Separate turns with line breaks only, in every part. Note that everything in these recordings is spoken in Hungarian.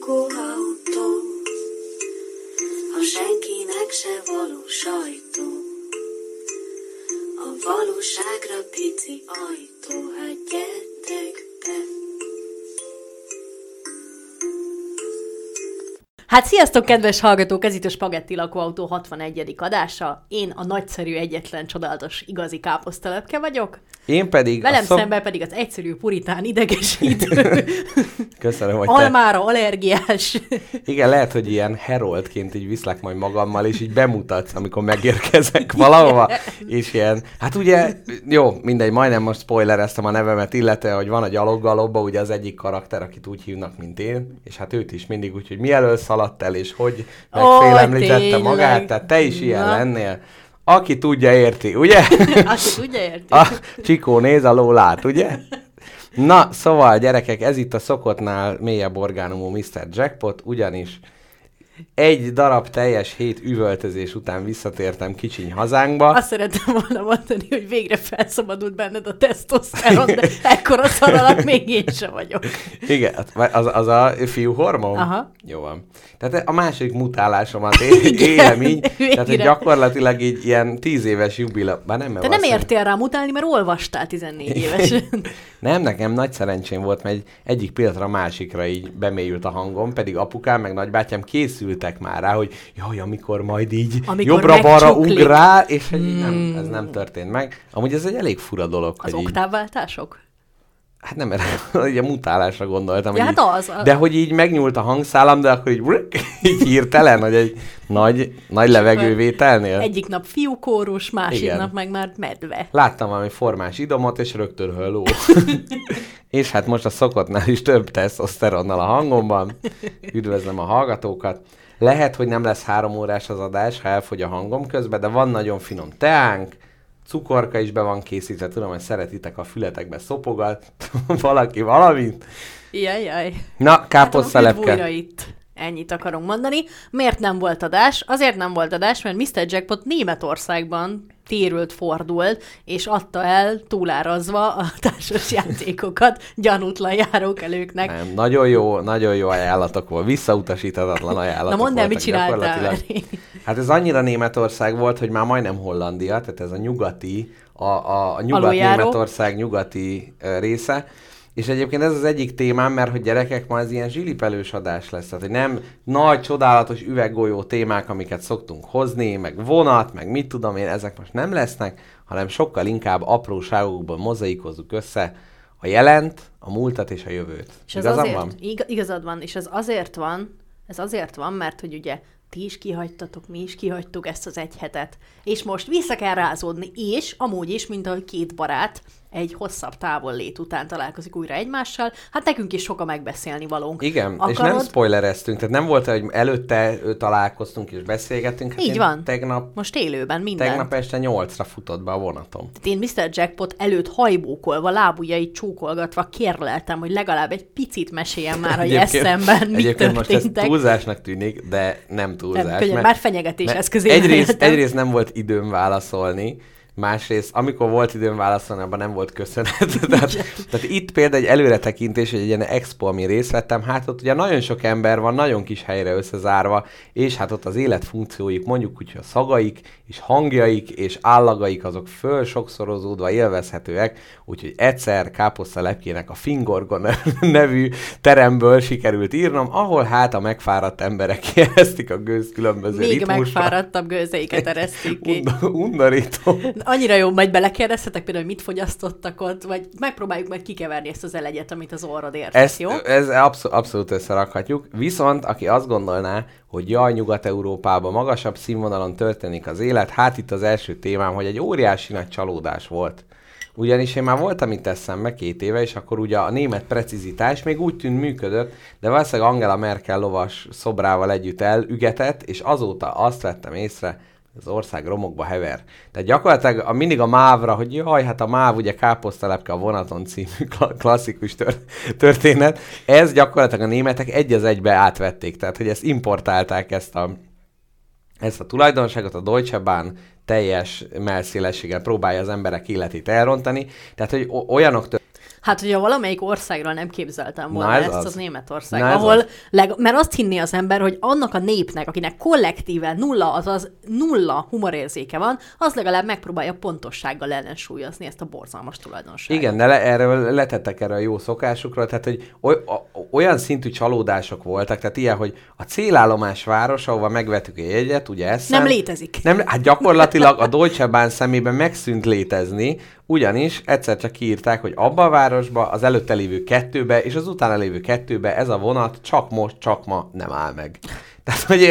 lakóautó, a senkinek se való sajtó. A valóságra pici ajtó, hát gyertek be.
Hát sziasztok, kedves hallgatók! Ez itt a Spagetti Lakóautó 61. adása. Én a nagyszerű, egyetlen, csodálatos, igazi káposztelepke vagyok.
Én pedig...
Velem szok... szemben pedig az egyszerű puritán idegesítő.
Köszönöm, hogy
Almára te... allergiás.
Igen, lehet, hogy ilyen heroldként így viszlek majd magammal, és így bemutatsz, amikor megérkezek valahova, és ilyen, hát ugye, jó, mindegy, majdnem most spoilereztem a nevemet, illetve, hogy van a gyaloggalobba, ugye az egyik karakter, akit úgy hívnak, mint én, és hát őt is mindig úgy, hogy mi elől szaladt el, és hogy megfélemlítette oh, magát, tehát te is ilyen Na. lennél. Aki tudja, érti, ugye?
Aki tudja, érti.
A Csikó néz, a ló lát, ugye? Na, szóval gyerekek, ez itt a szokottnál mélyebb orgánumú Mr. Jackpot, ugyanis egy darab teljes hét üvöltözés után visszatértem kicsiny hazánkba.
Azt szerettem volna mondani, hogy végre felszabadult benned a tesztoszteron, de ekkora szaralat még én sem vagyok.
Igen, az, az a fiú hormon?
Aha.
Jó van. Tehát a második mutálásomat én élem így, végre. tehát hogy gyakorlatilag így ilyen tíz éves jubileum, bár nem
Te nem értél rá mutálni, mert olvastál 14 évesen.
Nem, nekem nagy szerencsém volt, mert egy, egyik pillanatra a másikra így bemélyült a hangom, pedig apukám meg nagybátyám készül készültek már rá, hogy jaj, amikor majd így jobbra-balra ugrál, és hmm. nem, ez nem történt meg. Amúgy ez egy elég fura dolog.
Az hogy oktávváltások?
Így... Hát nem erre, a mutálásra gondoltam.
Ja,
hát
így, az,
az. De hogy így megnyúlt a hangszálam, de akkor így, így hirtelen, hogy egy nagy, nagy levegővételnél.
Egyik nap fiúkórus, másik Igen. nap meg már medve.
Láttam valami formás idomot, és rögtön halló. és hát most a szokottnál is több tesztoszteronnal a hangomban. Üdvözlöm a hallgatókat. Lehet, hogy nem lesz három órás az adás, ha elfogy a hangom közben, de van nagyon finom teánk, cukorka is be van készítve, tudom, hogy szeretitek a fületekbe szopogat, valaki valamit.
Jaj, jaj.
Na, káposztelepke. Hát
itt. Ennyit akarunk mondani. Miért nem volt adás? Azért nem volt adás, mert Mr. Jackpot Németországban térült, fordult, és adta el túlárazva a társas játékokat gyanútlan járókelőknek.
Nem, nagyon jó, nagyon jó ajánlatok volt, visszautasíthatatlan ajánlatok
Na mondd el, mit csináltál?
Hát ez annyira Németország volt, hogy már majdnem Hollandia, tehát ez a nyugati, a, a, a nyugat-Németország nyugati része, és egyébként ez az egyik témám, mert hogy gyerekek, ma ez ilyen zsilipelős adás lesz. Tehát, hogy nem nagy, csodálatos üveggolyó témák, amiket szoktunk hozni, meg vonat, meg mit tudom én, ezek most nem lesznek, hanem sokkal inkább apróságokból mozaikozzuk össze a jelent, a múltat és a jövőt.
És ez azért, van? igazad van, és ez azért van, ez azért van, mert hogy ugye ti is kihagytatok, mi is kihagytuk ezt az egy hetet, és most vissza kell rázódni, és amúgy is, mint ahogy két barát egy hosszabb távollét után találkozik újra egymással, hát nekünk is sok a megbeszélni valónk.
Igen, Akarod? és nem spoilereztünk, tehát nem volt, hogy előtte találkoztunk és beszélgettünk. Hát
Így van.
Tegnap,
Most élőben minden.
Tegnap este nyolcra futott be a vonatom.
Tehát én Mr. Jackpot előtt hajbókolva, lábujjait csókolgatva kérleltem, hogy legalább egy picit meséljen már, hogy eszemben mi
Egyébként most ez túlzásnak tűnik, de nem túlzás. Nem,
könnyen, mert, már fenyegetés eszközé.
Egyrészt, egyrészt nem volt időm válaszolni, Másrészt, amikor volt időm válaszolni, abban nem volt köszönet. tehát, tehát itt például egy előretekintés, egy ilyen expo, ami részt vettem, hát ott ugye nagyon sok ember van, nagyon kis helyre összezárva, és hát ott az életfunkcióik, mondjuk úgy, a szagaik, és hangjaik, és állagaik, azok föl sokszorozódva élvezhetőek, úgyhogy egyszer Káposzta Lepkének a Fingorgon nevű teremből sikerült írnom, ahol hát a megfáradt emberek éreztik a gőz különböző
Még
ritmusra.
megfáradtabb gőzeiket eresztik ki.
Undorító
annyira jó, majd belekérdezhetek például, hogy mit fogyasztottak ott, vagy megpróbáljuk meg kikeverni ezt az elegyet, amit az orrod ért,
ezt,
jó?
Ez abszol- abszolút összerakhatjuk. Viszont, aki azt gondolná, hogy jaj, Nyugat-Európában magasabb színvonalon történik az élet, hát itt az első témám, hogy egy óriási nagy csalódás volt. Ugyanis én már voltam itt eszembe két éve, és akkor ugye a német precizitás még úgy tűnt működött, de valószínűleg Angela Merkel lovas szobrával együtt elügetett, és azóta azt vettem észre, az ország romokba hever. Tehát gyakorlatilag a, mindig a mávra, hogy jaj, hát a máv ugye káposztelepke a vonaton című klasszikus tör, történet, ez gyakorlatilag a németek egy az egybe átvették, tehát hogy ezt importálták ezt a, ezt a tulajdonságot, a Deutsche Bahn teljes melszélességgel próbálja az emberek életét elrontani, tehát hogy olyanok tör-
Hát, hogyha valamelyik országról nem képzeltem volna
Na, ez
ezt, az,
az.
Németország,
Na, ez
ahol,
az.
leg, mert azt hinné az ember, hogy annak a népnek, akinek kollektíven nulla, azaz nulla humorérzéke van, az legalább megpróbálja pontossággal ellensúlyozni ezt a borzalmas tulajdonságot.
Igen, de le, erről letettek erre a jó szokásukról, tehát hogy oly, a, olyan szintű csalódások voltak, tehát ilyen, hogy a célállomás város, ahova megvettük a jegyet, ugye Essen,
Nem létezik.
Nem, hát gyakorlatilag a Deutsche Bahn szemében megszűnt létezni, ugyanis egyszer csak kiírták, hogy abba a városba, az előtte lévő kettőbe és az utána lévő kettőbe ez a vonat csak most, csak ma nem áll meg. Tehát, hogy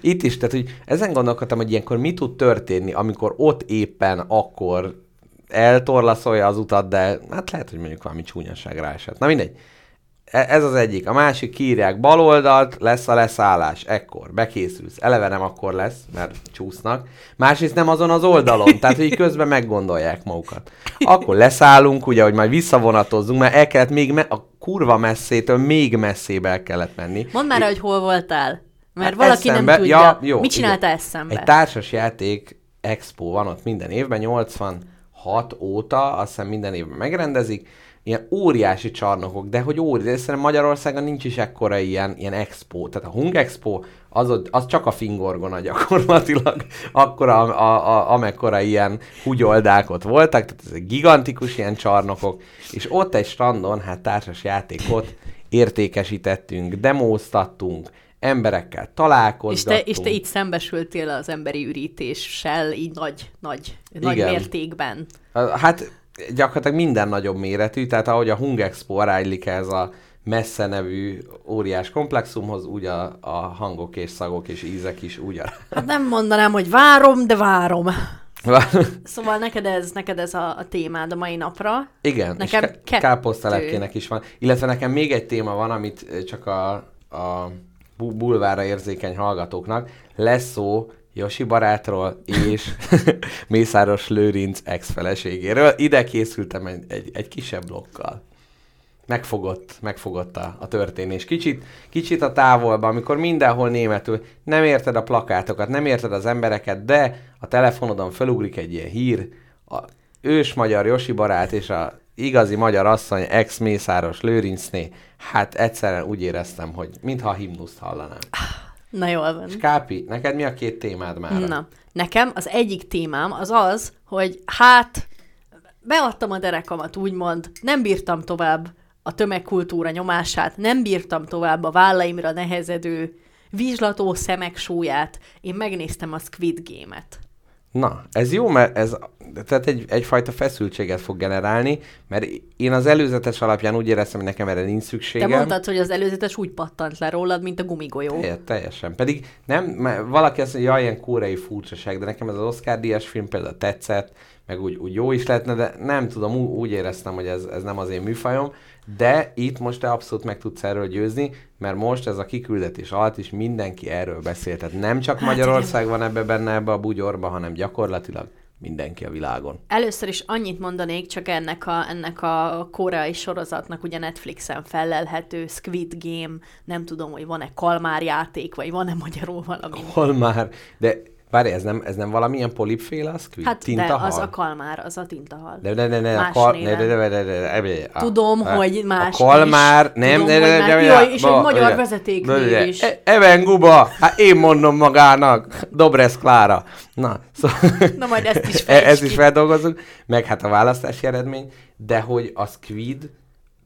itt is, tehát, hogy ezen gondolkodtam, hogy ilyenkor mi tud történni, amikor ott éppen akkor eltorlaszolja az utat, de hát lehet, hogy mondjuk valami csúnyaság ráesett. Na mindegy. E- Ez az egyik. A másik kiírják bal oldalt, lesz a leszállás. Ekkor. Bekészülsz. Eleve nem akkor lesz, mert csúsznak. Másrészt nem azon az oldalon. Tehát, hogy közben meggondolják magukat. Akkor leszállunk, ugye, hogy majd visszavonatozzunk, mert el kellett még me- a kurva messzétől még messzébe el kellett menni.
Mondd már, hogy hol voltál. Mert
Hát
valaki
eszembe-
nem tudja.
Ja, jó,
Mit csináltál
igen.
eszembe?
Egy társas játék expo van ott minden évben, 86 óta, azt hiszem minden évben megrendezik, ilyen óriási csarnokok, de hogy óriási, de szerintem Magyarországon nincs is ekkora ilyen, ilyen expo. Tehát a Hung Expo, az, az csak a fingorgona gyakorlatilag, akkora, a, a, a, amekkora ilyen hugyoldák ott voltak, tehát ezek gigantikus ilyen csarnokok, és ott egy strandon, hát társas játékot értékesítettünk, demóztattunk, emberekkel
és,
találkozgattunk.
te, és te itt szembesültél az emberi ürítéssel, így nagy, nagy, nagy
Igen.
mértékben.
Hát gyakorlatilag minden nagyobb méretű, tehát ahogy a Hung Expo aránylik ez a messze nevű óriás komplexumhoz, úgy a, a hangok és szagok és ízek is úgy a...
Hát nem mondanám, hogy várom, de várom. Szóval neked ez, neked ez a, a témád a mai napra.
Igen,
Nekem
és
kettő.
káposztelepkének is van. Illetve nekem még egy téma van, amit csak a, a bu- bulvára érzékeny hallgatóknak. Lesz szó Josi barátról és Mészáros Lőrinc ex-feleségéről. Ide készültem egy, egy, egy kisebb blokkal. Megfogott, megfogott a, a történés. Kicsit, kicsit a távolba, amikor mindenhol németül nem érted a plakátokat, nem érted az embereket, de a telefonodon felugrik egy ilyen hír, a ős magyar Josi barát és a igazi magyar asszony ex-mészáros Lőrincné, hát egyszerűen úgy éreztem, hogy mintha a himnuszt hallanám.
Na jól van.
Kápi, neked mi a két témád már?
Na, nekem az egyik témám az az, hogy hát beadtam a derekamat, úgymond, nem bírtam tovább a tömegkultúra nyomását, nem bírtam tovább a vállaimra nehezedő vizslató szemek súlyát, én megnéztem a Squid Game-et.
Na, ez jó, mert ez tehát egy, egyfajta feszültséget fog generálni, mert én az előzetes alapján úgy éreztem, hogy nekem erre nincs
Te
szükségem.
mondtad, hogy az előzetes úgy pattant le rólad, mint a gumigolyó.
Teljes, teljesen. Pedig nem, mert valaki azt mondja, jaj, ilyen kórei furcsaság, de nekem ez az Oscar díjas film például tetszett, meg úgy, úgy jó is lehetne, de nem tudom, ú- úgy éreztem, hogy ez, ez nem az én műfajom, de itt most te abszolút meg tudsz erről győzni, mert most ez a kiküldetés alatt is mindenki erről beszél. Tehát nem csak
Hát
Magyarország van ebbe benne ebbe a bugyorba, hanem gyakorlatilag mindenki a világon.
Először is annyit mondanék csak ennek a, ennek a koreai sorozatnak, ugye Netflixen felelhető Squid Game, nem tudom, hogy van-e kalmár játék, vagy van-e magyarul valami.
Hol már? De várj, ez nem, ez nem valamilyen polipféle a squid?
Hát de
Tintahal?
az a kalmár, az a tintahal.
De ne, ne, ne, a kal... ne,
néven.
de, de, de, de, de, de, a-
Tudom,
a-
hogy más
A kalmár,
is.
nem,
Tudom,
ne, de,
más-
de, de,
Jaj, és egy magyar
de-
vezetéknév
de- de-
is.
E- Even Guba, hát én mondom magának, Dobresz Klára. Na, szóval...
Na majd ezt is
E- Ezt is feldolgozunk, meg hát a választási eredmény, de hogy a squid,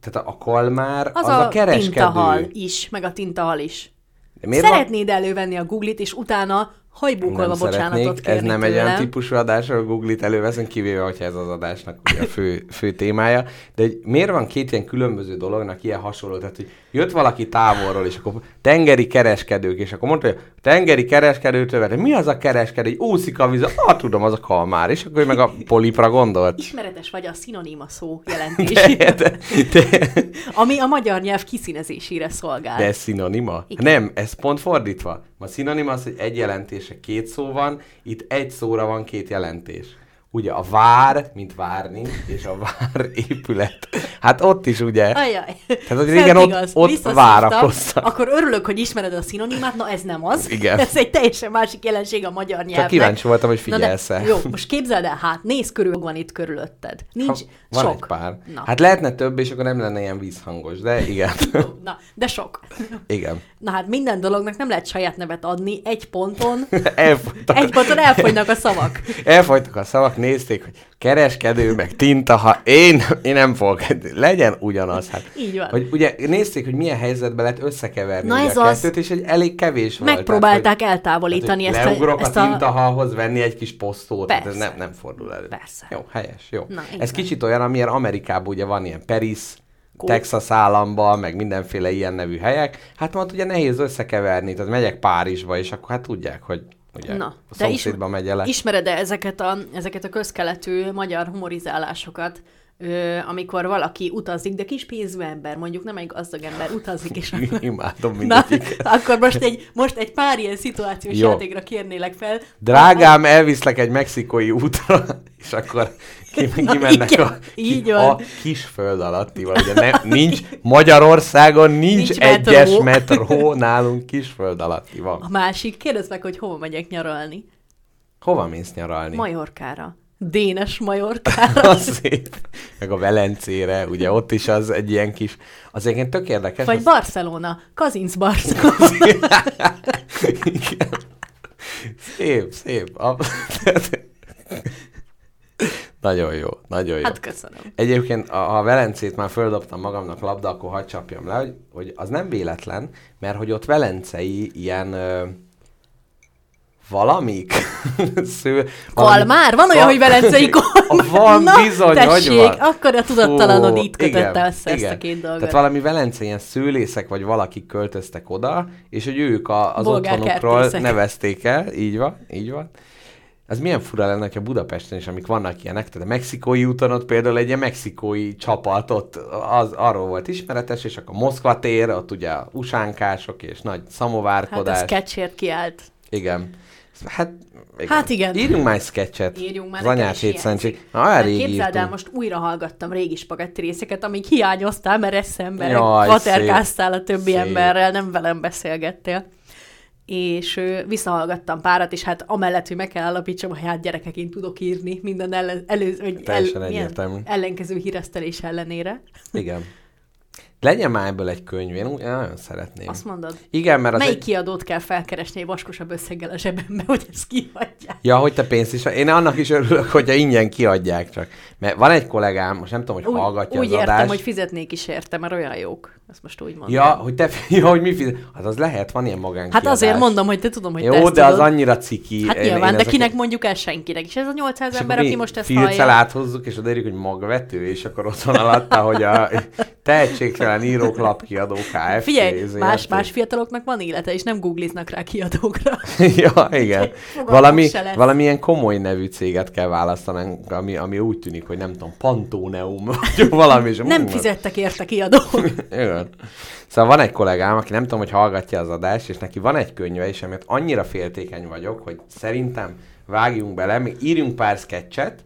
tehát a kalmár,
Az,
az,
a,
a kereskedő.
tintahal is, meg a tintahal is.
De miért van-
Szeretnéd elővenni a Googlit, és utána hajbúkolva
nem
bocsánatot
ez nem egy
tőlem.
olyan típusú adás, ahol Google-it előveszünk, kivéve, hogyha ez az adásnak ugye a fő, fő témája. De hogy miért van két ilyen különböző dolognak ilyen hasonló? Tehát, hogy jött valaki távolról, és akkor tengeri kereskedők, és akkor mondta, hogy a tengeri kereskedőtől vett, mi az a kereskedő, hogy úszik a víz, ah, tudom, az a kalmár, és akkor ő meg a polipra gondolt.
Ismeretes vagy a szinoníma szó
De,
jelentésében,
de, de,
ami a magyar nyelv kiszínezésére szolgál.
de ez szinonima?
Igen.
Nem, ez pont fordítva. A szinonima az, hogy egy jelentése két szó van, itt egy szóra van két jelentés. Ugye a vár, mint várni, és a vár épület. Hát ott is ugye.
Ajaj.
Tehát, hogy régen ott-
igaz.
ott várakoztak.
Akkor örülök, hogy ismered a szinonimát, na ez nem az.
Igen.
Ez egy teljesen másik jelenség a magyar nyelvnek.
Csak kíváncsi voltam, hogy figyelsz-e.
jó, most képzeld el, hát nézd körül, van itt körülötted. Nincs
van
sok.
egy pár.
Na.
Hát lehetne több, és akkor nem lenne ilyen vízhangos, de igen.
Na, de sok.
igen.
Na hát minden dolognak nem lehet saját nevet adni, egy ponton,
Elfogytak,
egy ponton elfogynak a szavak.
elfogytak a szavak, nézték, hogy kereskedő, meg tinta, ha én, én nem fogok, legyen ugyanaz. Hát.
Így van.
Hogy ugye nézték, hogy milyen helyzetben lehet összekeverni
Na ez
a
az.
kettőt, és egy elég kevés volt.
Megpróbálták
tehát,
eltávolítani
hogy,
ezt
hát,
a,
hogy leugrok
ezt
a
a...
tintahalhoz venni egy kis posztót, ez nem, nem fordul elő.
Persze.
Jó, helyes, jó.
Na,
ez
van.
kicsit olyan, amilyen Amerikában ugye van ilyen Paris, Texas államban, meg mindenféle ilyen nevű helyek. Hát ott ugye nehéz összekeverni, tehát megyek Párizsba, és akkor hát tudják, hogy ugye
Na,
a szomszédba megy el.
Ismered-e ezeket a, ezeket a közkeletű magyar humorizálásokat, ö, amikor valaki utazik, de kis pénzű ember, mondjuk nem egy gazdag ember, utazik, és akkor...
Imádom
Na,
mindegyiket.
akkor most egy, most egy pár ilyen szituációs
Jó.
játékra kérnélek fel.
Drágám, elviszlek egy mexikói útra, és akkor
Na,
kimennek
igen,
a,
így
ki,
van.
a kis föld alatti, ugye ne, nincs, Magyarországon nincs,
Nincs
egyes
metró.
metró, nálunk kis föld alatti van.
A másik, kérdezd meg, hogy hova megyek nyaralni.
Hova mész nyaralni?
Majorkára. Dénes Majorkára.
Az szép. Meg a Velencére, ugye ott is az egy ilyen kis, az egyébként tök érdekes.
Vagy
az-
Barcelona. Kazinc Barcelona.
Szép, szép. A... nagyon jó, nagyon jó.
Hát köszönöm.
Egyébként, a- ha a Velencét már földobtam magamnak labda, akkor hadd csapjam le, hogy, hogy az nem véletlen, mert hogy ott velencei ilyen ö, valamik, sző,
Kalmár? Van olyan,
Kal-
hogy velencei kalmár?
Van,
Na,
bizony,
tessék,
hogy van.
akkor a tudattalanod
Fú,
itt kötötte
igen,
össze ezt
igen.
a két dolgot.
Tehát valami velencei ilyen szőlészek, vagy valakik költöztek oda, és hogy ők a, az
Bolgár
otthonukról nevezték el, így van, így van. Ez milyen fura lenne, ha Budapesten is, amik vannak ilyenek, tehát a mexikói úton ott például egy ilyen mexikói csapat, ott az, arról volt ismeretes, és akkor Moszkva tér, ott ugye a usánkások és nagy
Hát
szamovárkodás.
a sketchért kiállt.
Igen. Hát igen.
Hát igen.
Írjunk már egy sketchet.
Írjunk már,
Az anyás hétszentség. Na, olyan
Hát
rég
képzeld el, most újra hallgattam régi spagetti részeket, amíg hiányoztál, mert eszembe
Jaj,
kvaterkáztál a többi
szép.
emberrel, nem velem beszélgettél. És visszahallgattam párat, és hát amellett, hogy meg kell állapítsam, hogy hát gyerekek, én tudok írni minden ellen, elő, hogy
Teljesen
milyen
egyértelmű.
ellenkező híresztelés ellenére.
Igen. Legyen már ebből egy könyv, én, nagyon szeretném.
Azt mondod.
Igen, mert az
Melyik
egy...
kiadót kell felkeresni egy vaskosabb összeggel a zsebembe, hogy ezt kihagyják?
Ja, hogy te pénzt is... Én annak is örülök, hogyha ingyen kiadják csak. Mert van egy kollégám, most nem tudom, hogy
Úgy,
hallgatja
úgy
az
értem,
adást.
hogy fizetnék is érte, mert olyan jók. Ezt most úgy mondom.
Ja, hogy te... Ja, hogy mi fizet... Hát az lehet, van ilyen magánkiadás.
Hát azért mondom, hogy te tudom, hogy
Jó,
te ezt
de az
tudod.
annyira ciki.
Hát
Én-
nyilván,
én
de kinek mondjuk el senkinek. És ez a 800
És
ember, aki most ezt
filccel
hallja.
áthozzuk, és odaírjuk, hogy magvető, és akkor ott van alatta, hogy a tehetségtelen írók lapkiadó Kft.
Figyelj, más, más fiataloknak van élete, és nem googliznak rá kiadókra.
ja, igen. Valami, valamilyen komoly nevű céget kell választanunk, ami, ami úgy tűnik, hogy nem tudom, Pantóneum, vagy valami. És
Nem
ú,
fizettek érte kiadó.
Igen. Szóval van egy kollégám, aki nem tudom, hogy hallgatja az adást, és neki van egy könyve, és emiatt annyira féltékeny vagyok, hogy szerintem vágjunk bele, még írjunk pár sketchet,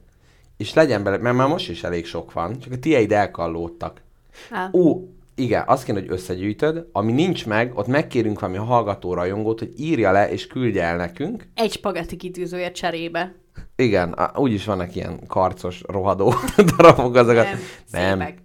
és legyen bele, mert már most is elég sok van, csak a tieid elkallódtak.
Á,
Ó, igen, azt kéne, hogy összegyűjtöd, ami nincs meg, ott megkérünk valami hallgató rajongót, hogy írja le és küldje el nekünk.
Egy spagetti kitűzőért cserébe.
Igen, úgyis vannak ilyen karcos, rohadó darabok azokat.
Nem, szépek.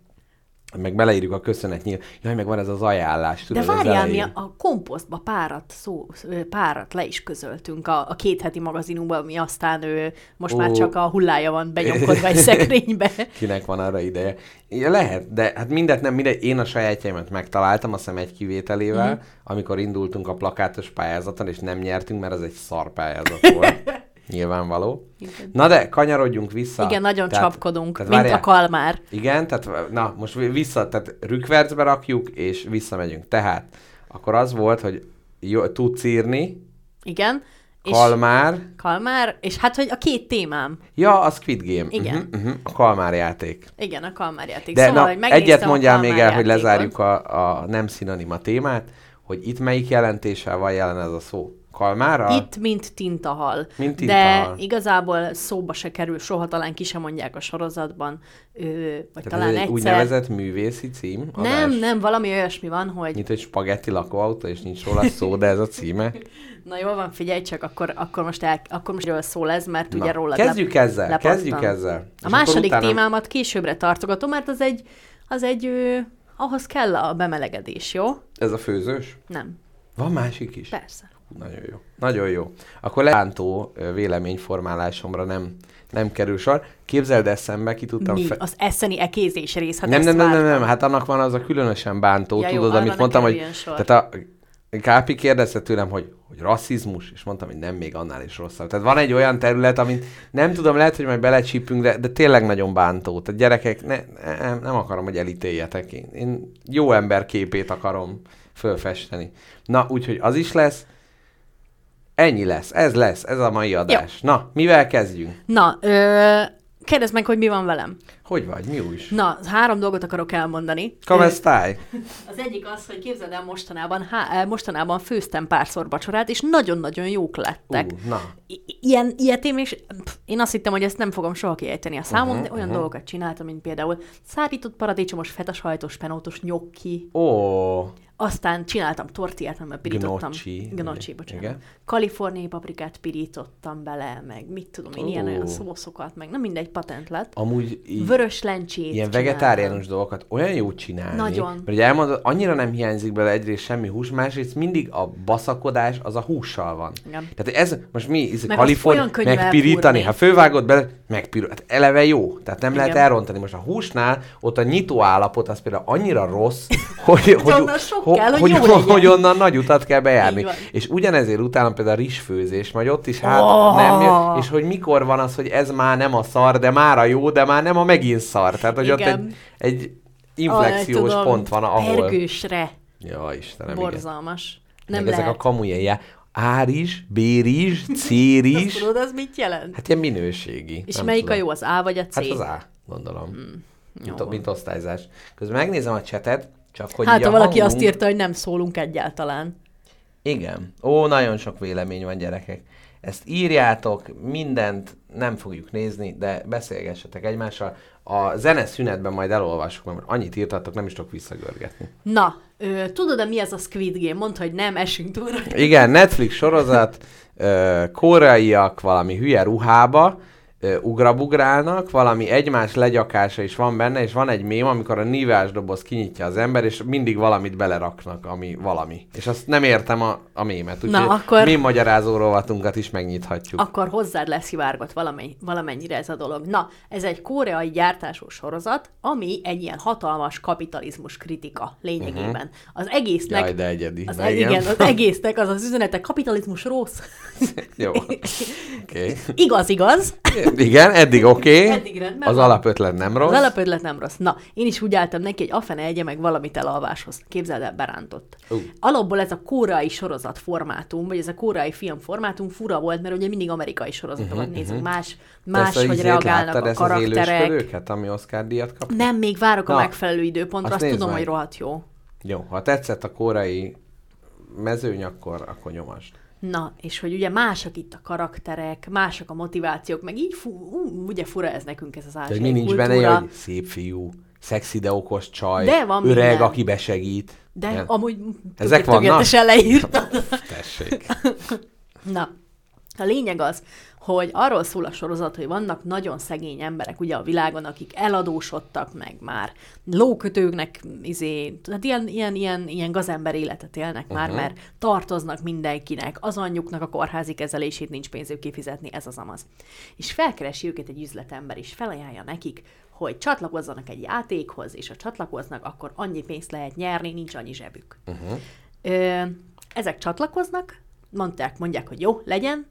Meg beleírjuk a köszönet nyíl. Jaj, meg van ez az ajánlás,
De
tudod, az
várjál, mi a, a komposztba párat, szó, párat le is közöltünk a, a két heti magazinunkban, ami aztán ő, most
Ó.
már csak a hullája van benyomkodva egy szekrénybe.
Kinek van arra ideje. Ja, lehet, de hát mindet nem, mindegy. Én a sajátjaimat megtaláltam, azt hiszem egy kivételével, mm. amikor indultunk a plakátos pályázaton, és nem nyertünk, mert az egy szar pályázat volt. Nyilvánvaló.
Igen.
Na de, kanyarodjunk vissza.
Igen, nagyon
Tehát-
csapkodunk,
tehát
mint
várjál.
a kalmár.
Igen, tehát na, most vissza, tehát rükvercbe rakjuk, és visszamegyünk. Tehát, akkor az volt, hogy jó, tudsz írni,
Igen. És
kalmár,
kalmár, és hát, hogy a két témám.
ja, a Squid Game.
Igen.
Uh-huh, uh-huh, a kalmár játék.
Igen, a kalmár játék.
De
szóval,
na,
hogy
egyet mondjál még
Kalmár
el, hogy
játékot.
lezárjuk a, a nem szinonima témát, hogy itt melyik jelentéssel van jelen ez a szó. Kalmára?
Itt, mint tintahal.
Mint
De
tintahal.
igazából szóba se kerül, soha talán ki sem mondják a sorozatban, ö, vagy
Tehát
talán
ez egy
egyszer.
úgynevezett művészi cím?
Nem,
adás?
nem, valami olyasmi van, hogy
Mint egy spagetti lakóautó, és nincs róla szó, de ez a címe.
na jól van, figyelj csak, akkor, akkor most, el, akkor most erről szól ez, mert ugye
Na,
róla
kezdjük ezzel,
lepattan.
kezdjük ezzel. És
A
akkor
második
utána-
témámat későbbre tartogatom, mert az egy, az egy, ö, ahhoz kell a bemelegedés, jó?
Ez a főzős?
Nem,
Van másik is?
persze.
Nagyon jó. Nagyon jó. Akkor leántó véleményformálásomra nem, nem kerül sor. Képzeld eszembe, ki tudtam
Mi?
fe...
Az eszeni ekézés rész, hát
nem, nem, nem, nem, nem, hát annak van az a különösen bántó,
Ja, jó,
tudod,
arra
amit
ne
mondtam, hogy...
sor.
Tehát a Kápi kérdezte tőlem, hogy, hogy rasszizmus, és mondtam, hogy nem, még annál is rosszabb. Tehát van egy olyan terület, amit nem tudom, lehet, hogy majd belecsípünk, de, de tényleg nagyon bántó. Tehát gyerekek, ne, nem, nem akarom, hogy elítéljetek. Én, én jó ember képét akarom fölfesteni. Na, úgyhogy az is lesz. Ennyi lesz, ez lesz, ez a mai adás. Na, mivel kezdjünk?
Na, ö, kérdezd meg, hogy mi van velem.
Hogy vagy? Mi újs?
Na, három dolgot akarok elmondani.
Stai?
Az egyik az, hogy képzeld el, mostanában, há, eh, mostanában főztem párszor vacsorát, és nagyon-nagyon jók lettek.
Uh, na.
I- ilyen, ilyet én, pff, én azt hittem, hogy ezt nem fogom soha kiejteni a számom,
Mhm,
uh-huh, de olyan uh-huh. dolgokat csináltam, mint például szárított paradicsomos, fetasajtos, penótos nyokki,
Ó,
aztán csináltam tortillát, amiben pirítottam.
Gnocchi.
Gnocchi, bocsánat.
Igen.
Kaliforniai paprikát pirítottam bele, meg mit tudom én, ilyen
Ó.
olyan szószokat, meg nem mindegy patent lett.
amúgy így...
Vörös lencsét
Ilyen vegetáriánus dolgokat olyan jó csinálni.
Nagyon.
Mert ugye elmondod, annyira nem hiányzik bele egyrészt semmi hús, másrészt mindig a baszakodás az a hússal van.
Igen.
Tehát ez, most mi, ez
Meg
Kalifornia, megpirítani, ha fővágod bele, megpirul, hát eleve jó, tehát nem lehet
Igen.
elrontani. Most a húsnál ott a nyitó állapot az például annyira rossz, hogy, hogy,
onnan sok kell, hogy
hogy, hogy onnan nagy utat kell bejárni. És ugyanezért utána például a rizsfőzés, majd ott is hát
Oh!
nem és hogy mikor van az, hogy ez már nem a szar, de már a jó, de már nem a megint szar. Tehát, hogy ott
Igen.
egy, egy inflexiós
Ah,
pont van, ahol...
Pergősre.
Ja, Istenem, igen.
Borzalmas.
Nem
Nem
Meg
lehet.
ezek a kamujelje. Árizs, bérizs, cérizs.
Azt tudod, az mit jelent?
Hát ilyen minőségi.
És melyik
tudom.
a jó, az A vagy a C?
Hát az A, gondolom.
Jó
mint,
van.
mint osztályzás. Közben megnézem a csetet, csak hogy
hát, ha valaki
hangunk...
azt írta, hogy nem szólunk egyáltalán.
Igen. Ó, nagyon sok vélemény van, gyerekek. Ezt írjátok, mindent nem fogjuk nézni, de beszélgessetek egymással. A zene szünetben majd elolvassuk, mert annyit írtatok, nem is tudok visszagörgetni.
Na, ö, tudod-e mi ez a Squid Game? Mondd, hogy nem, esünk túl.
Igen, Netflix sorozat, ö, koreaiak valami hülye ruhába, ugrabugrálnak, valami egymás legyakása is van benne, és van egy mém, amikor a nívás doboz kinyitja az ember, és mindig valamit beleraknak, ami valami. És azt nem értem a, a mémet, úgyhogy
akkor-
mém magyarázó rovatunkat is megnyithatjuk.
Akkor hozzád lesz szivárgott valami, valamennyire ez a dolog. Na, ez egy koreai gyártású sorozat, ami egy ilyen hatalmas kapitalizmus kritika lényegében. Uh-huh. Az egésznek...
Jaj, de egyedi.
Az,
Na
e- igen, az egésznek az az üzenete, kapitalizmus rossz.
Jó. Okay.
igaz, igaz.
Igen, eddig oké. Okay.
Eddig rendben
Az
van.
alapötlet nem rossz.
Az alapötlet nem rossz. Na, én is úgy álltam neki, hogy afene egye meg valamit elalváshoz. Képzeld el, berántott.
Ú.
Alapból ez a koreai sorozat formátum, vagy ez a koreai film formátum fura volt, mert ugye mindig amerikai sorozatokat uh-huh, nézünk, más, más
Persze,
hogy
izét
reagálnak
láttad
a
az
karakterek.
élősködőket, ami Oscar díjat kap?
Nem, még várok a
Na,
megfelelő időpontra,
azt
azt, tudom,
meg.
hogy rohadt jó.
Jó, ha tetszett a korai mezőny, akkor, akkor nyomasd.
Na, és hogy ugye mások itt a karakterek, mások a motivációk, meg így fu, ú, ugye fura ez nekünk ez az ázsiai
mi nincs
kultúra.
benne, hogy szép fiú, szexi, de okos csaj,
De van
öreg,
minden.
aki besegít.
De
Igen.
amúgy
Ezek
tök- tökéletesen leírtad.
Tessék.
Na, a lényeg az, hogy arról szól a sorozat, hogy vannak nagyon szegény emberek ugye a világon, akik eladósodtak meg már, lókötőknek, izé, tehát ilyen, ilyen, ilyen, ilyen gazember életet élnek uh-huh. már, mert tartoznak mindenkinek, az anyjuknak a kórházi kezelését nincs pénzük kifizetni, ez az amaz. És felkeresi őket egy üzletember, és felajánlja nekik, hogy csatlakozzanak egy játékhoz, és ha csatlakoznak, akkor annyi pénzt lehet nyerni, nincs annyi zsebük. Uh-huh. Ö, ezek csatlakoznak, mondták, mondják, hogy jó, legyen,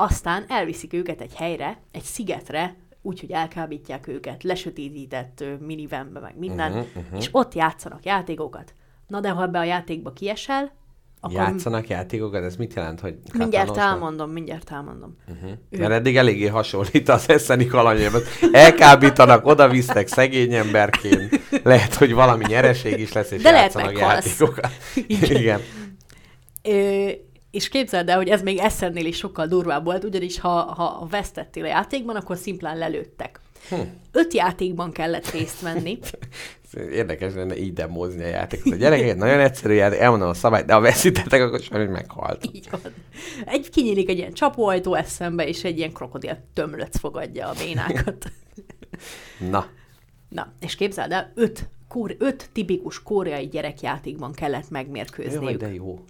aztán elviszik őket egy helyre, egy szigetre, úgyhogy elkábítják őket, lesötétített ö, minivanbe, meg minden, uh-huh, uh-huh. és ott játszanak játékokat. Na de ha ebbe a játékba kiesel, akkor
Játszanak játékokat? Ez mit jelent, hogy
mindjárt elmondom, mindjárt elmondom. Uh-huh.
Mert eddig eléggé hasonlít az eszeni kalandjában. Elkábítanak, oda visznek szegény emberként. Lehet, hogy valami nyereség is lesz, és
De lehet
játszanak
meghalsz.
játékokat. Igen.
Ö, És képzeld el, hogy ez még eszennél is sokkal durvább volt, ugyanis ha, ha vesztettél a játékban, akkor szimplán lelőttek. Hm. Öt játékban kellett részt venni.
Érdekes lenne így demozni a játékot. A gyerekek nagyon egyszerű játék, elmondom a szabályt, de ha veszítettek, akkor sajnos meghalt.
Így van. Egy kinyílik egy ilyen csapóajtó eszembe, és egy ilyen krokodil tömlöc fogadja a bénákat.
Na.
Na, és képzeld el, öt, kór, öt tipikus koreai gyerekjátékban kellett megmérkőzniük.
Jaj, de jó.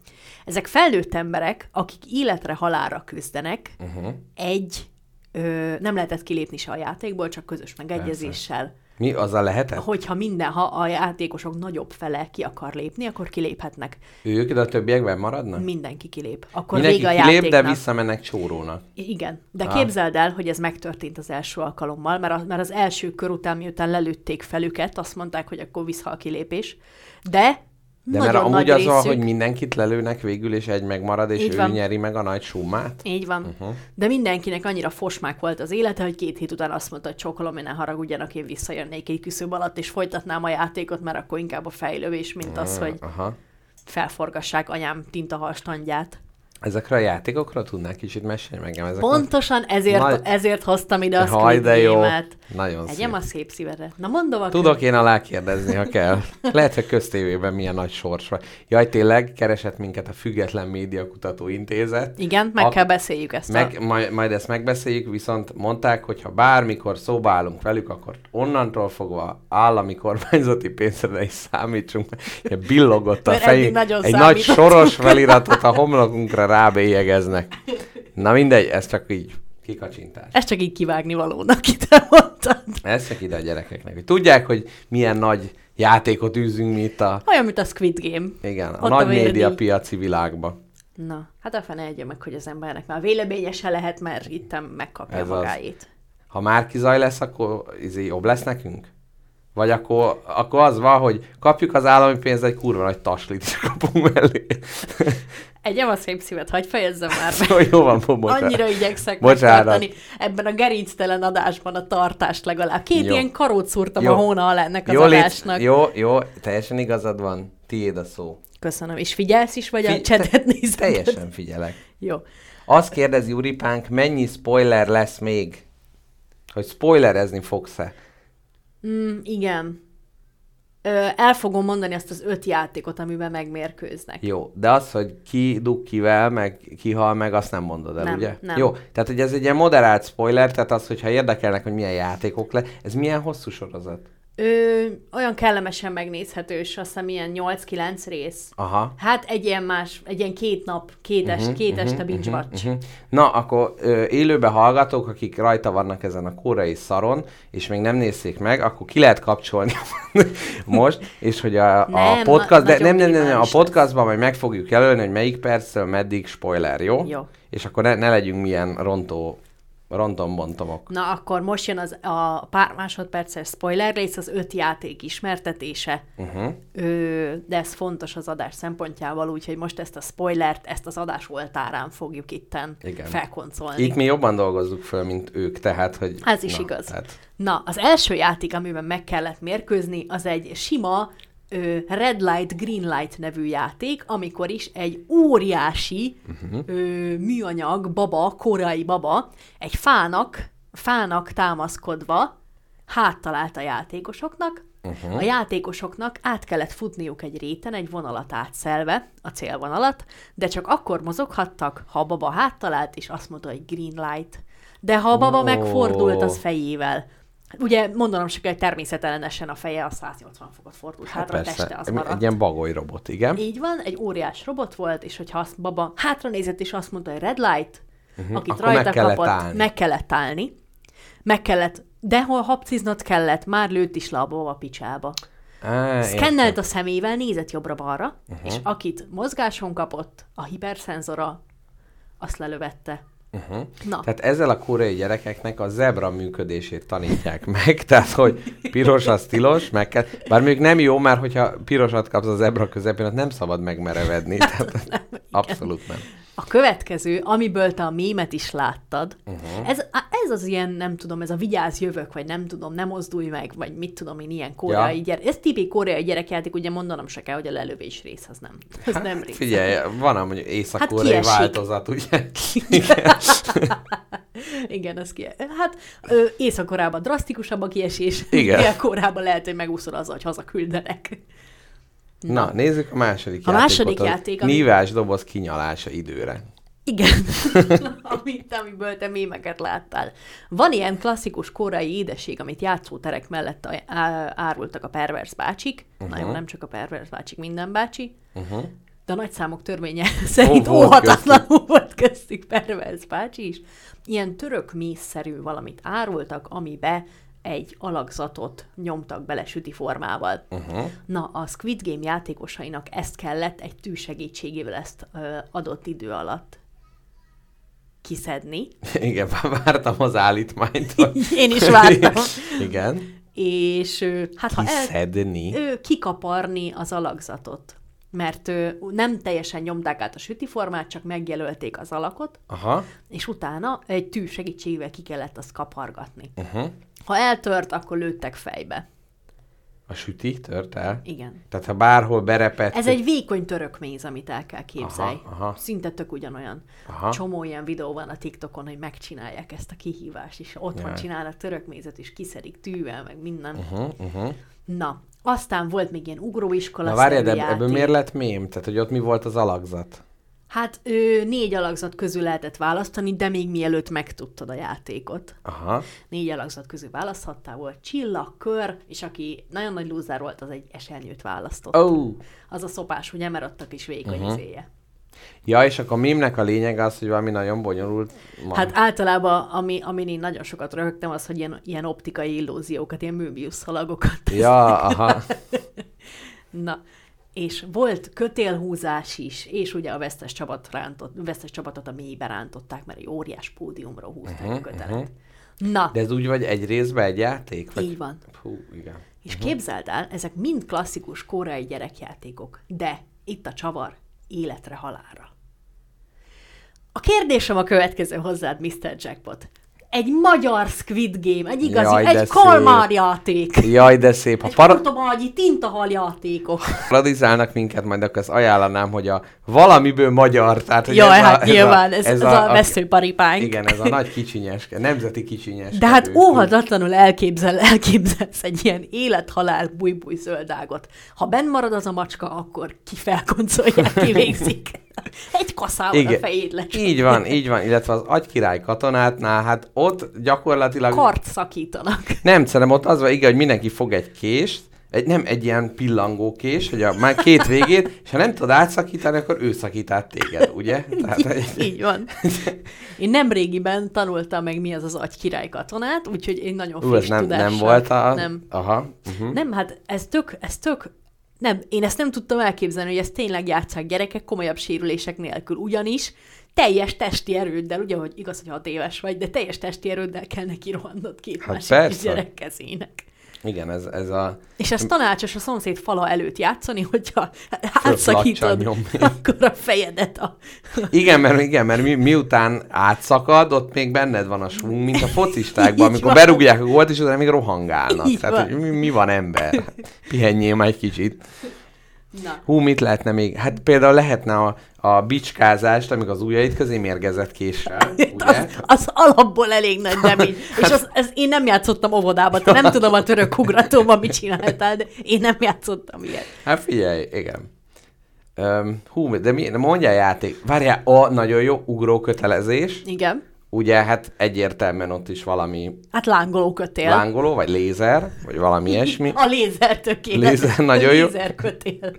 Ezek felnőtt emberek, akik életre halára küzdenek, uh-huh. egy, ö, nem lehetett kilépni se a játékból, csak közös megegyezéssel. Persze
mi, azzal lehetett?
Hogyha minden, ha a játékosok nagyobb fele ki akar lépni, akkor kiléphetnek.
Ők, de a többiekben maradnak?
Mindenki kilép. Akkor
Mindenki
vége a
kilép,
játéknak.
de visszamennek csórónak.
Igen, de ah. képzeld el, hogy ez megtörtént az első alkalommal, mert, a, mert az első kör után, miután lelőtték felüket, azt mondták, hogy akkor vissza a kilépés. De
de Nagyon mert amúgy az van, hogy mindenkit lelőnek végül, és egy megmarad, és Így ő van. nyeri meg a nagy summát.
Így van. Uh-huh. De mindenkinek annyira fosmák volt az élete, hogy két hét után azt mondta, hogy csokolom, én ne haragudjanak, én visszajönnék egy küszöb alatt, és folytatnám a játékot, mert akkor inkább a fejlővés, mint az, hogy uh-huh. felforgassák anyám tintahastandját.
Ezekre a játékokra tudnál kicsit mesélni meg? Ezek
Pontosan ezért, Nagy... ezért hoztam ide a Squid de jó.
Nagyon
Egyem
szép.
a szép szívedre. Na mondom
akkor. Tudok én alá kérdezni, ha kell. Lehet, hogy köztévében milyen nagy sors van. Jaj, tényleg keresett minket a Független Média Kutató Intézet.
Igen, meg a... kell beszéljük ezt.
Meg, a... majd, majd ezt megbeszéljük, viszont mondták, hogy ha bármikor szóba állunk velük, akkor onnantól fogva állami kormányzati pénzre is számítsunk. Billogott a fejünk. Egy nagy soros feliratot a homlokunkra rábélyegeznek. Na mindegy, ez csak így kikacsintás.
Ez csak így kivágni valónak, itt elmondtad.
Ez csak ide a gyerekeknek, hogy tudják, hogy milyen nagy játékot űzünk mi itt a...
Olyan, mint a Squid Game.
Igen, a Ott nagy média piaci világba.
Na, hát a fene egye meg, hogy az embernek már véleményese lehet, mert itt megkapja Ez magáét. Az.
Ha már kizaj lesz, akkor izé jobb lesz nekünk? Vagy akkor, akkor az van, hogy kapjuk az állami pénzt, egy kurva nagy taslit is kapunk mellé.
Egyem a szép szívet, hagyd fejezzem már.
Szóval jó van, bocsánat.
Annyira igyekszek megtartani ebben a gerinctelen adásban a tartást legalább. Két jó. ilyen karót szúrtam jó. a hóna alá ennek az jó, adásnak.
Jó, jó, teljesen igazad van. Tiéd a szó.
Köszönöm. És figyelsz is, vagy Figy- a csetet nézed?
Teljesen figyelek.
jó.
Azt kérdezi Uripánk, mennyi spoiler lesz még? Hogy spoilerezni fogsz-e?
Mm, igen. El fogom mondani azt az öt játékot, amiben megmérkőznek.
Jó, de az, hogy ki dug kivel, meg ki hal meg, azt nem mondod el,
nem,
ugye?
Nem.
Jó, tehát hogy ez egy ilyen moderált spoiler, tehát az, hogyha érdekelnek, hogy milyen játékok le, ez milyen hosszú sorozat?
Ö, olyan kellemesen megnézhetős, azt hiszem ilyen 8-9 rész.
Aha.
Hát egy ilyen más, egy ilyen két nap, két, est, uh-huh, két uh-huh, este binge uh-huh, watch. Uh-huh.
Na, akkor ö, élőbe hallgatók, akik rajta vannak ezen a korai szaron, és még nem nézték meg, akkor ki lehet kapcsolni most, és hogy a, a nem, podcast, de nem, nem, nem, nem, a podcastban majd meg fogjuk jelölni, hogy melyik perctől meddig spoiler, jó?
Jó.
És akkor ne, ne legyünk milyen rontó Rontom-bontomok.
Na, akkor most jön az, a pár másodperces spoiler rész, az öt játék ismertetése. Uh-huh. Ö, de ez fontos az adás szempontjából, úgyhogy most ezt a spoilert, ezt az adás oltárán fogjuk itten Igen. felkoncolni.
Itt mi jobban dolgozzuk föl, mint ők, tehát, hogy...
Ez is na, igaz. Tehát... Na, az első játék, amiben meg kellett mérkőzni, az egy sima ö, Red Light, Green Light nevű játék, amikor is egy óriási uh-huh. ö, műanyag baba, korai baba, egy fának, fának támaszkodva háttalált a játékosoknak, Uh-huh. A játékosoknak át kellett futniuk egy réten, egy vonalat átszelve, a célvonalat, de csak akkor mozoghattak, ha a baba háttalált, és azt mondta, hogy green light. De ha a baba oh. megfordult az fejével, Ugye mondanom se kell, hogy természetellenesen a feje a 180 fokot fordult hát hátra, persze. a teste az maradt.
Egy ilyen bagoly robot, igen.
Így van, egy óriás robot volt, és hogyha azt baba hátra nézett, és azt mondta, hogy red light, uh-huh. akit Akkor rajta meg kellett kapott, állni. meg kellett állni. Meg kellett, de ha hapciznod kellett, már lőtt is le a baba picsába. Á, Szkennelt a szemével, nézett jobbra-balra, uh-huh. és akit mozgáson kapott, a hiperszenzora azt lelövette.
Uh-huh. Na. Tehát ezzel a koreai gyerekeknek a zebra működését tanítják meg, tehát hogy piros az tilos, meg kell, bár még nem jó, mert hogyha pirosat kapsz a zebra közepén, ott nem szabad megmerevedni, tehát nem, abszolút nem.
A következő, amiből te a mémet is láttad, uh-huh. ez, ez az ilyen, nem tudom, ez a vigyáz jövök, vagy nem tudom, nem mozdulj meg, vagy mit tudom én, ilyen koreai
Ja.
gyerek. Ez tipik koreai gyerekjáték, ugye mondanom se kell, hogy a lelövés rész az nem. Ez nem rész.
Figyelj, van amúgy észak-koreai
kiesik.
változat, ugye?
Igen, az ki. Hát ö, Észak-Koreában drasztikusabb a kiesés,
Igen.
Dél-Koreában lehet, hogy megúszol azzal, hogy hazaküldenek.
Na, nézzük a második
A második
játékot.
játék,
a
ami-
Nívás doboz kinyalása időre.
Igen, amit, amiből te mémeket láttál. Van ilyen klasszikus korai édesség, amit játszóterek mellett á- árultak a pervers bácsik. Uh-huh. Na jó, nem csak a pervers bácsik, minden bácsi.
Uh-huh.
De a nagyszámok törvénye szerint
volt
óhatatlanul volt köztük pervers bácsi is. Ilyen török mészszerű valamit árultak, amibe egy alakzatot nyomtak bele süti formával.
Uh-huh.
Na, a Squid Game játékosainak ezt kellett egy tű segítségével ezt ö, adott idő alatt kiszedni.
Igen, vártam az állítmányt.
Én is vártam.
Igen.
És hát ha el, ő, kikaparni az alakzatot. Mert ő, nem teljesen nyomták át a sütiformát, csak megjelölték az alakot,
Aha.
és utána egy tű segítségével ki kellett azt kapargatni.
Uh-huh.
Ha eltört, akkor lőttek fejbe.
A süti tört el?
Igen.
Tehát ha bárhol berepett...
Ez egy vékony török méz, amit el kell képzelni.
Aha, aha.
Szinte tök ugyanolyan.
Aha.
Csomó ilyen videó van a TikTokon, hogy megcsinálják ezt a kihívást, és otthon
Jaj.
csinálnak török mézet, és kiszedik tűvel, meg minden. Uh-huh.
Uh-huh.
Na, aztán volt még ilyen ugróiskola
Na de
szerű
ebből miért lett mém? Tehát, hogy ott mi volt az alakzat?
Hát ő, négy alakzat közül lehetett választani, de még mielőtt megtudtad a játékot.
Aha.
Négy alakzat közül választhattál, volt csillag, kör, és aki nagyon nagy lúzár volt, az egy esernyőt választott.
Oh.
Az a szopás, ugye, mert ott a kis vékony uh-huh. izéje.
Ja, és akkor a mémnek a lényeg az, hogy valami nagyon bonyolult van.
Hát általában, ami, amin én nagyon sokat röhögtem, az, hogy ilyen, ilyen optikai illúziókat, ilyen Möbius szalagokat.
Ja, aha.
Na, és volt kötélhúzás is, és ugye a vesztes, csapat rántott, vesztes csapatot a mélybe rántották, mert egy óriás pódiumra húzták uh-huh, a kötelet. Uh-huh. Na,
De ez úgy vagy egy részben egy játék? Vagy...
így van.
Hú, igen.
És uh-huh. képzeld el, ezek mind klasszikus koreai gyerekjátékok, de itt a csavar életre halálra. A kérdésem a következő hozzád, Mr. Jackpot. Egy magyar Squid Game, egy igazi,
Jaj,
egy
szép.
kalmár játék.
Jaj, de szép. Ha
Egy
para-
portobágyi tintahal játékok.
paradizálnak minket, majd akkor ezt ajánlanám, hogy a valamiből magyar. Tehát, hogy
Jaj,
ez
hát
a,
nyilván, ez, ez, a, a
a
veszőparipánk.
Igen, ez a nagy kicsinyes, nemzeti kicsinyes.
De hát óhatatlanul elképzel, elképzelsz egy ilyen élet-halál bújbúj zöldágot. Ha benn marad az a macska, akkor ki felkoncolják, kivégzik. Egy kaszával a fejét lecsapják.
Így van, így van, illetve az agykirály katonátnál, hát ott gyakorlatilag...
Kart szakítanak.
Nem, szerintem ott az van, igen, hogy mindenki fog egy kést, egy, nem egy ilyen pillangó kés, hogy a, már két végét, és ha nem tudod átszakítani, akkor ő szakít át téged, ugye? Tehát,
Így, így van. Én nem régiben tanultam meg, mi az az agykirály katonát, úgyhogy én nagyon friss
nem,
tudással...
nem volt a...
Nem.
Aha. Uh-huh.
Nem, hát ez tök, ez tök, nem, én ezt nem tudtam elképzelni, hogy ezt tényleg játszák gyerekek komolyabb sérülések nélkül, ugyanis teljes testi erőddel, ugye, hogy igaz, hogy hat éves vagy, de teljes testi erőddel kell neki rohannod két
Hát
másik
persze.
gyerek kezének.
Igen, ez, ez a...
És ez tanácsos a szomszéd fala előtt játszani, hogyha átszakítod akkor a fejedet a...
Igen, mert, igen, mert mi, miután átszakad, ott még benned van a svung, mint a focistákban, amikor
van.
berúgják a gólt, és utána még rohangálnak.
Így
Tehát,
van.
hogy mi, mi van ember? Pihenjél már egy kicsit.
Na,
Hú, mit lehetne még? Hát például lehetne a, a bicskázást, amíg az ujjaid közé mérgezett késsel,
az, az alapból elég nagy damage. És az, ez, én nem játszottam óvodában, te nem tudom a török ugratóban mit csináltál, de én nem játszottam ilyet.
Hát figyelj, igen. Um, hú, de mi, mondjál játék. Várjál, a nagyon jó ugró kötelezés.
Igen.
Ugye, hát egyértelműen ott is valami
Hát lángoló kötél.
lángoló, vagy lézer, vagy valami ilyesmi.
A lézer tökéletes.
Lézer nagyon jó.
Lézer kötél.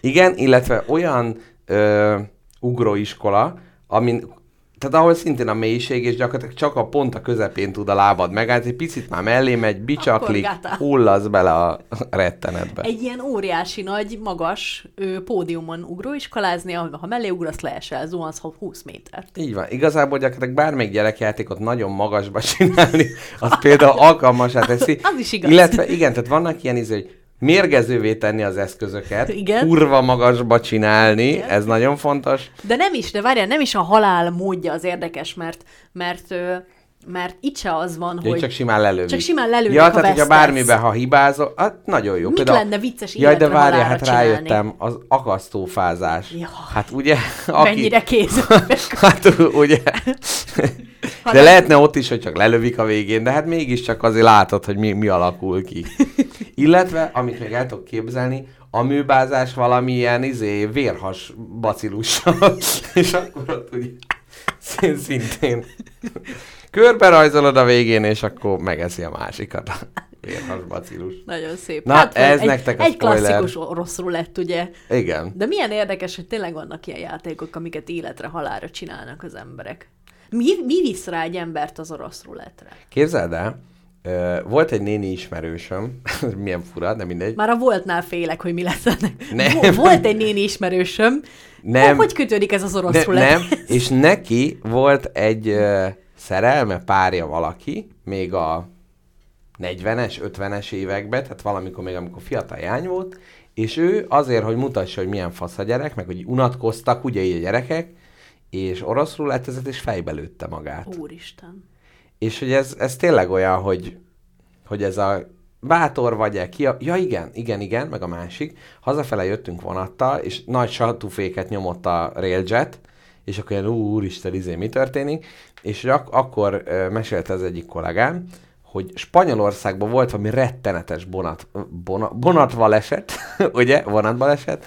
Igen, illetve olyan ö, ugróiskola, amin, tehát ahol szintén a mélység, és gyakorlatilag csak a pont a közepén tud a lábad megállni, egy picit már mellé megy, bicsaklik, hullasz bele a rettenetbe.
Egy ilyen óriási nagy, magas ö, pódiumon ugróiskolázni, ahol ha mellé ugrasz, leesel, zuhansz 20 métert.
Így van. Igazából gyakorlatilag bármelyik gyerekjátékot nagyon magasba csinálni, az például alkalmasá teszi.
Az is igaz.
Illetve igen, tehát vannak ilyen izé, hogy mérgezővé tenni az eszközöket,
Igen.
kurva magasba csinálni,
Igen.
ez nagyon fontos.
De nem is, de várjál, nem is a halál módja az érdekes, mert, mert, mert itt se az van,
Hogy
hogy...
csak simán lelövik.
Csak simán lelőnek,
Ja,
ha
tehát hogyha bármiben, ha hibázol, hát nagyon jó.
Mit lenne vicces
Jaj, de várja, hát
csinálni?
rájöttem, az akasztófázás.
Jaj.
Hát ugye,
Mennyire kész.
Hát ugye.
Ha
De
nem-
lehetne ott is, hogy csak lelövik a végén, de hát mégiscsak azért látod, hogy mi, mi alakul ki. Illetve, amit még el tudok képzelni, a műbázás valamilyen izé, vérhas bacilussal, és akkor ott ugye szintén körbe rajzolod a végén, és akkor megeszi a másikat vérhas bacillus.
Nagyon szép.
Na,
hát,
ez
egy,
nektek a
Egy
spoiler.
klasszikus orosz rulett, ugye?
Igen.
De milyen érdekes, hogy tényleg vannak ilyen játékok, amiket életre, halálra csinálnak az emberek. Mi, mi visz rá egy embert az orosz rulettre?
Képzeld el, volt egy néni ismerősöm, milyen fura, de mindegy.
Már a voltnál félek, hogy mi lesz ennek.
Nem.
Vo- Volt egy néni ismerősöm.
Nem.
Hogy kötődik ez az orosz
Ne,
rulett?
nem, és neki volt egy szerelme, párja valaki, még a 40-es, 50-es években, tehát valamikor még, amikor fiatal jány volt, és ő azért, hogy mutassa, hogy milyen fasz a gyerek, meg hogy unatkoztak, ugye így a gyerekek, és orosz rulettezett, és fejbe lőtte magát.
Úristen.
És hogy ez, ez tényleg olyan, hogy, hogy ez a bátor vagy-e, ki a... Ja igen, igen, igen, meg a másik. Hazafele jöttünk vonattal, és nagy satúféket nyomott a railjet, és akkor ilyen, "Ú, úristen, izé, mi történik? És ak- akkor ö, mesélte az egyik kollégám, hogy Spanyolországban volt valami rettenetes bonat, bona, bonatvaleset, ugye, vonatbaleset,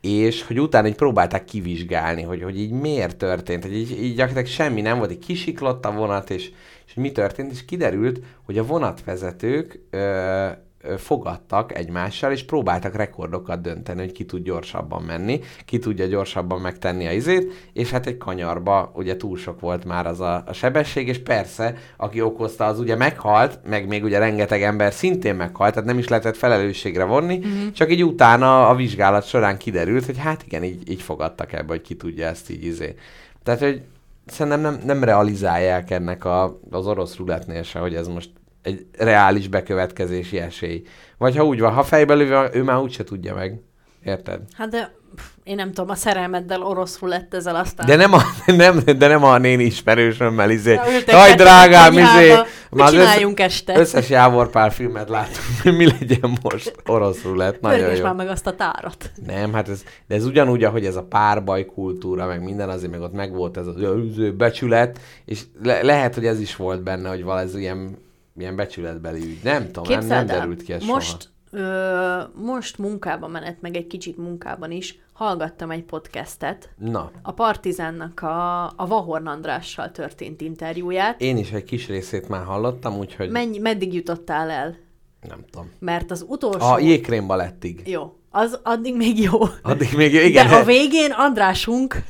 és hogy utána így próbálták kivizsgálni, hogy, hogy így miért történt, hogy így, így gyakorlatilag semmi nem volt, így kisiklott a vonat, és, és mi történt, és kiderült, hogy a vonatvezetők ö, fogadtak egymással, és próbáltak rekordokat dönteni, hogy ki tud gyorsabban menni, ki tudja gyorsabban megtenni a izét, és hát egy kanyarba ugye túl sok volt már az a, a sebesség, és persze, aki okozta, az ugye meghalt, meg még ugye rengeteg ember szintén meghalt, tehát nem is lehetett felelősségre vonni, mm-hmm. csak így utána a vizsgálat során kiderült, hogy hát igen, így, így fogadtak ebbe, hogy ki tudja ezt így izé. Tehát, hogy szerintem nem, nem realizálják ennek a, az orosz ruletnél se, hogy ez most egy reális bekövetkezési esély. Vagy ha úgy van, ha fejbe lövő, ő már úgyse tudja meg. Érted?
Hát de én nem tudom, a szerelmeddel orosz rulett ezzel aztán.
De nem a, nem, de nem a néni ismerősömmel, izé. Jaj, drágám, izé. Az
csináljunk este?
Összes Jávorpál filmet látunk, mi legyen most orosz rulett. Nagyon
Pörgés
jó.
már meg azt a tárat.
Nem, hát ez, de ez ugyanúgy, ahogy ez a párbaj kultúra, meg minden, azért meg ott megvolt ez az ö, becsület, és le, lehet, hogy ez is volt benne, hogy valami ilyen, ilyen becsületbeli ügy. Nem tudom, nem, nem derült ki ez
most, ö, most munkában menet, meg egy kicsit munkában is hallgattam egy podcastet,
soha. Na,
a Partizánnak a, a Vahorn Andrással történt interjúját.
én is egy kis részét már hallottam, úgyhogy
Mennyi, meddig jutottál el?
nem tudom.
Mert az utolsó...
A jégrém balettig.
Jó, az addig még jó.
Addig még, igen,
De a végén Andrásunk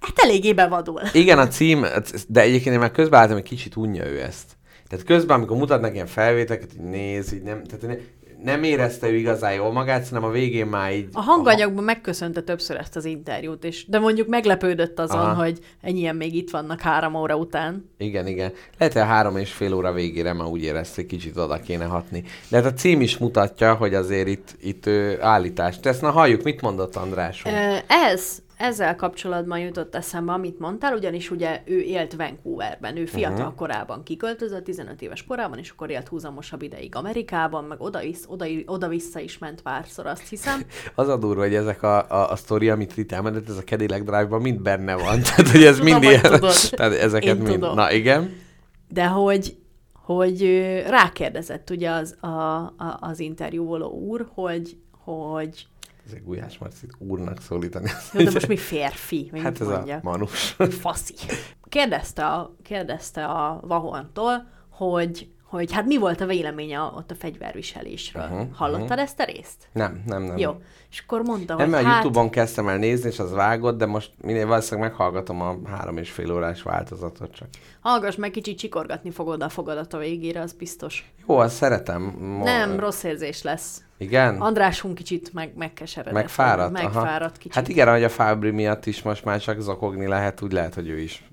hát eléggé bevadul.
Igen, a cím, de egyébként én már közben álltam, hogy kicsit unja ő ezt. Tehát közben, amikor mutatnak ilyen felvételeket, hogy néz, így nem, tehát ne, nem érezte ő igazán jól magát, hanem a végén már így...
A hanganyagban megköszönte többször ezt az interjút, és de mondjuk meglepődött azon,
Aha.
hogy ennyien még itt vannak három óra után.
Igen, igen. Lehet, hogy a három és fél óra végére már úgy érezte, hogy kicsit oda kéne hatni. De hát a cím is mutatja, hogy azért itt, itt ő, állítást tesz. Na halljuk, mit mondott András?
Ez, ezzel kapcsolatban jutott eszembe, amit mondtál, ugyanis ugye ő élt Vancouverben, ő fiatal uh-huh. korában kiköltözött, 15 éves korában, és akkor élt húzamosabb ideig Amerikában, meg oda-vissza, oda, oda-vissza is ment párszor, azt hiszem.
Az a durva, hogy ezek a, a, a sztori, amit itt elmondott, ez a Cadillac Drive-ban mind benne van. Tehát, hogy ez
Tudom,
mind ilyen...
tudod.
Tehát ezeket
Én
mind...
tudom.
Na igen.
De hogy, hogy rákérdezett ugye az, a, a, az interjúvoló úr, hogy, hogy
Ezek Gulyás Marcit úrnak szólítani.
jó, de most mi férfi, mi
Hát ez
mondja?
a manus.
faszi. Kérdezte a, kérdezte a Vahontól, hogy, hogy hát mi volt a véleménye ott a fegyverviselésről. Uh-huh, Hallottad
mhm.
ezt a részt?
Nem, nem, nem.
Jó. És akkor mondta,
Nem,
hogy
mert a
hát...
Youtube-on kezdtem el nézni, és az vágott, de most minél valószínűleg meghallgatom a három és fél órás változatot csak.
Hallgass meg, kicsit csikorgatni fogod a fogadat a végére, az biztos.
Jó, azt szeretem. Ma...
Nem, rossz érzés lesz.
Igen?
Andrásunk kicsit meg, megkeseredett.
Megfáradt?
Megfáradt kicsit.
Hát igen, hogy a Fábri miatt is most már csak zokogni lehet, úgy lehet, hogy ő is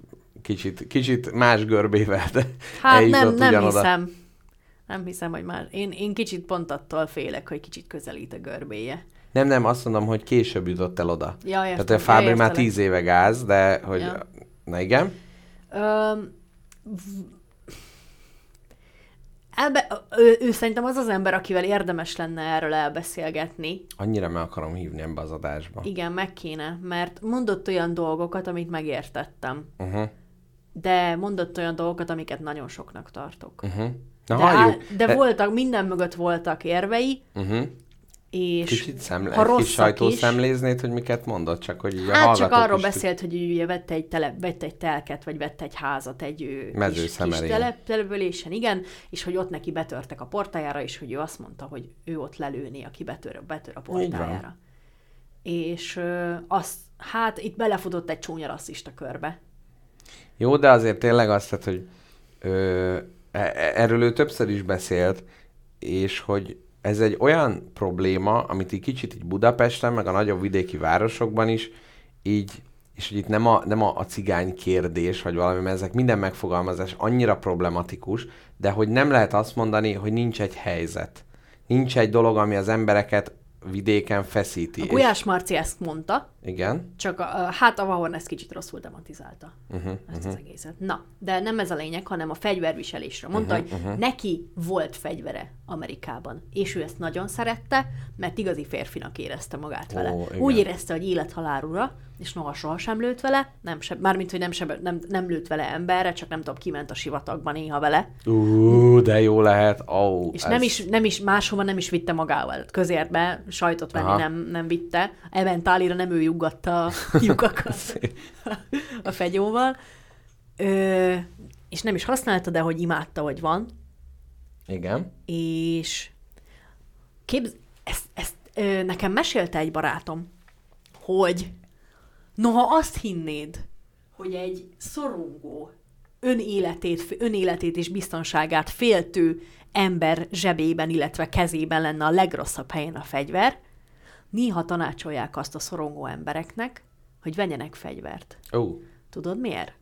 kicsit, kicsit más görbével, de
Hát nem, nem
ugyanoda.
hiszem. Nem hiszem, hogy már... Én, én kicsit pont attól félek, hogy kicsit közelít a görbéje.
Nem, nem, azt mondom, hogy később jutott el oda.
Ja, értem.
Tehát a Fábri már tíz éve gáz, de hogy...
Ja.
Na igen?
V- Elbe, ő, ő szerintem az az ember, akivel érdemes lenne erről elbeszélgetni.
Annyira meg akarom hívni ebbe az adásba.
Igen, meg kéne, mert mondott olyan dolgokat, amit megértettem.
Uh-huh,
De mondott olyan dolgokat, amiket nagyon soknak tartok.
uh-huh. Na
De,
halljuk.
á- de voltak, minden mögött voltak érvei,
Uh-huh.
És
Kicsit szemle,
ha
egy kis sajtószemléznéd, hogy miket mondott, csak hogy így a
Hát csak arról beszélt, hogy ő ugye vette egy, tele, vette egy telket, vagy vette egy házat egy kis, kis telep, településen, igen, és hogy ott neki betörtek a portájára, és hogy ő azt mondta, hogy ő ott lelőni, aki betör, betör a portájára. És azt, hát itt belefutott egy csúnya rasszista körbe.
Jó, de azért tényleg azt, tehát, hogy ö, e- e- erről ő többször is beszélt, és hogy ez egy olyan probléma, amit így kicsit így Budapesten, meg a nagyobb vidéki városokban is, így, és hogy itt nem a, nem a, a cigány kérdés, vagy valami, mert ezek minden megfogalmazás annyira problematikus, de hogy nem lehet azt mondani, hogy nincs egy helyzet. Nincs egy dolog, ami az embereket vidéken feszíti.
A Gulyás Marci ezt mondta,
Igen.
csak a, hát a Vahorn ezt kicsit rosszul tematizálta,
Uh-huh,
ezt az egészet. Na, de nem ez a lényeg, hanem a fegyverviselésre. Mondta,
Mhm,
uh-huh, hogy neki volt fegyvere Amerikában, és ő ezt nagyon szerette, mert igazi férfinak érezte magát vele.
Ó, igen.
Úgy érezte, hogy élethalálúra, és noha sohasem lőtt vele, nem se, mármint, hogy nem, sebe, nem, nem lőtt vele emberre, csak nem tudom, kiment a sivatagba néha vele,
Ú, de jó lehet. Oh,
és nem is, nem is máshova nem is vitte magával. Közértbe sajtot venni
Aha.
nem, nem vitte. Eventálira nem ő juggatta a lyukakat a fegyóval. Ö, és nem is használta, de hogy imádta, hogy van.
Igen.
És képz... ezt, ezt ö, nekem mesélte egy barátom, hogy noha azt hinnéd, hogy egy szorongó, önéletét, önéletét és biztonságát féltő ember zsebében, illetve kezében lenne a legrosszabb helyen a fegyver, néha tanácsolják azt a szorongó embereknek, hogy vegyenek fegyvert.
Ó,
Tudod miért?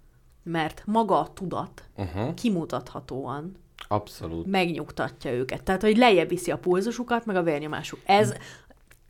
Mert maga a tudat
uh-huh.
kimutathatóan
abszolút.
megnyugtatja őket. Tehát, hogy lejjebb viszi a pulzusukat, meg a vérnyomásuk. Ez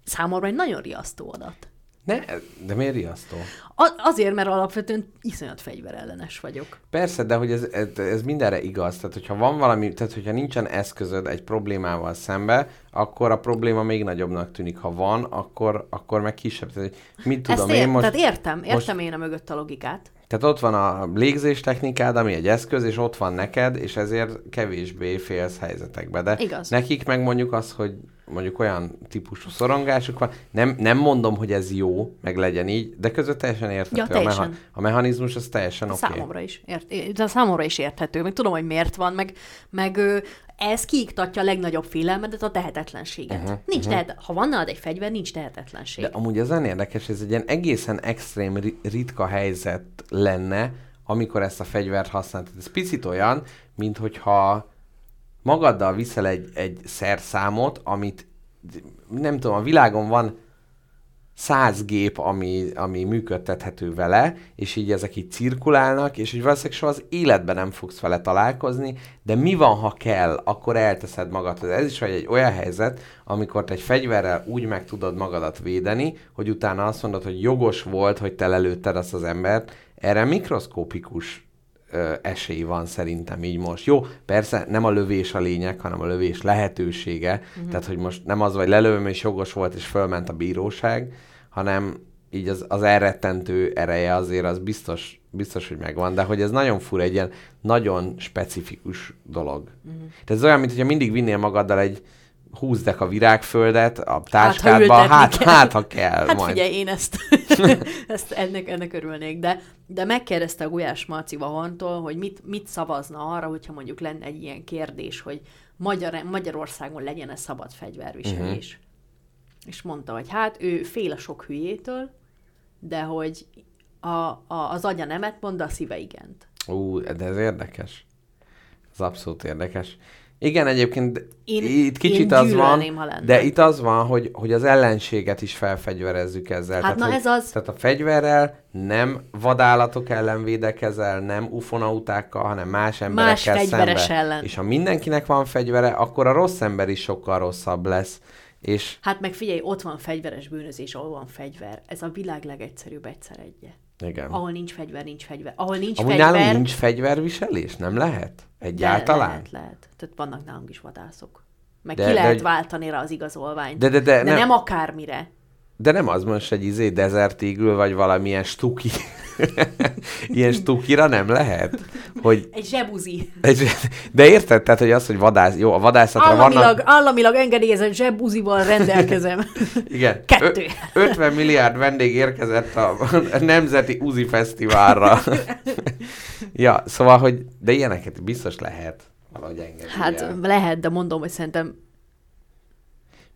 számomra egy nagyon riasztó adat.
Ne, de miért riasztó?
A- azért, mert alapvetően iszonyat fegyverellenes vagyok.
Persze, de hogy ez, ez, ez mindenre igaz. Tehát, hogyha van valami, tehát, hogyha nincsen eszközöd egy problémával szembe, akkor a probléma még nagyobbnak tűnik. Ha van, akkor, akkor meg kisebb. Tehát, mit tudom
Ezt
én
ér-
most...
Tehát értem, értem én a mögött a logikát.
Tehát ott van a légzés technikád, ami egy eszköz, és ott van neked, és ezért kevésbé félsz helyzetekbe. De
Igaz.
nekik meg mondjuk az, hogy mondjuk olyan típusú szorongásuk van, nem, nem mondom, hogy ez jó, meg legyen így, de között teljesen érthető.
Ja,
a,
teljesen.
a mechanizmus az teljesen oké. Okay.
Számomra is, ért, de számomra is érthető, meg tudom, hogy miért van, meg, meg ez kiiktatja a legnagyobb félelmedet, a tehetetlenséget. Uh-huh, nincs uh-huh. tehet, ha van nálad egy fegyver, nincs tehetetlenség.
De amúgy ez olyan érdekes, ez egy ilyen egészen extrém ri- ritka helyzet lenne, amikor ezt a fegyvert használtad. Ez picit olyan, mint hogyha magaddal viszel egy, egy szerszámot, amit nem tudom, a világon van száz gép, ami, ami működtethető vele, és így ezek így cirkulálnak, és így valószínűleg soha az életben nem fogsz vele találkozni, de mi van, ha kell, akkor elteszed magadhoz. Ez is vagy egy olyan helyzet, amikor te egy fegyverrel úgy meg tudod magadat védeni, hogy utána azt mondod, hogy jogos volt, hogy te lelőtted azt az embert. Erre mikroszkópikus esély van szerintem így most. Jó, persze nem a lövés a lényeg, hanem a lövés lehetősége. Uh-huh. Tehát, hogy most nem az, vagy lelövöm, és jogos volt, és fölment a bíróság, hanem így az, az elrettentő ereje azért az biztos, biztos, hogy megvan, de hogy ez nagyon fura, egy ilyen nagyon specifikus dolog. Uh-huh. Tehát ez olyan, mint hogyha mindig vinnél magaddal egy 20 deka virágföldet a táskádba,
ültetni
hát,
kell.
hát, ha kell
Hát
majd.
figyelj, én ezt, ezt ennek, ennek örülnék, de, de megkérdezte a Gulyás Marci Vahontól, hogy mit, mit szavazna arra, hogyha mondjuk lenne egy ilyen kérdés, hogy Magyar, Magyarországon legyen-e szabad fegyverviselés. Uh-huh. És mondta, hogy hát ő fél a sok hülyétől, de hogy a, a, az agya nemet mond, de a szíve igent.
Ú, de ez érdekes. Ez abszolút érdekes. Igen, egyébként
Én-
itt kicsit
én
az van, de itt az van, hogy, hogy az ellenséget is felfegyverezzük ezzel.
Hát na
hogy,
ez az.
Tehát a fegyverrel nem vadállatok ellen védekezel, nem ufonautákkal, hanem más emberekkel
fegyveres
szembe.
ellen.
És ha mindenkinek van fegyvere, akkor a rossz ember is sokkal rosszabb lesz. És
Hát meg figyelj, ott van fegyveres bűnözés, ahol van fegyver. Ez a világ legegyszerűbb egyszer egye.
Igen.
Ahol nincs fegyver, nincs fegyver. Ahol nincs
Amúgy
fegyver...
nálunk nincs fegyverviselés? Nem lehet?
de
Egyáltalán?
Lehet, lehet. Tehát vannak nálunk is vadászok. Meg
De-
ki
de
lehet
hogy-
váltani rá az igazolványt.
De, de, de,
de
nem,
nem akármire.
De nem az most egy izé Desert Eagle, vagy valamilyen stuki. Ilyen stukira nem lehet? Hogy
Egy zsebuzi.
egy- De érted? Tehát, hogy az, hogy vadász... Jó, a vadászatra
Államilag,
vannak...
államilag engedélyezett zsebuzival rendelkezem.
Igen.
Kettő.
Ö- 50 milliárd vendég érkezett a Nemzeti Uzi Fesztiválra. ja, szóval, hogy... De ilyeneket biztos lehet valahogy engedni.
hát
el.
lehet, de mondom, hogy szerintem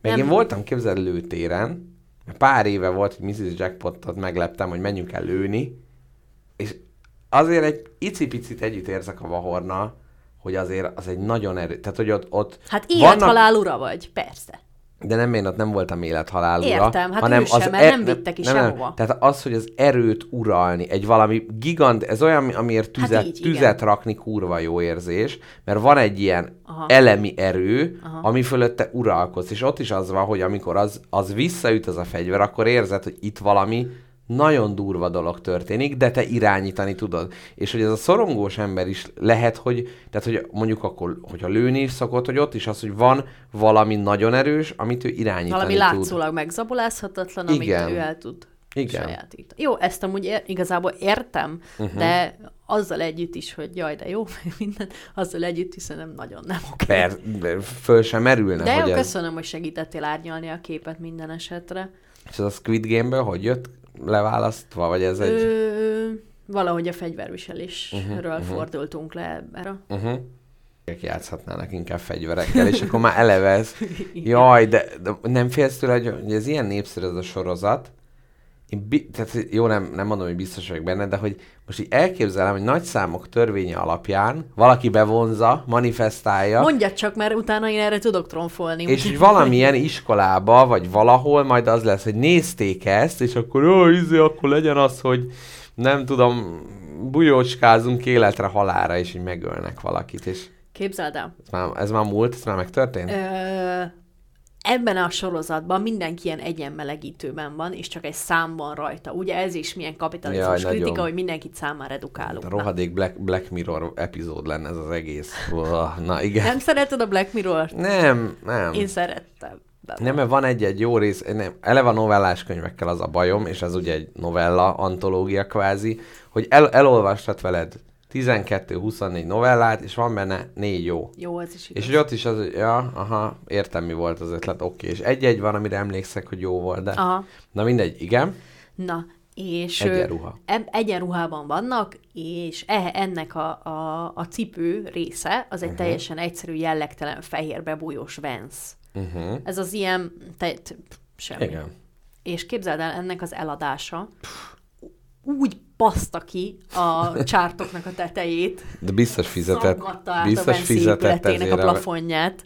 Meg
Nem.
én voltam képzeld lőtéren, pár éve volt, hogy Mrs. Jackpotot megleptem, hogy menjünk el lőni, és azért egy icipicit együtt érzek a Vahornal, hogy azért az egy nagyon erő, tehát hogy ott, ott
Hát élethalál ura vagy, persze.
De nem én ott nem voltam élethalál ura,
Értem, hát
hanem
ő sem,
az
mert nem vittek ki sehova.
Tehát az, hogy az erőt uralni, egy valami gigant, ez olyan, amiért tüzet,
Hát így, igen.
tüzet rakni kurva jó érzés, mert van egy ilyen
Aha.
elemi erő,
Aha.
ami fölötte uralkodsz, és ott is az van, hogy amikor az, az visszaüt az a fegyver, akkor érzed, hogy itt valami nagyon durva dolog történik, de te irányítani tudod. És hogy ez a szorongós ember is lehet, hogy, tehát hogy mondjuk akkor, hogyha lőni is szokott, hogy ott is az, hogy van valami nagyon erős, amit ő irányítani
Valami
tud.
látszólag megzabolázhatatlan, amit
Igen.
ő el tud
Igen.
sajátítani. Jó, ezt amúgy ér, igazából értem, uh-huh. de azzal együtt is, hogy jaj, de jó, meg minden, azzal együtt is szerintem nagyon nem oké.
Per, föl sem merülne,
De jó,
hogy ez...
köszönöm, hogy segítettél árnyalni a képet minden esetre.
És ez a Squid Game-ből hogy jött leválasztva, vagy ez egy...
Ö, valahogy a fegyverviselésről uh-huh, uh-huh. fordultunk le erre.
Uh-huh. játszhatnának inkább fegyverekkel, és akkor már eleve ez... Jaj, de, de nem félsz tőle, hogy, hogy ez ilyen népszerű ez a sorozat, én bi- tehát jó, nem, nem mondom, hogy biztos vagyok benne, de hogy most így elképzelem, hogy nagy számok törvénye alapján valaki bevonza, manifestálja,
Mondjad csak, mert utána én erre tudok tromfolni.
és hogy valamilyen iskolába, vagy valahol majd az lesz, hogy nézték ezt, és akkor jó, izé, akkor legyen az, hogy nem tudom, bujócskázunk életre halára, és így megölnek valakit, és
Képzeld el.
ez már, ez már múlt, ez már megtörtént?
Ö, ebben a sorozatban mindenki ilyen egyenmelegítőben van, és csak egy szám van rajta. Ugye ez is milyen kapitalizmus
Jaj,
kritika,
nagyon.
hogy mindenkit számára redukálunk.
A rohadék Black, Black Mirror epizód lenne ez az egész. Na igen.
Nem szereted a Black Mirror-t?
Nem, nem.
Én szerettem.
Nem, mert van egy-egy jó rész, nem, eleve novellás könyvekkel az a bajom, és ez ugye egy novella, antológia kvázi, hogy el, elolvastad veled 12-24 novellát, és van benne négy jó.
Jó, ez is igaz.
És hogy ott is az, ja, aha, értem mi volt az ötlet, oké. És egy-egy van, amire emlékszek, hogy jó volt, de...
Aha.
Na mindegy, igen.
Na, és
Egyenruha.
eb- egyenruhában vannak, és e- ennek a, a, a cipő része, az egy uh-huh. teljesen egyszerű, jellegtelen fehérbe bújós Vans.
Uh-huh.
Ez az ilyen, te, te, semmi.
Igen.
És képzeld el, ennek az eladása úgy baszta ki a csártoknak a tetejét,
De biztos fizetett,
a
biztos
Vance
fizetett ezért.
a
A...
plafonját.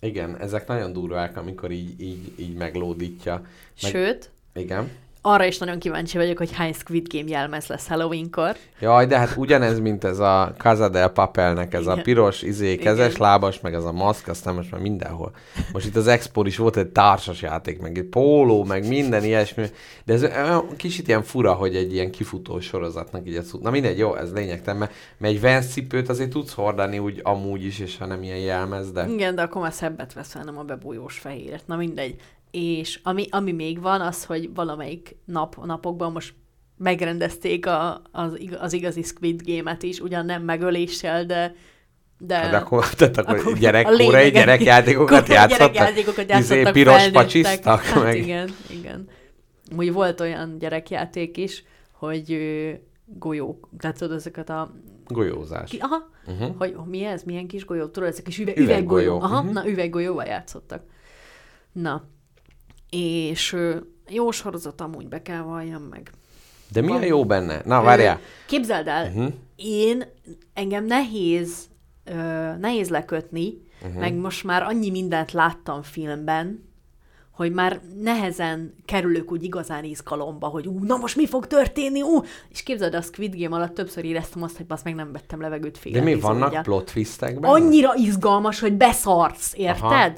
Igen, ezek nagyon durvák, amikor így, így, így meglódítja. Meg...
Sőt,
Igen.
Arra is nagyon kíváncsi vagyok, hogy hány Squid Game jelmez lesz Halloweenkor.
Jaj, de hát ugyanez, mint ez a Casa del Papelnek, ez
Igen.
a piros, izé, kezes
Igen.
lábas, meg ez a maszk, aztán most már mindenhol. Most itt az expo is volt egy társas játék, meg egy póló, meg minden ilyesmi. De ez kicsit ilyen fura, hogy egy ilyen kifutó sorozatnak így cucc. Na mindegy, jó, ez lényegtelen, mert, mert egy Vans cipőt azért tudsz hordani úgy amúgy is, és ha nem ilyen jelmez, de...
Igen, de akkor már szebbet veszel, nem a bebújós fehéret. Na mindegy. És ami, ami még van, az, hogy valamelyik nap, napokban most megrendezték a, az, az igazi Squid Game-et is, ugyan nem megöléssel, de de,
Hát akkor, tehát akkor,
Akkor
gyerekkorai gyerekjátékokat játszottak?
Gyerekjátékokat
Izé,
játszottak
piros pacsiztak?
Hát
meg...
igen, igen. Úgy volt olyan gyerekjáték is, hogy golyók, tehát tudod, ezeket a...
Golyózás.
Ki, aha,
Uh-huh.
hogy mi ez, milyen kis golyó, tudod, ezek kis üve,
Üveggolyó.
Aha,
Mhm.
na, üveggolyóval játszottak. Na, és jó sorozat amúgy be kell valljam meg.
De mi a jó benne? Na, várjál.
Képzeld el,
Uh-huh.
én, engem nehéz ö, nehéz lekötni, uh-huh. meg most már annyi mindent láttam filmben, hogy már nehezen kerülök úgy igazán izgalomba, hogy ú, na most mi fog történni, ú, és képzeld, a Squid Game alatt többször éreztem azt, hogy azt meg nem vettem levegőt fél
De mi vannak plot twistek benne?
Annyira izgalmas, hogy beszarsz, érted?
Aha.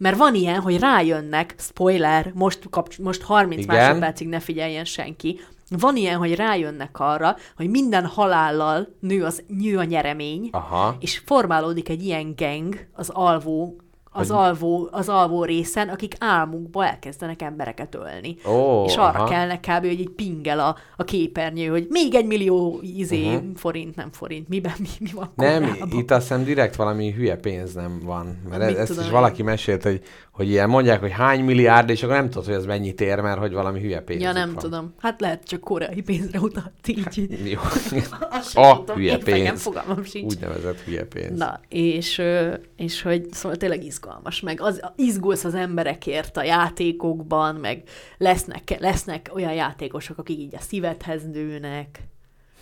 Mert van ilyen, hogy rájönnek, spoiler, most, kapcs- most 30
Igen.
másodpercig ne figyeljen senki, van ilyen, hogy rájönnek arra, hogy minden halállal nő, az, nő a nyeremény,
Aha.
és formálódik egy ilyen geng az alvó, az,
Hogy-
alvó, az alvó részen, akik álmukba elkezdenek embereket ölni.
Ó,
és arra
aha.
kellnek kb. hogy így pingel a, a képernyő, hogy még egy millió izé, uh-huh. forint, nem forint, miben, mi, mi van
Nem,
Koreában?
itt azt hiszem direkt valami hülye pénz nem van. Mert
Mit
ez, ezt is valaki mesélt, hogy, hogy ilyen mondják, hogy hány milliárd, és akkor nem tudod, hogy ez mennyit ér, mert hogy valami hülye pénz.
Ja, nem tudom. Hát lehet csak koreai pénzre utalt így.
Jó.
Azt sem
A
tudom,
hülye pénz.
fogalmam sincs.
Úgynevezett hülye pénz.
Na, és, és hogy szóval tényleg izgalmas, meg az, izgulsz az emberekért a játékokban, meg lesznek, lesznek olyan játékosok, akik így a szívedhez nőnek.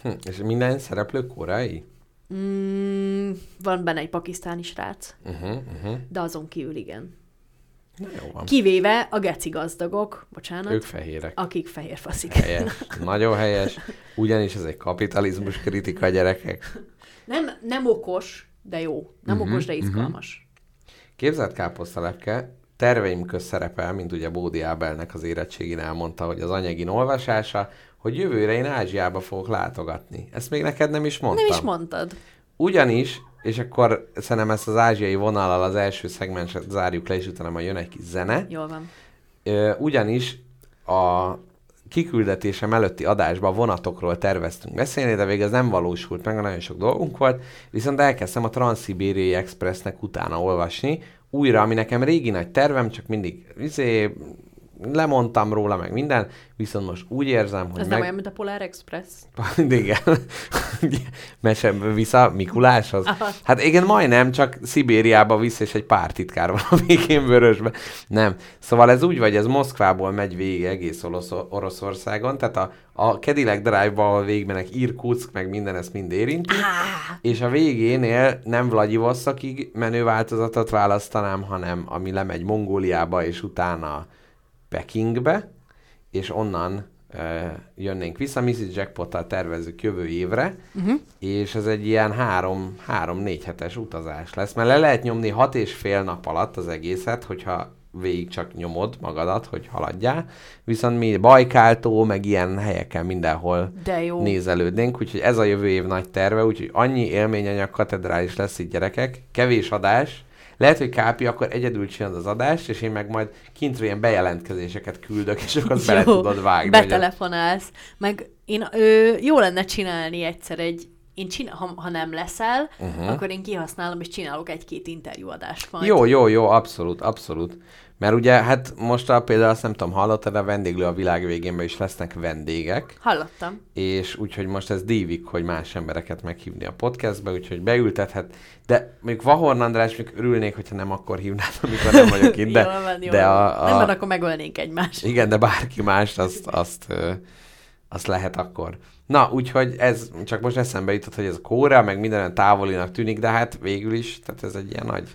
Hm, és minden szereplő koreai?
Mm, van benne egy pakisztáni srác,
Uh-huh, uh-huh.
de azon kívül igen.
Na jó van.
Kivéve a geci gazdagok, bocsánat,
Ők fehérek.
akik fehér faszik.
Helyes. Nagyon helyes. Ugyanis ez egy kapitalizmus kritika, gyerekek.
Nem, nem okos, de jó. Nem
Mhm,
uh-huh, okos, de izgalmas.
Képzelt káposztalepke terveim köz szerepel, mint ugye Bódi Ábelnek az érettségén elmondta, hogy az anyagin olvasása, hogy jövőre én Ázsiába fogok látogatni. Ezt még neked nem is mondtam.
Nem is mondtad.
Ugyanis, és akkor szerintem ezt az ázsiai vonallal az első szegmenset zárjuk le, és utána majd jön egy kis zene.
Jól van.
Ugyanis a kiküldetésem előtti adásban vonatokról terveztünk beszélni, de végül ez nem valósult meg, nagyon sok dolgunk volt, viszont elkezdtem a Transzibériai Expressnek utána olvasni, újra, ami nekem régi nagy tervem, csak mindig izé, lemondtam róla, meg minden, viszont most úgy érzem, hogy
Ez
meg...
nem olyan, mint a Polar Express.
igen. Mese vissza Mikuláshoz.
Aha.
Hát igen, majdnem, csak Szibériába vissza, és egy pár titkár van a végén vörösbe. Nem. Szóval ez úgy vagy, ez Moszkvából megy végig egész Orosz- Oroszországon, tehát a, a Cadillac Drive-ba, ahol végigmenek Irkutsk, meg minden ezt mind érinti. És a végénél nem Vladivostokig menő változatot választanám, hanem ami lemegy Mongóliába, és utána Pekingbe, és onnan e, jönnénk vissza. Mrs. Jackpottal tervezzük jövő évre, uh-huh. és ez egy ilyen három, három-négy hetes utazás lesz, mert le lehet nyomni hat és fél nap alatt az egészet, hogyha végig csak nyomod magadat, hogy haladjál. Viszont mi Bajkáltó, meg ilyen helyeken mindenhol
De jó.
nézelődnénk, úgyhogy ez a jövő év nagy terve, úgyhogy annyi élményanyag katedrális lesz itt gyerekek, kevés adás, lehet, hogy Kápi akkor egyedül csinálod az adást, és én meg majd kintről ilyen bejelentkezéseket küldök, és akkor bele tudod vágni.
Betelefonálsz. Meg én, ö, jó lenne csinálni egyszer egy, én csinál, ha, ha nem leszel, uh-huh. akkor én kihasználom, és csinálok egy-két interjúadást majd.
Jó, jó, jó, abszolút, abszolút. Mert ugye, hát most a, például azt nem tudom, hallottad, a vendéglő a világ végénben is lesznek vendégek,
Hallottam.
és úgyhogy most ez dívik, hogy más embereket meghívni a podcastbe, úgyhogy beültethet. De mondjuk Vahorn András, még örülnék, hogyha nem akkor hívnám, amikor nem vagyok itt, de,
jól van, jól
de
van.
a, a,
Nem, mert akkor megölnénk egymást.
Igen, de bárki mást, azt, azt, azt lehet akkor. Na, úgyhogy ez csak most eszembe jutott, hogy ez a kóra, meg minden olyan távolinak tűnik, de hát végül is, tehát ez egy ilyen nagy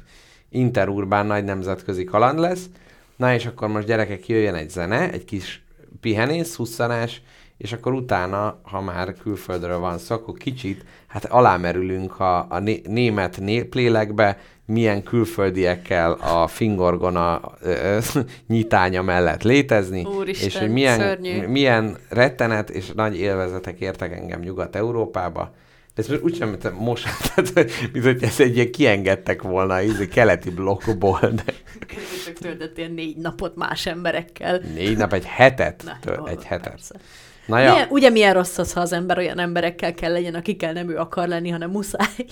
interurbán, nagy nemzetközi kaland lesz. Na és akkor most gyerekek jöjjön egy zene, egy kis pihenés, szusszanás, és akkor utána, ha már külföldről van szó, akkor kicsit, hát alámerülünk a, a né- német néplélekbe, milyen külföldiekkel a fingorgona ö, ö, nyitánya mellett létezni,
Úristen,
és hogy milyen,
szörnyű.
milyen rettenet és nagy élvezetek értek engem Nyugat-Európába. Ez most úgy sem, a most, tehát, mint hogy ez egy ilyen kiengedtek volna a keleti blokkból, de
csak töltöttél négy napot más emberekkel.
négy nap, egy hetet,
Na,
től,
jól
egy hetet.
persze.
Na ja,
Milyen, ugye milyen rossz az, ha az ember olyan emberekkel kell legyen, akikkel nem ő akar lenni, hanem muszáj.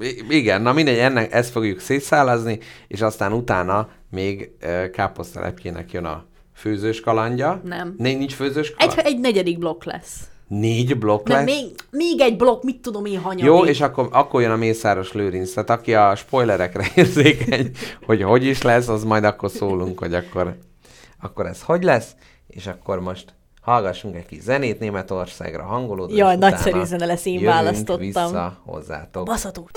I- igen, na mindegy, ennek ezt fogjuk szétszálazni, és aztán utána még káposztalepkének jön a főzős kalandja.
Nem.
Nincs főzős
Egy,
kaland?
egy negyedik blokk lesz.
Négy blokk
Nem,
lesz?
még, még egy blokk, mit tudom én, hanyadik.
Jó, és akkor, akkor jön a Mészáros Lőrinc. Tehát aki a spoilerekre érzékeny, hogy hogy is lesz, az majd akkor szólunk, hogy akkor, akkor ez hogy lesz, és akkor most hallgassunk egy kis zenét Németországra hangolódva.
Jaj,
és
nagyszerű zene lesz, én választottam.
vissza hozzátok.
Baszatúr!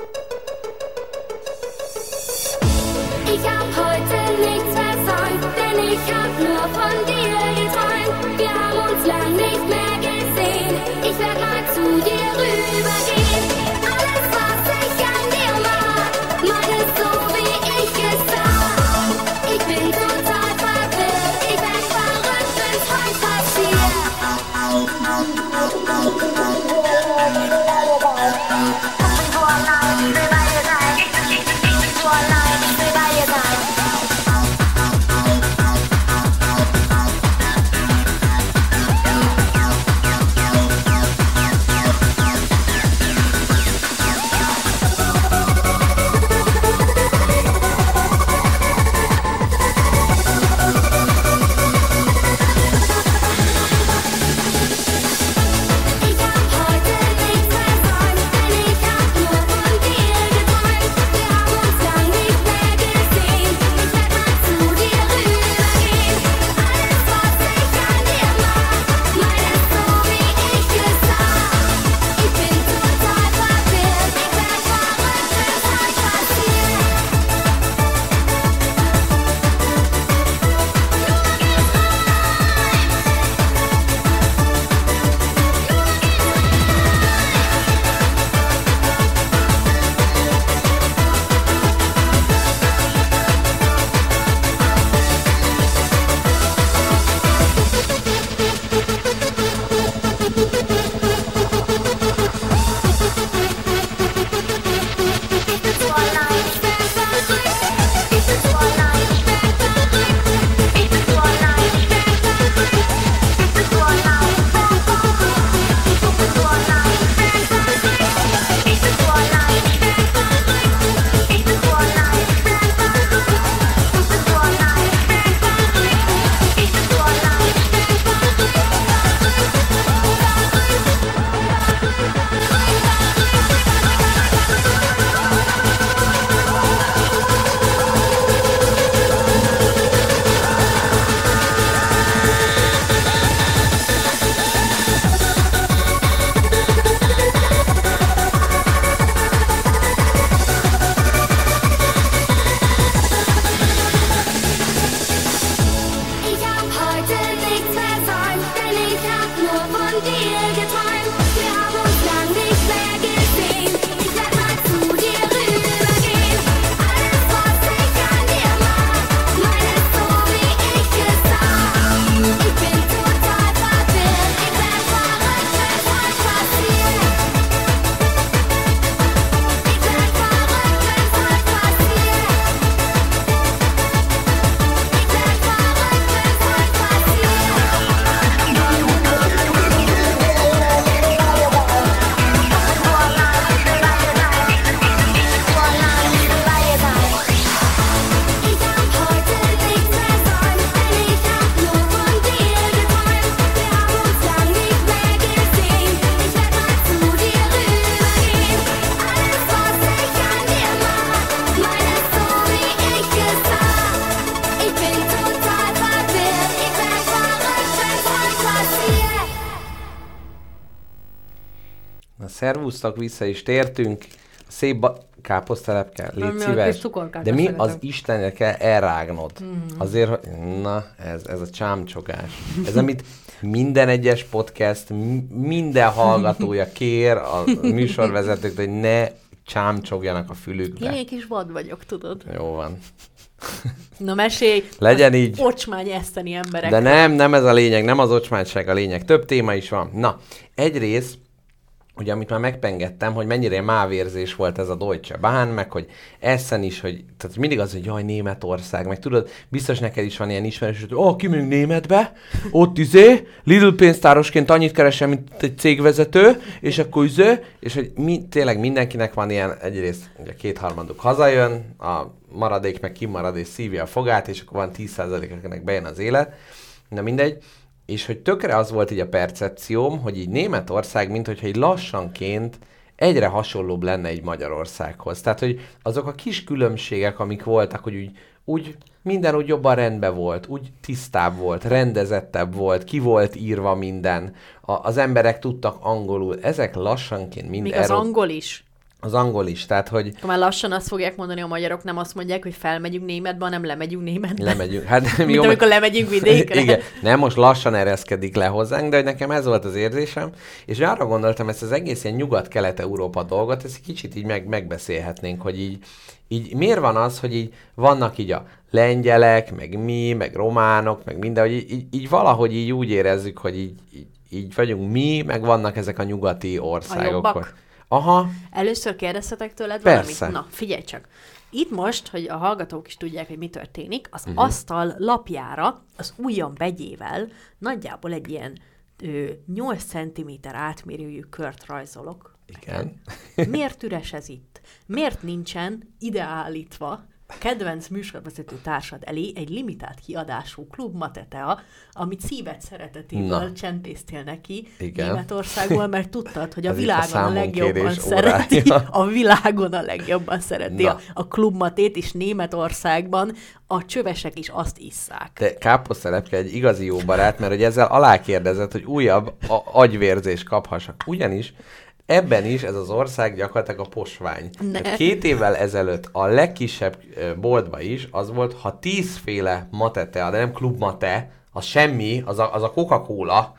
Ich hab heute nichts versäumt, denn ich hab nur von dir geträumt. Wir haben uns lang nicht mehr
Szervusztok, vissza is tértünk. Szép ba- káposztelepke, légy szíves. De mi
szeretem.
az Istenre kell elrágnod?
Mhm.
Azért, hogy... Na, ez, ez a csámcsogás. Ez, amit minden egyes podcast, minden hallgatója kér a műsorvezetők, hogy ne csámcsogjanak a
Én
fülükbe.
egy kis vad vagyok, tudod.
Jó van.
Na mesélj!
Legyen így.
Ocsmány eszteni emberek.
De nem, nem ez a lényeg, nem az ocsmányság a lényeg. Több téma is van. Na, egyrészt, ugye amit már megpengettem, hogy mennyire mávérzés volt ez a Deutsche Bahn, meg hogy Essen is, hogy tehát mindig az, hogy jaj, Németország, meg tudod, biztos neked is van ilyen ismerős, hogy ó, kimegyünk Németbe, ott izé, Lidl pénztárosként annyit keresem, mint egy cégvezető, és akkor izé, és hogy mi, tényleg mindenkinek van ilyen, egyrészt ugye kétharmaduk hazajön, a maradék meg kimarad és szívja a fogát, és akkor van 10% akinek bejön az élet, na mindegy, és hogy tökre az volt így a percepcióm, hogy így Németország, mint hogyha így lassanként egyre hasonlóbb lenne egy Magyarországhoz. Tehát, hogy azok a kis különbségek, amik voltak, hogy úgy, úgy minden úgy jobban rendben volt, úgy tisztább volt, rendezettebb volt, ki volt írva minden, a, az emberek tudtak angolul, ezek lassanként mind
Még az
erod-
angol is.
Az angol is, tehát, hogy
Akkor már lassan azt fogják mondani a magyarok, nem azt mondják, hogy felmegyünk németbe, hanem lemegyünk németbe.
lemegyünk. Hát mi
Mint
jó,
amikor lemegyünk vidékre.
Igen, nem most lassan ereszkedik le hozzánk, de hogy nekem ez volt az érzésem, és arra gondoltam, ezt az egész ilyen nyugat-kelet-európa dolgot, ezt egy kicsit így meg, megbeszélhetnénk, hogy így, így miért van az, hogy így vannak így a lengyelek, meg mi, meg románok, meg minden, hogy így, így, így valahogy így úgy érezzük, hogy így, így, így vagyunk mi, meg vannak ezek a nyugati országok.
jobbak?
Aha,
Először kérdezhetek tőled
Persze.
valamit? Na, figyelj csak. Itt most, hogy a hallgatók is tudják, hogy mi történik, az uh-huh. asztal lapjára az ujjam vegyével nagyjából egy ilyen ö, 8 cm átmérőjű kört rajzolok.
igen.
Miért üres ez itt? Miért nincsen ideállítva kedvenc műsorvezető társad elé egy limitált kiadású klub Matetea, amit szíved szeretetéből
Na.
csempésztél neki
Igen.
Németországból, mert tudtad, hogy a
Ez itt a
világon a, legjobban szereti,
órája.
a világon a legjobban szereti
Na.
a, a klub Matét, és Németországban a csövesek is azt isszák.
Te káposztelepke egy igazi jó barát, mert hogy ezzel alákérdezett, hogy újabb a- agyvérzést kaphassak. Ugyanis ebben is ez az ország gyakorlatilag a posvány. Két évvel ezelőtt a legkisebb boltba is az volt, ha tízféle matetea, de nem klubmate, az semmi, az a, az a Coca-Cola,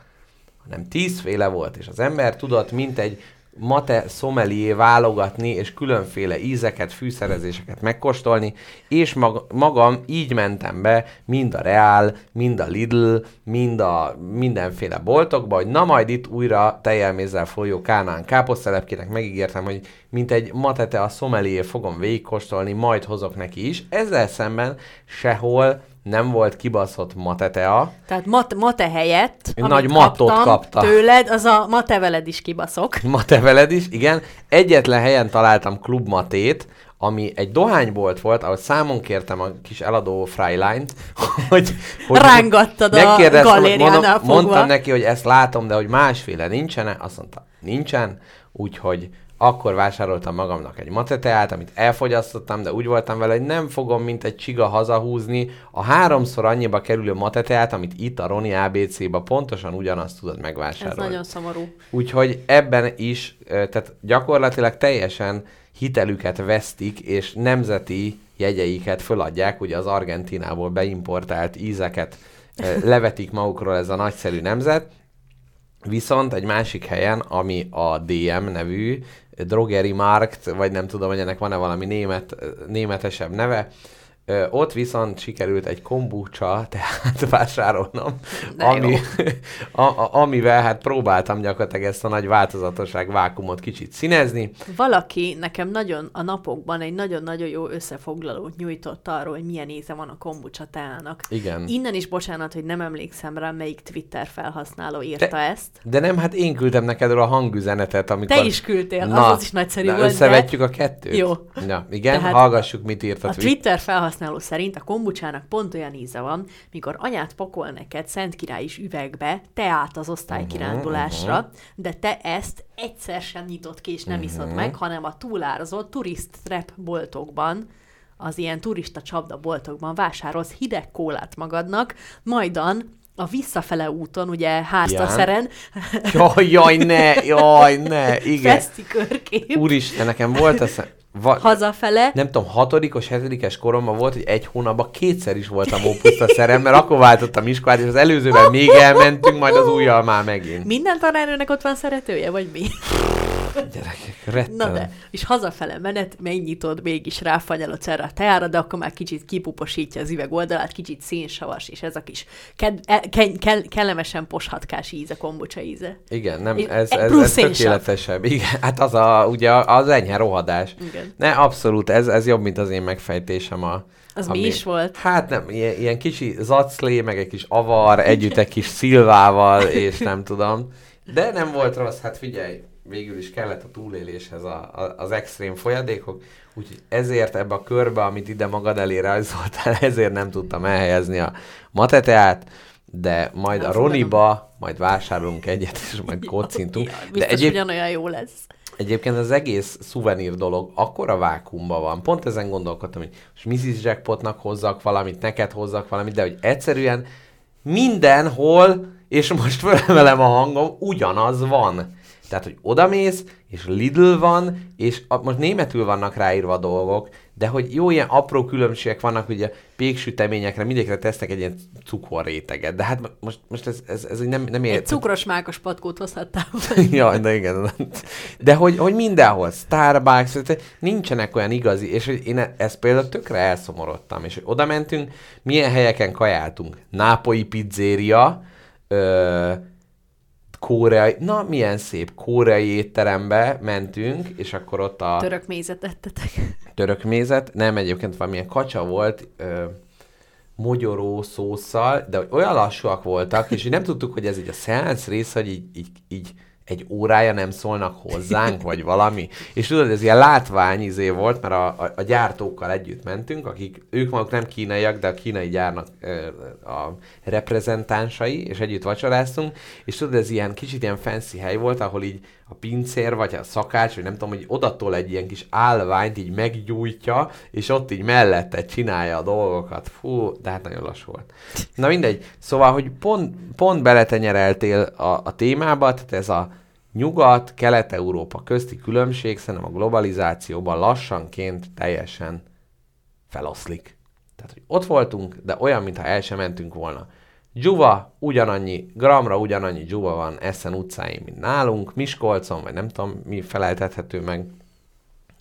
hanem tízféle volt, és az ember tudott mint egy mate szomelié válogatni, és különféle ízeket, fűszerezéseket megkóstolni, és mag- magam így mentem be mind a Real, mind a Lidl, mind a mindenféle boltokba, hogy na majd itt újra tejelmézzel folyó Kánán káposztelepkének megígértem, hogy mint egy matete a szomelié fogom végigkóstolni, majd hozok neki is. Ezzel szemben sehol nem volt kibaszott matetea,
Tehát mat, mate helyett,
nagy
kaptam
kapta.
tőled, az a mate veled is kibaszok.
Ma te veled is, igen. Egyetlen helyen találtam klubmatét, ami egy dohánybolt volt, ahol számon kértem a kis eladó Freilein-t, hogy, hogy
Rángattad a galériánál
mondom,
fogva.
Mondtam neki, hogy ezt látom, de hogy másféle nincsen Azt mondta, nincsen, úgyhogy akkor vásároltam magamnak egy mateteát, amit elfogyasztottam, de úgy voltam vele, hogy nem fogom, mint egy csiga hazahúzni a háromszor annyiba kerülő mateteát, amit itt a Roni ABC-ba pontosan ugyanazt tudod
Ez
megvásárolni.
nagyon szomorú.
Úgyhogy ebben is, tehát gyakorlatilag teljesen hitelüket vesztik, és nemzeti jegyeiket föladják, ugye az Argentinából beimportált ízeket levetik magukról ez a nagyszerű nemzet, Viszont egy másik helyen, ami a DM nevű Drogeri Markt, vagy nem tudom, hogy ennek van-e valami német, németesebb neve, ö, ott viszont sikerült egy kombucha tehát vásárolnom,
De
ami, a, a, amivel hát próbáltam gyakorlatilag ezt a nagy változatosság vákumot kicsit színezni.
Valaki nekem nagyon a napokban egy nagyon-nagyon jó összefoglalót nyújtott arról, hogy milyen íze van a kombucha teának.
Igen.
Innen is bocsánat, hogy nem emlékszem rá, melyik Twitter felhasználó írta
Te-
ezt.
De nem, hát én küldtem neked a hangüzenetet, amikor...
Te is küldtél, az az is nagyszerű
na,
volt, de-
összevetjük a kettőt?
Jó.
Ja, igen,
Tehát
hallgassuk, mit írt a,
A. Twitter felhasználó szerint a kombucsának pont olyan íze van, mikor anyát pakol neked Szent Király is üvegbe teát az osztálykirándulásra,
Mhm,
de te ezt egyszer sem nyitott ki és nem iszod meg, hanem a túlárazott turist trap boltokban, az ilyen turista csapda boltokban vásárolsz hideg kólát magadnak, majdan a visszafele úton, ugye háztaszeren,
Jaj, jaj, ne, jaj, ne, igen.
feszti körkép,
Úristen, nekem volt ez... Va,
hazafele,
nem tudom, hatodikos, hetedikes koromban volt, hogy egy hónapban kétszer is voltam ópuszta szerem, mert akkor váltottam iskolát, és az előzőben még elmentünk, majd az újjal már megint.
minden tanárnőnek ott van szeretője, vagy mi?
Gyerekek, rettenem.
Na de, és hazafele menet, megnyitod, mégis ráfanyalodsz erre a teára, de akkor már kicsit kipuposítja az üveg oldalát, kicsit szénsavas, és ez a kis ked- ke- ke- kellemesen poshatkás íze, kombucha íze.
Igen, nem, ez, ez, ez tökéletesebb. Igen, hát az a, ugye az enyhe rohadás.
Igen.
Ne, abszolút, ez, ez jobb, mint az én megfejtésem. A,
Az mi is volt?
Hát nem, ilyen, ilyen kicsi zaclé, meg egy kis avar, együtt egy kis szilvával, és nem tudom. De nem volt rossz, hát figyelj, végül is kellett a túléléshez a, a, az extrém folyadékok, úgyhogy ezért ebbe a körbe, amit ide magad elé rajzoltál, ezért nem tudtam elhelyezni a mateteát, de majd a
Elfogadom.
Roniba, majd vásárolunk egyet, és majd kocintunk.
Ja,
De egyéb,
ugyanolyan jó lesz.
Egyébként az egész szuvenír dolog akkora vákumban van. Pont ezen gondolkodtam, hogy most Mrs. Jackpotnak hozzak valamit, neked hozzak valamit, de hogy egyszerűen mindenhol, és most felemelem a hangom, ugyanaz van. Tehát, hogy odamész, és Lidl van, és a, most németül vannak ráírva a dolgok, de hogy jó ilyen apró különbségek vannak, ugye péksüteményekre, mindegyikre tesznek egy ilyen cukorréteget, de hát most, most ez, ez, ez nem, nem
Egy
ért.
cukros mákos patkót hozhattál
ja, de igen. De hogy, hogy mindenhol, Starbucks, nincsenek olyan igazi, és hogy én ezt például tökre elszomorodtam, és hogy oda mentünk, milyen helyeken kajáltunk. Nápolyi pizzéria, ö, koreai, na milyen szép, koreai étterembe mentünk, és akkor ott a
Török mézet ettetek.
török mézet, nem egyébként valamilyen kacsa volt, ö, mogyoró szószal, de olyan lassúak voltak, és így nem tudtuk, hogy ez így a szeánsz része, hogy így, így, így egy órája nem szólnak hozzánk, vagy valami. És tudod, ez ilyen látvány izé volt, mert a, a, a gyártókkal együtt mentünk, akik, ők maguk nem kínaiak, de a kínai gyárnak ö, a reprezentánsai, és együtt vacsoráztunk, és tudod, ez ilyen kicsit ilyen fancy hely volt, ahol így a pincér, vagy a szakács, vagy nem tudom, hogy odatol egy ilyen kis állványt, így meggyújtja, és ott így mellette csinálja a dolgokat. Fú, de hát nagyon lassú volt. Na mindegy. Szóval, hogy pont, pont beletenyereltél a, a témába, tehát ez a nyugat, kelet-európa közti különbség szerintem a globalizációban lassanként teljesen feloszlik. Tehát, hogy ott voltunk, de olyan, mintha el sem mentünk volna. Dzsuva, ugyanannyi, gramra ugyanannyi dzsuva van Essen utcáin, mint nálunk, Miskolcon, vagy nem tudom, mi feleltethető meg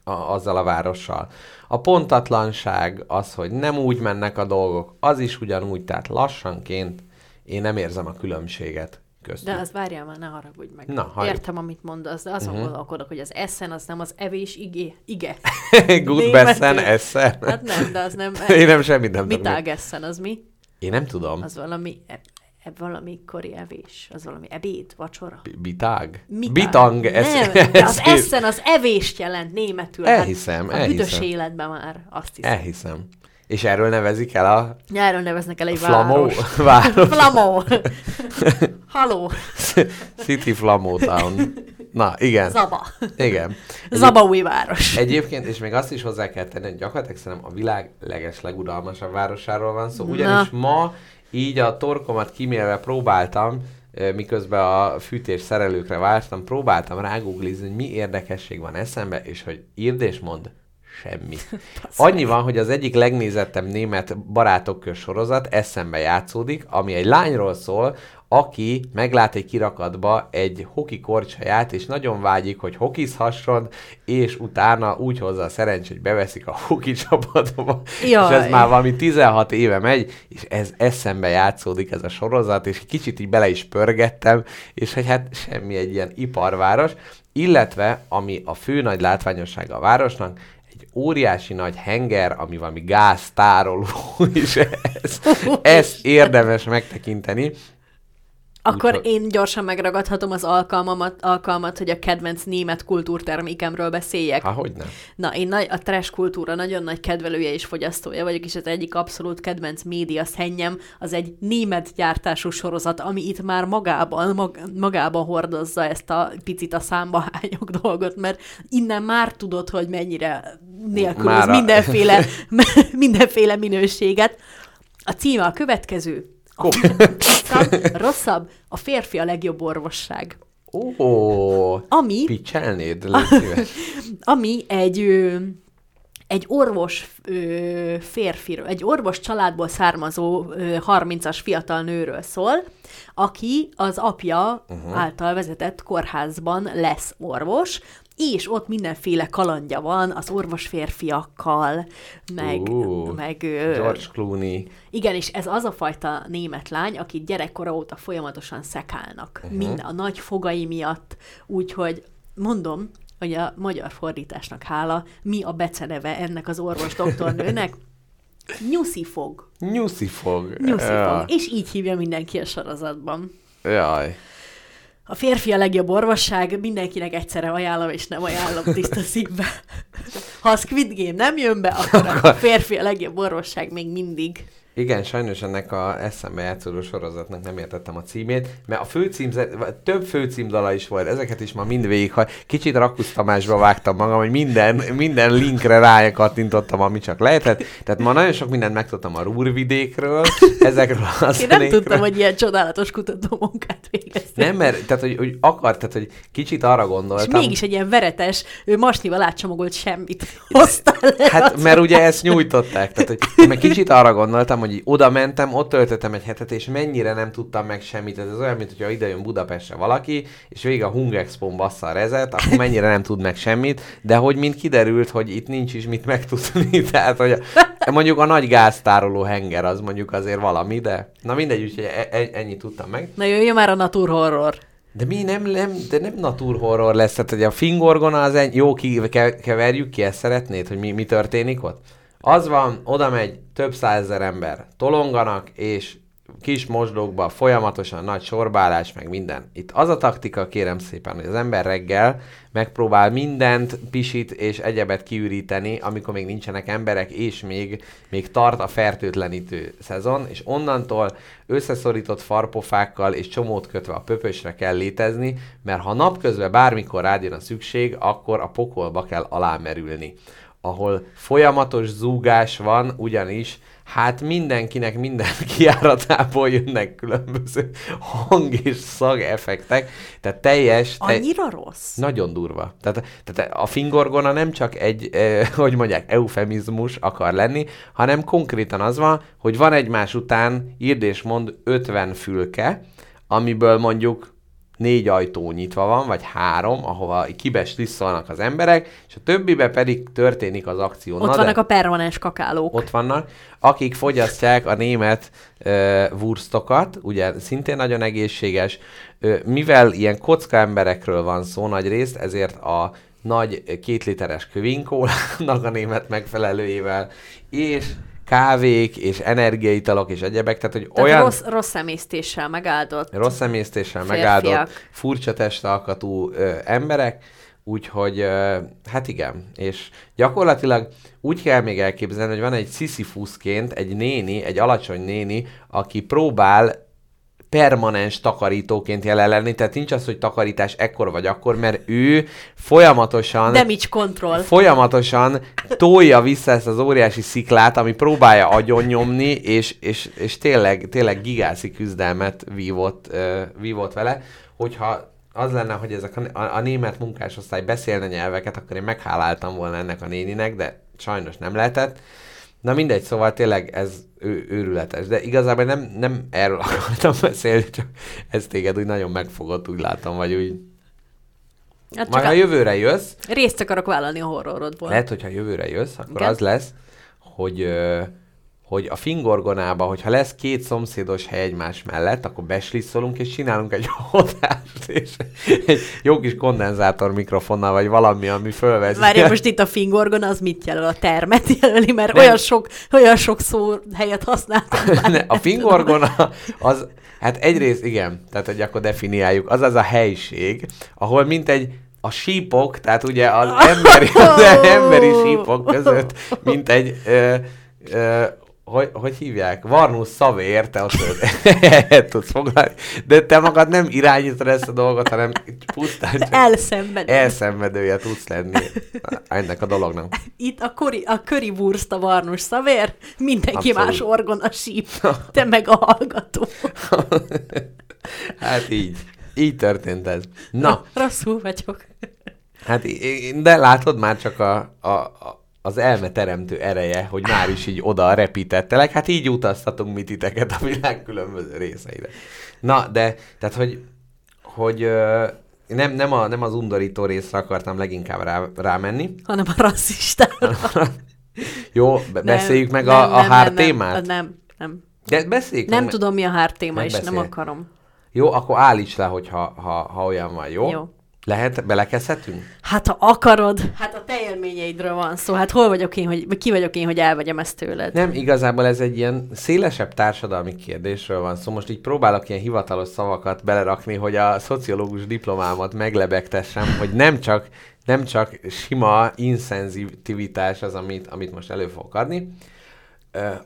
a, azzal a várossal. A pontatlanság, az, hogy nem úgy mennek a dolgok, az is ugyanúgy, tehát lassanként én nem érzem a különbséget köztük.
De az várjál már, ne haragudj meg.
Na, halljuk.
Értem, amit mondasz, de azon uh-huh. gondolkodok, hogy az eszen az nem az evés igé. ige.
Bessen, essen.
Hát nem, de az nem...
Én nem semmit nem tudok.
Mitág eszen, az mi?
Én nem tudom.
Az valami, e, e, valami kori evés. Az valami ebéd, vacsora.
B- Bitág?
Mitág.
Bitang. Ez,
Nem, de az eszen az evést jelent németül.
Elhiszem,
hát a büdös
elhiszem.
életben már azt hiszem.
Elhiszem. És erről nevezik el a
Erről neveznek el egy
Flamó
város.
város.
Flamó. Haló.
City Flamó Town. Na, igen.
Zaba.
Igen.
Zabaúj város.
Egyébként, és még azt is hozzá kell tenni, hogy gyakorlatilag szerintem a világ leges legudalmasabb városáról van szó.
Na.
Ugyanis ma így a torkomat kimélve próbáltam, miközben a fűtés szerelőkre vártam, próbáltam rágooglizni, hogy mi érdekesség van eszembe, és hogy írd és mondd, semmi. Annyi van, hogy az egyik legnézettebb német barátok sorozat eszembe játszódik, ami egy lányról szól, aki meglát egy kirakatba egy hoki korcsaját, és nagyon vágyik, hogy hokizhasson, és utána úgy hozza a szerencsét, hogy beveszik a hoki csapatba.
Jaj.
És ez már valami 16 éve megy, és ez eszembe játszódik ez a sorozat, és kicsit így bele is pörgettem, és hogy hát semmi egy ilyen iparváros, illetve ami a fő nagy látványossága a városnak, egy óriási nagy henger, ami valami gáztároló, és ez, ezt érdemes megtekinteni.
Akkor
Úgyhogy-
én gyorsan megragadhatom az alkalmamat, alkalmat, hogy a kedvenc német kultúrtermékemről beszéljek.
Há, hogy nem?
Na, én nagy, a trash kultúra nagyon nagy kedvelője és fogyasztója vagyok, és az egyik abszolút kedvenc média szennyem az egy német gyártású sorozat, ami itt már magában, mag, magában hordozza ezt a picit a számba hányok dolgot, mert innen már tudod, hogy mennyire nélkülöz mindenféle, mindenféle minőséget. A címe a következő. Rosszabb, rosszabb, a férfi a legjobb orvosság.
Ó,
Ami
picselnéd,
ami egy egy orvos ö, férfiről, egy orvos családból származó ö, 30-as fiatal nőről szól, aki az apja uh-huh. által vezetett kórházban lesz orvos, és ott mindenféle kalandja van az orvos férfiakkal, meg,
Ú,
meg
George Clooney.
igen, és ez az a fajta német lány, akit gyerekkora óta folyamatosan szekálnak. Uh-huh. Mind a nagy fogai miatt. Úgyhogy mondom, hogy a magyar fordításnak hála, mi a beceneve ennek az orvos doktornőnek? Nyuszi fog.
Nyuszi fog.
Nyuszi
Ja.
fog. És így hívja mindenki a sorozatban.
Jaj.
A férfi a legjobb orvosság, mindenkinek egyszerre ajánlom, és nem ajánlom tiszta szívbe. Ha a Squid Game nem jön be, akkor a férfi a legjobb orvosság még mindig.
Igen, sajnos ennek a eszembe játszódó sorozatnak nem értettem a címét, mert a főcímzet, több főcímdala is volt, ezeket is ma mind végig, ha kicsit Rakusz Tamásba vágtam magam, hogy minden, minden linkre rákattintottam, ami csak lehetett. Tehát ma nagyon sok mindent megtudtam a Rúrvidékről, ezekről a
Én nem tudtam, hogy ilyen csodálatos kutatómunkát végeztél.
Nem, mert tehát, hogy, hogy akart, tehát, hogy kicsit arra
És
gondoltam.
mégis egy ilyen veretes, ő masnival átcsomagolt semmit hoztál le.
Hát, mert ugye ezt nyújtották. Tehát, hogy én meg kicsit arra gondoltam, hogy így oda mentem, ott töltöttem egy hetet, és mennyire nem tudtam meg semmit. Ez olyan, mint hogyha ide jön Budapestre valaki, és végig a Hung Expo-n bassza a rezet, akkor mennyire nem tud meg semmit, de hogy mint kiderült, hogy itt nincs is mit megtudni. Tehát, hogy a, mondjuk a nagy gáztároló henger az mondjuk azért valami, de na mindegy, úgyhogy e- e- ennyit tudtam meg.
Na jöjjön már a natur horror.
De mi nem, nem, de nem naturhorror lesz, tehát hogy a fingorgona az egy, jó, ki, ke, keverjük ki, ezt szeretnéd, hogy mi, mi történik ott? Az van, oda megy több százezer ember, tolonganak, és kis mosdókba folyamatosan nagy sorbálás, meg minden. Itt az a taktika, kérem szépen, hogy az ember reggel megpróbál mindent, pisit és egyebet kiüríteni, amikor még nincsenek emberek, és még, még tart a fertőtlenítő szezon, és onnantól összeszorított farpofákkal és csomót kötve a pöpösre kell létezni, mert ha napközben bármikor rád jön a szükség, akkor a pokolba kell alámerülni ahol folyamatos zúgás van, ugyanis hát mindenkinek minden kiáratából jönnek különböző hang és szag effektek, tehát teljes, te,
Annyira rossz?
nagyon durva. Tehát, tehát a fingorgona nem csak egy, eh, hogy mondják, eufemizmus akar lenni, hanem konkrétan az van, hogy van egymás után, írd és mond 50 fülke, amiből mondjuk négy ajtó nyitva van, vagy három, ahova kibeslisszolnak az emberek, és a többibe pedig történik az akció.
Ott
Na de-
vannak a permanens kakálók.
ott vannak, akik fogyasztják a német ö, wurstokat, ugye szintén nagyon egészséges, ö, mivel ilyen kocka emberekről van szó nagy részt, ezért a nagy két literes kövinkólának a német megfelelőjével, és kávék, és energiaitalok, és egyebek, tehát hogy
Tehát
olyan
rossz, rossz emésztéssel megáldott.
rossz emésztéssel
Férfiak.
megáldott, furcsa testalkatú ö, emberek, úgyhogy ö, hát igen, és gyakorlatilag úgy kell még elképzelni, hogy van egy Sisyphusként egy néni, egy alacsony néni, aki próbál permanens takarítóként jelen lenni, tehát nincs az, hogy takarítás ekkor vagy akkor, mert ő folyamatosan
Damage control.
folyamatosan tolja vissza ezt az óriási sziklát, ami próbálja agyon nyomni, és, és, és tényleg, tényleg gigászi küzdelmet vívott, uh, vívott vele, hogyha az lenne, hogy ezek a, a, a német munkásosztály beszélne nyelveket, akkor én megháláltam volna ennek a néninek, de sajnos nem lehetett. Na mindegy, szóval tényleg ez ő, őrületes. De igazából nem, nem erről akartam beszélni, csak ez téged úgy nagyon megfogott, úgy látom, vagy úgy.
Hát
Majd
csak
ha
a...
jövőre jössz,
részt akarok vállalni a horrorodból.
lehet, hogyha jövőre jössz, akkor
Igen.
az lesz, hogy, ö, hogy a fingorgonába, hogyha lesz két szomszédos hely egymás mellett, akkor beslisszolunk, és csinálunk egy hatást, és egy jó kis kondenzátor mikrofonnal, vagy valami, ami fölveszi.
Várj, most itt a fingorgon az mit jelöl? A termet jelöli, mert
Nem.
olyan sok, olyan sok szó helyet használtam.
Ne, a
nem
fingorgona az, hát egyrészt igen, tehát hogy akkor definiáljuk, az az a helység, ahol mint egy a sípok, tehát ugye az emberi, az emberi sípok között, mint egy, ö, ö, hogy, hogy hívják? Varnus szavér, te ott tudsz foglalni, de te magad nem irányítod ezt a dolgot, hanem pusztán csak
Elszenved.
elszenvedője tudsz lenni ennek a dolognak.
Itt a, kori, a currywurst a varnus szavér, mindenki
Abszolút.
más orgon a síp, te meg a hallgató.
Hát így. Így történt ez. Na,
Rosszul vagyok.
Hát, de látod már csak a, a, a, az elme teremtő ereje, hogy már is így oda repítettelek, hát így utaztatunk mi titeket a világ különböző részeire. Na, de, tehát, hogy, hogy nem, nem, a, nem az undorító részre akartam leginkább rá, rámenni.
Hanem a rasszistára.
Jó, be, beszéljük meg
nem,
a, a
nem,
hár
nem, nem,
témát?
Nem, nem.
De beszéljük
Nem
meg.
tudom, mi a hártéma, és nem
Megbeszél.
akarom.
Jó, akkor állíts le, hogyha, ha, ha olyan van, jó?
Jó.
Lehet, belekezdhetünk?
Hát, ha akarod, hát a te élményeidről van szó. Hát hol vagyok én, hogy, ki vagyok én, hogy elvegyem ezt tőled?
Nem, igazából ez egy ilyen szélesebb társadalmi kérdésről van szó. Szóval most így próbálok ilyen hivatalos szavakat belerakni, hogy a szociológus diplomámat meglebegtessem, hogy nem csak, nem csak sima insenzitivitás az, amit, amit most elő fogok adni.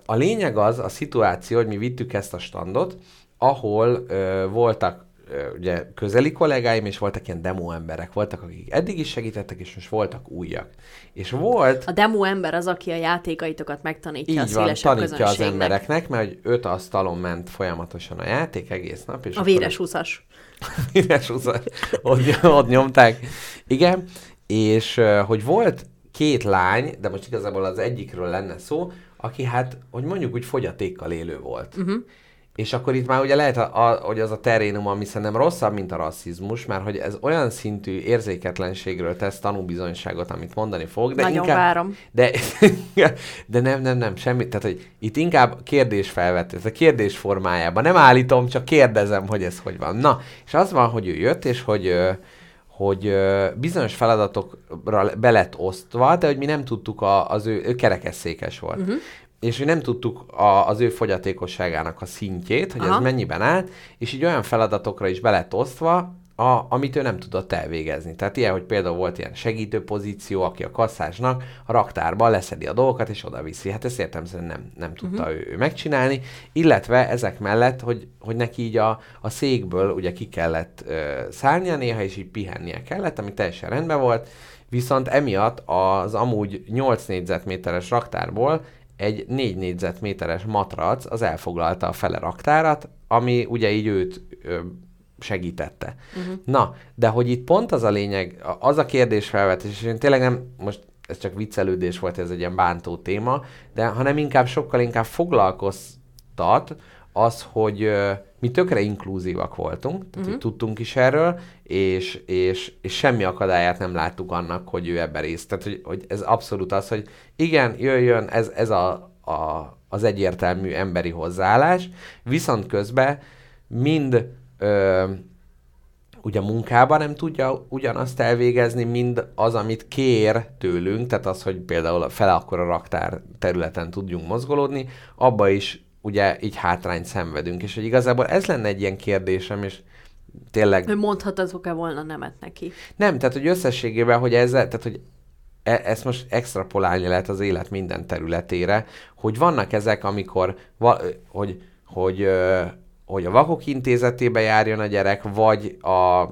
A lényeg az, a szituáció, hogy mi vittük ezt a standot, ahol ö, voltak ugye közeli kollégáim, és voltak ilyen demo emberek, voltak, akik eddig is segítettek, és most voltak újak. És volt,
A demo ember az, aki a játékaitokat megtanítja a
így van,
szélesebb
tanítja az embereknek, mert hogy öt asztalon ment folyamatosan a játék egész nap. És
A véres húszas.
Véres húszas. ott, ott nyomták. Igen, és hogy volt két lány, de most igazából az egyikről lenne szó, aki hát, hogy mondjuk úgy fogyatékkal élő volt. Uh-huh. És akkor itt már ugye lehet, a, a, hogy az a terénum, ami szerintem rosszabb, mint a rasszizmus, mert hogy ez olyan szintű érzéketlenségről tesz tanúbizonyságot, amit mondani fog, de
Nagyon
inkább...
várom.
De, de nem, nem, nem, semmi. Tehát, hogy itt inkább kérdés felvetés, a kérdés formájában. Nem állítom, csak kérdezem, hogy ez hogy van. Na, és az van, hogy ő jött, és hogy, hogy bizonyos feladatokra be lett osztva, de hogy mi nem tudtuk, a, az ő, ő kerekesszékes volt. Uh-huh. És nem tudtuk a, az ő fogyatékosságának a szintjét, hogy Aha. Ez mennyiben állt, és így olyan feladatokra is be lett osztva, a, amit ő nem tudott elvégezni. Tehát ilyen, hogy például volt ilyen segítő pozíció, aki a kasszásnak a raktárban leszedi a dolgokat, és oda viszi. Hát ezt értelemszerűen nem, nem tudta uh-huh. ő, ő megcsinálni, illetve ezek mellett, hogy, hogy neki így a, a székből ugye ki kellett ö, szállnia néha, és így pihennie kellett, ami teljesen rendben volt, viszont emiatt az amúgy 8 négyzetméteres raktárból egy 4 négyzetméteres matrac az elfoglalta a fele raktárat, ami ugye így őt ö, segítette. Uh-huh. Na, de hogy itt pont az a lényeg, az a kérdés felvetés, és én tényleg nem, most ez csak viccelődés volt, ez egy ilyen bántó téma, de hanem inkább sokkal inkább foglalkoztat az, hogy ö, mi tökre inkluzívak voltunk, tehát uh-huh. tudtunk is erről, és, és, és semmi akadályát nem láttuk annak, hogy ő ebben részt. Tehát, hogy, hogy ez abszolút az, hogy igen, jöjjön, ez, ez a, a, az egyértelmű emberi hozzáállás, viszont közben mind ö, ugye a munkában nem tudja ugyanazt elvégezni, mind az, amit kér tőlünk, tehát az, hogy például fele akkor a raktár területen tudjunk mozgolódni, abba is ugye így hátrányt szenvedünk, és hogy igazából ez lenne egy ilyen kérdésem, és tényleg
Ő mondhatatok-e volna nemet neki?
nem, tehát hogy összességében, hogy ezzel, tehát hogy e- ezt most extrapolálni lehet az élet minden területére, hogy vannak ezek, amikor, va- hogy, hogy, ö, hogy a vakok intézetébe járjon a gyerek, vagy a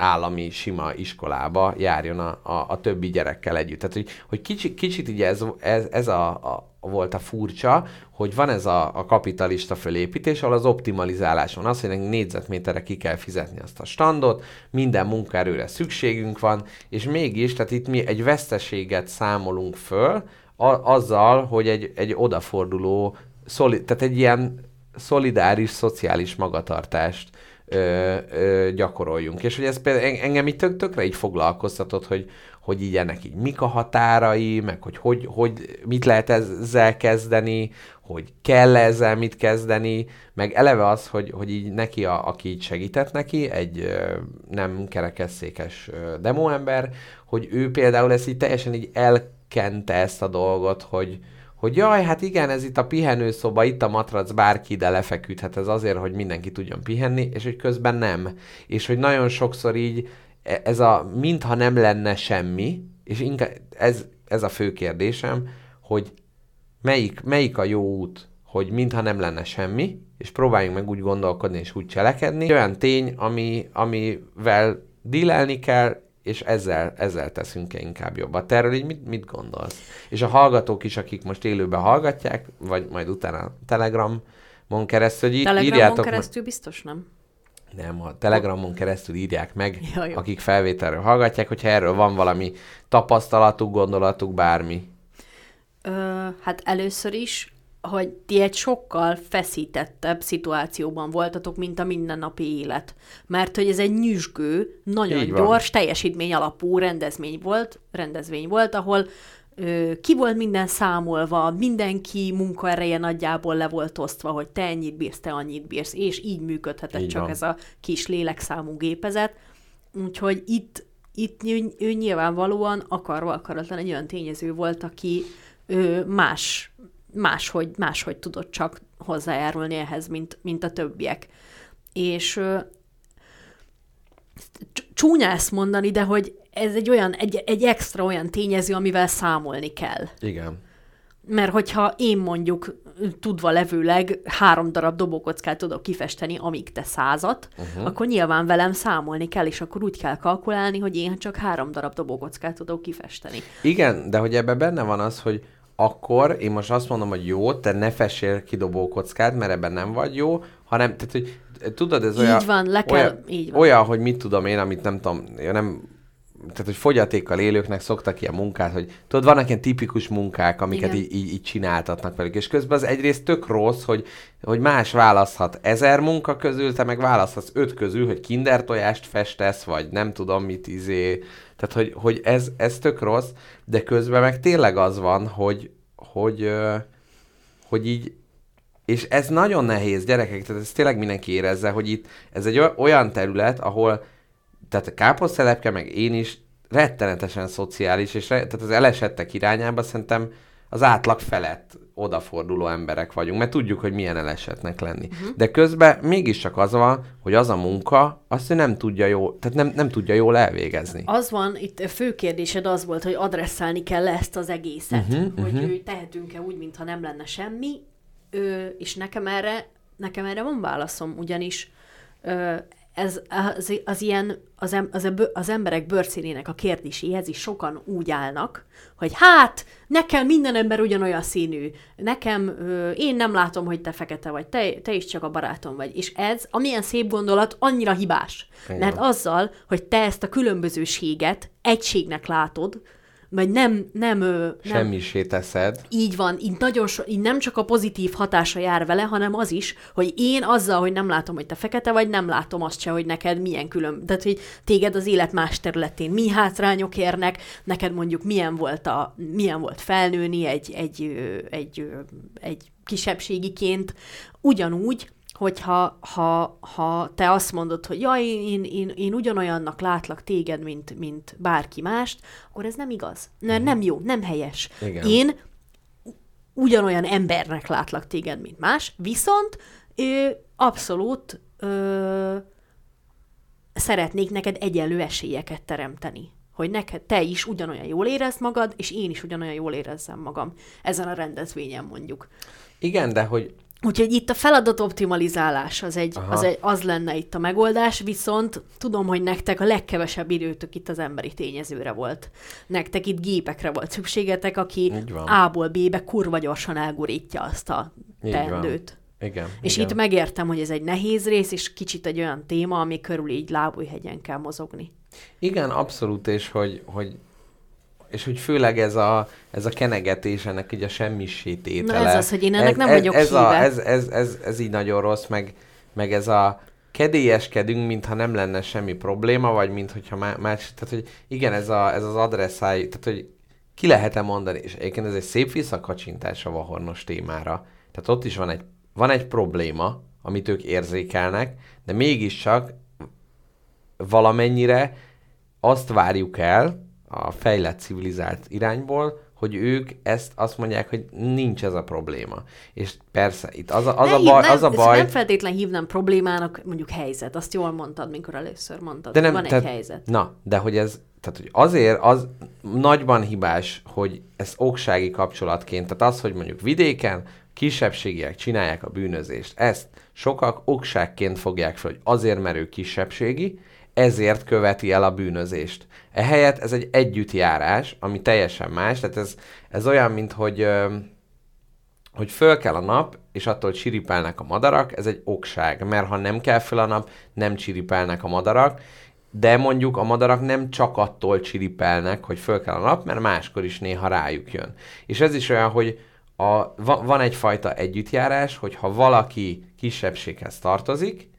állami sima iskolába járjon a, a, a többi gyerekkel együtt. Tehát, hogy, hogy kicsit, kicsit így ez, ez, ez a, a, volt a furcsa, hogy van ez a, a kapitalista fölépítés, ahol az optimalizálás van. Az, hogy nekünk négyzetméterre ki kell fizetni azt a standot, minden munkaerőre szükségünk van, és mégis, tehát itt mi egy veszteséget számolunk föl, a, azzal, hogy egy, egy odaforduló, szoli, tehát egy ilyen szolidáris, szociális magatartást ö, ö, gyakoroljunk. És hogy ez például en- engem így tök, tökre így foglalkoztatott, hogy, hogy így ennek így mik a határai, meg hogy, hogy, hogy mit lehet ezzel kezdeni, hogy kell ezzel mit kezdeni, meg eleve az, hogy, hogy így neki, a, aki így segített neki, egy ö, nem kerekesszékes ö, demoember, hogy ő például ezt így teljesen így elkente ezt a dolgot, hogy, hogy jaj, hát igen, ez itt a pihenőszoba, itt a matrac, bárki ide lefeküdhet, ez azért, hogy mindenki tudjon pihenni, és hogy közben nem. És hogy nagyon sokszor így e- ez a mintha nem lenne semmi, és inkább ez, ez a fő kérdésem, hogy melyik, melyik a jó út, hogy mintha nem lenne semmi, és próbáljunk meg úgy gondolkodni és úgy cselekedni. Olyan tény, ami, amivel dílelni kell, és ezzel, ezzel teszünk-e inkább jobbat. Erről így mit, mit gondolsz? És a hallgatók is, akik most élőben hallgatják, vagy majd utána Telegramon keresztül, hogy
Telegramon
írjátok
keresztül biztos nem?
nem, a Telegramon keresztül írják meg,
Ja, jó.
akik felvételről hallgatják, hogyha erről van valami tapasztalatuk, gondolatuk, bármi.
Ö, hát először is, hogy ti egy sokkal feszítettebb szituációban voltatok, mint a mindennapi élet. Mert hogy ez egy nyüzsgő, nagyon
Így van.
gyors, teljesítmény alapú rendezvény volt, rendezvény volt, ahol ö, ki volt minden számolva, mindenki munkaereje nagyjából le volt osztva, hogy te ennyit bírsz, te annyit bírsz, és így működhetett
Így
csak
van.
ez a kis lélekszámú gépezet. Úgyhogy itt, itt ő, ő nyilvánvalóan akarva akaratlan egy olyan tényező volt, aki ő más, máshogy, máshogy tudott csak hozzájárulni ehhez, mint, mint a többiek. És csúnya ezt mondani, de hogy ez egy olyan, egy, egy extra olyan tényező, amivel számolni kell.
Igen.
Mert hogyha én mondjuk tudva levőleg három darab dobókockát tudok kifesteni, amíg te százat, uh-huh. akkor nyilván velem számolni kell, és akkor úgy kell kalkulálni, hogy én csak három darab dobókockát tudok kifesteni.
Igen, de hogy ebben benne van az, hogy akkor én most azt mondom, hogy jó, te ne fessél ki dobókockát, mert ebben nem vagy jó, hanem, tehát, hogy tudod, ez
Így
olyan...
van, le kell-
olyan,
így van.
Olyan, hogy mit tudom én, amit nem tudom, nem tehát, hogy fogyatékkal élőknek szoktak ilyen munkát, hogy tudod, vannak ilyen tipikus munkák, amiket így, így, így csináltatnak velük, és közben az egyrészt tök rossz, hogy, hogy más választhat ezer munka közül, te meg választhatsz öt közül, hogy kinder tojást festesz, vagy nem tudom mit izé, tehát hogy, hogy ez, ez tök rossz, de közben meg tényleg az van, hogy, hogy, hogy így és ez nagyon nehéz, gyerekek, tehát ezt tényleg mindenki érezze, hogy itt ez egy oly- olyan terület, ahol tehát a káposztelepke, meg én is rettenetesen szociális, és re- tehát az elesettek irányába szerintem az átlag felett odaforduló emberek vagyunk, mert tudjuk, hogy milyen elesetnek lenni. Uh-huh. De közben mégiscsak az van, hogy az a munka, azt ő nem tudja jó, tehát nem, nem tudja jól elvégezni.
Az van, itt a fő kérdésed az volt, hogy adresszálni kell ezt az egészet, uh-huh, hogy uh-huh. tehetünk-e úgy, mintha nem lenne semmi, ö, és nekem erre, nekem erre van válaszom, ugyanis ö, ez az, az ilyen, az, em, az, a- az emberek bőrszínének a kérdéséhez is sokan úgy állnak, hogy hát, nekem minden ember ugyanolyan színű, nekem, ö, én nem látom, hogy te fekete vagy, te, te is csak a barátom vagy. És ez, amilyen szép gondolat, annyira hibás.
Igen.
Mert azzal, hogy te ezt a különbözőséget egységnek látod, vagy nem, nem, nem
Semmisé teszed.
így van, így nagyon so, így nem csak a pozitív hatása jár vele, hanem az is, hogy én azzal, hogy nem látom, hogy te fekete vagy, nem látom azt se, hogy neked milyen külön, tehát hogy téged az élet más területén mi hátrányok érnek, neked mondjuk milyen volt, a, milyen volt felnőni egy, egy, egy, ö, egy kisebbségiként, ugyanúgy, hogyha ha, ha te azt mondod, hogy jaj, én, én, én ugyanolyannak látlak téged, mint, mint bárki mást, akkor ez nem igaz. Mert nem jó, nem helyes.
Igen.
Én ugyanolyan embernek látlak téged, mint más, viszont ö, abszolút ö, szeretnék neked egyenlő esélyeket teremteni. Hogy neked te is ugyanolyan jól érezd magad, és én is ugyanolyan jól érezzem magam ezen a rendezvényen mondjuk.
Igen, de hogy
Úgyhogy itt a feladat optimalizálás az, egy,
Aha.
az, egy, az lenne itt a megoldás, viszont tudom, hogy nektek a legkevesebb időtök itt az emberi tényezőre volt. Nektek itt gépekre volt szükségetek, aki. A-ból B-be kurva gyorsan elgurítja azt a
Így van.
teendőt.
igen.
És
igen.
itt megértem, hogy ez egy nehéz rész, és kicsit egy olyan téma, ami körül így lábújhegyen kell mozogni.
Igen, abszolút, és hogy, hogy és hogy főleg ez a, ez a kenegetés, ennek így a semmisítétele.
Na ez az, hogy én ennek nem
ez,
vagyok
ez, a,
híve.
ez, ez, ez, ez, így nagyon rossz, meg, meg ez a kedélyeskedünk, mintha nem lenne semmi probléma, vagy mintha más, tehát hogy igen, ez, a, ez az adresszái, tehát hogy ki lehet-e mondani, és egyébként ez egy szép visszakacsintás a vahornos témára. Tehát ott is van egy, van egy probléma, amit ők érzékelnek, de mégiscsak valamennyire azt várjuk el a fejlett civilizált irányból, hogy ők ezt azt mondják, hogy nincs ez a probléma. És persze, itt az a, az
Ne
a baj,
nem,
az a baj
Nem feltétlen hívnám problémának, mondjuk helyzet. Azt jól mondtad, mikor először mondtad.
de nem,
Van egy
tehát,
helyzet.
Na, de hogy ez, tehát hogy azért az nagyban hibás, hogy ez oksági kapcsolatként, tehát az, hogy mondjuk vidéken kisebbségiek csinálják a bűnözést, ezt sokak okságként fogják fel, hogy azért, mert ő kisebbségi, ezért követi el a bűnözést. Ehelyett ez egy együttjárás, ami teljesen más, tehát ez, ez olyan, mint hogy hogy föl kell a nap, és attól csiripelnek a madarak, ez egy okság, mert ha nem kell föl a nap, nem csiripelnek a madarak, de mondjuk a madarak nem csak attól csiripelnek, hogy föl kell a nap, mert máskor is néha rájuk jön. És ez is olyan, hogy a, va, van egyfajta együttjárás, hogy ha valaki kisebbséghez tartozik,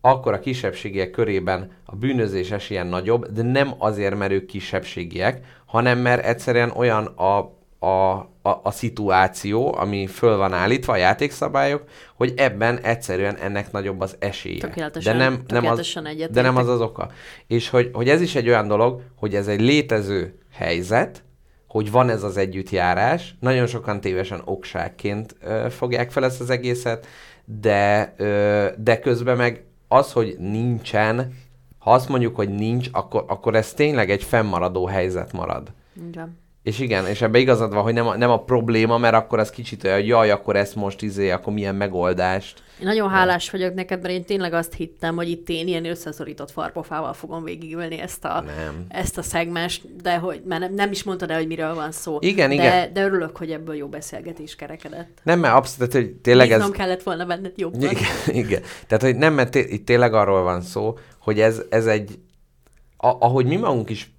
akkor a kisebbségiek körében a bűnözés esélye nagyobb, de nem azért, mert ők kisebbségiek, hanem mert egyszerűen olyan a, a, a, a szituáció, ami föl van állítva, a játékszabályok, hogy ebben egyszerűen ennek nagyobb az esélye.
Tökéletesen-
de nem, nem az,
tökéletesen egyetértek.
de nem az az oka. És hogy, hogy ez is egy olyan dolog, hogy ez egy létező helyzet, hogy van ez az együttjárás, nagyon sokan tévesen okságként ö, fogják fel ezt az egészet, de, ö, de közben meg az, hogy nincsen, ha azt mondjuk, hogy nincs, akkor, akkor ez tényleg egy fennmaradó helyzet marad.
Van.
És igen, és ebbe igazad van, hogy nem a, nem a probléma, mert akkor az kicsit olyan, hogy jaj, akkor ezt most izé, akkor milyen megoldást.
Én nagyon hálás vagyok neked, mert én tényleg azt hittem, hogy itt én ilyen összeszorított farpofával fogom végigülni ezt a,
Nem.
ezt a szegmest, de hogy már nem, nem is mondtad el, hogy miről van szó.
Igen,
de,
igen.
De örülök, hogy ebből jó beszélgetés kerekedett.
Nem, mert abszolút, hogy tényleg ez...
Bíznom kellett volna benned jobban.
Igen, igen. Tehát, hogy nem, mert té- itt tényleg arról van szó, hogy ez, ez egy, a- ahogy mi magunk is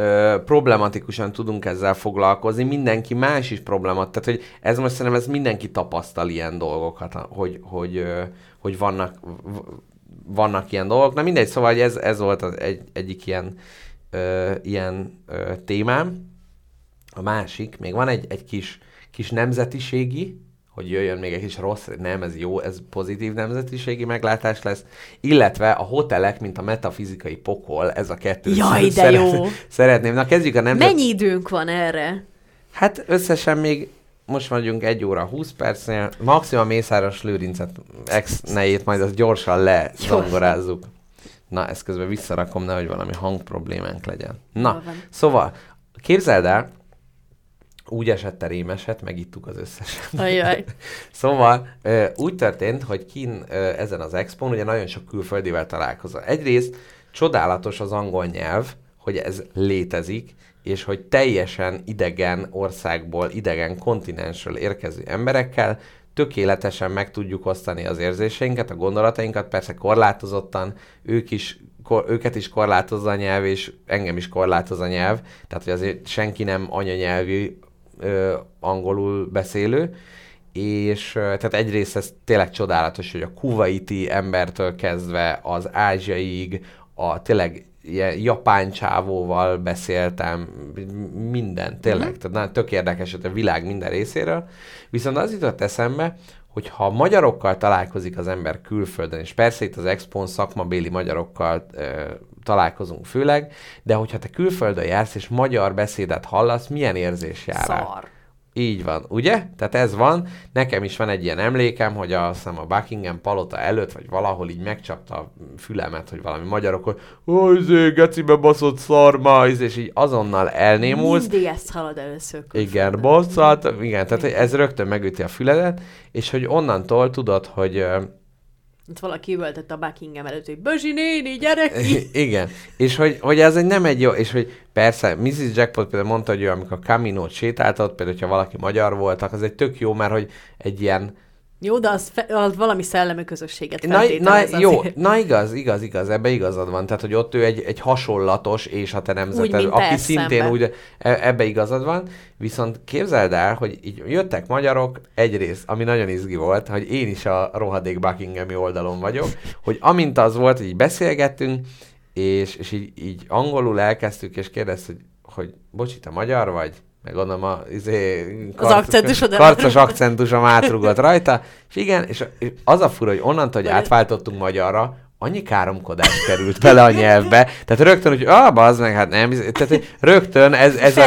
ö, problematikusan tudunk ezzel foglalkozni, mindenki más is problemat. Tehát, hogy ez most szerintem ez mindenki tapasztal ilyen dolgokat, hogy, hogy, ö, hogy vannak, vannak ilyen dolgok. Na mindegy, szóval ez, ez volt az egy, egyik ilyen, ö, ilyen ö, témám. A másik, még van egy, egy kis, kis nemzetiségi, hogy jöjjön még egy kis rossz, nem, ez jó, ez pozitív nemzetiségi meglátás lesz, illetve a hotelek, mint a metafizikai pokol, ez a kettő.
Jaj, de jó.
Szeretném, na kezdjük a nemzet...
Mennyi időnk van erre?
Hát összesen még most vagyunk 1 óra 20 percnél, maximum Mészáros Lőrincet ex nejét majd azt gyorsan lezongorázzuk. Na, ezt közben visszarakom, nehogy valami hangproblémánk legyen. Na, szóval, képzeld el, úgy esett a rémeset, megittuk az összeset.
Ajaj.
Szóval úgy történt, hogy kin ö, ezen az expon ugye nagyon sok külföldivel találkozol. Egyrészt csodálatos az angol nyelv, hogy ez létezik, és hogy teljesen idegen országból, idegen kontinensről érkező emberekkel tökéletesen meg tudjuk osztani az érzéseinket, a gondolatainkat, persze korlátozottan, ők is, kor, őket is korlátozza a nyelv, és engem is korlátoz a nyelv, tehát hogy azért senki nem anyanyelvű ö, angolul beszélő, és tehát egyrészt ez tényleg csodálatos, hogy a kuwaiti embertől kezdve az ázsiaig, a tényleg ilyen japán csávóval beszéltem, minden, tényleg,
Mhm.
tehát na, tök érdekes hogy a világ minden részéről. Viszont az jutott eszembe, hogy ha magyarokkal találkozik az ember külföldön, és persze itt az Expon szakmabéli magyarokkal ö, találkozunk főleg, de hogyha te külföldön jársz, és magyar beszédet hallasz, milyen érzés jár?
Szar.
Így van, ugye? Tehát ez van. Nekem is van egy ilyen emlékem, hogy azt hiszem a Buckingham palota előtt, vagy valahol így megcsapta a fülemet, hogy valami magyarok, hogy ó, izé, gecibe baszott szarma, izé, és így azonnal elnémulsz.
Mindig ezt halad először.
Igen, bosszat, igen, tehát ez rögtön megüti a füledet, és hogy onnantól tudod, hogy ö,
Itt valaki üvöltött a Buckingham előtt, hogy Bözsi néni, gyere!
Igen, és hogy, hogy ez egy nem egy jó, és hogy persze Mrs. Jackpot például mondta, hogy ő amikor Camino-t sétáltott, például, hogyha valaki magyar voltak, az egy tök jó, mert hogy egy ilyen,
Jó, de az, fe, az valami szellemi közösséget
na, na, jó,
azért.
na igaz, igaz, igaz, ebbe igazad van, tehát hogy ott ő egy, egy hasonlatos, és a te nemzeted, aki
te
szintén úgy, e- ebbe igazad van, viszont képzeld el, hogy így jöttek magyarok, egyrészt, ami nagyon izgi volt, hogy én is a rohadék Buckinghami oldalon vagyok, hogy amint az volt, hogy így beszélgettünk, és, és így, így angolul elkezdtük, és kérdeztük, hogy, hogy bocsi, te magyar vagy? Meg gondolom a, izé, karcos,
akcentusod
karcos akcentusom átrugott rajta, és igen, és, és az a fura, hogy onnantól, hogy átváltottunk magyarra, annyi káromkodás került bele a nyelvbe, tehát rögtön, hogy ah, bazd meg, hát nem, tehát hogy rögtön ez, ez a,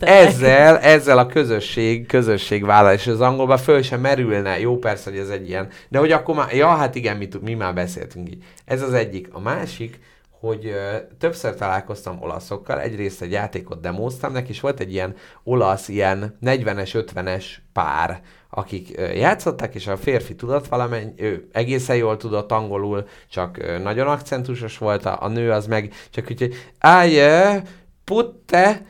ezzel, ezzel a közösség, közösségvállalás az angolban föl sem merülne. Jó, persze, hogy ez egy ilyen, de hogy akkor már, ja, hát igen, mi, mi már beszéltünk így. Ez az egyik. A másik, hogy többször találkoztam olaszokkal, egyrészt egy játékot demóztam neki, és volt egy ilyen olasz, ilyen 40-es, 50-es pár, akik játszottak, és a férfi tudott valamennyi, ő egészen jól tudott angolul, csak nagyon akcentusos volt, a, a nő az meg csak úgy, hogy áj, putte,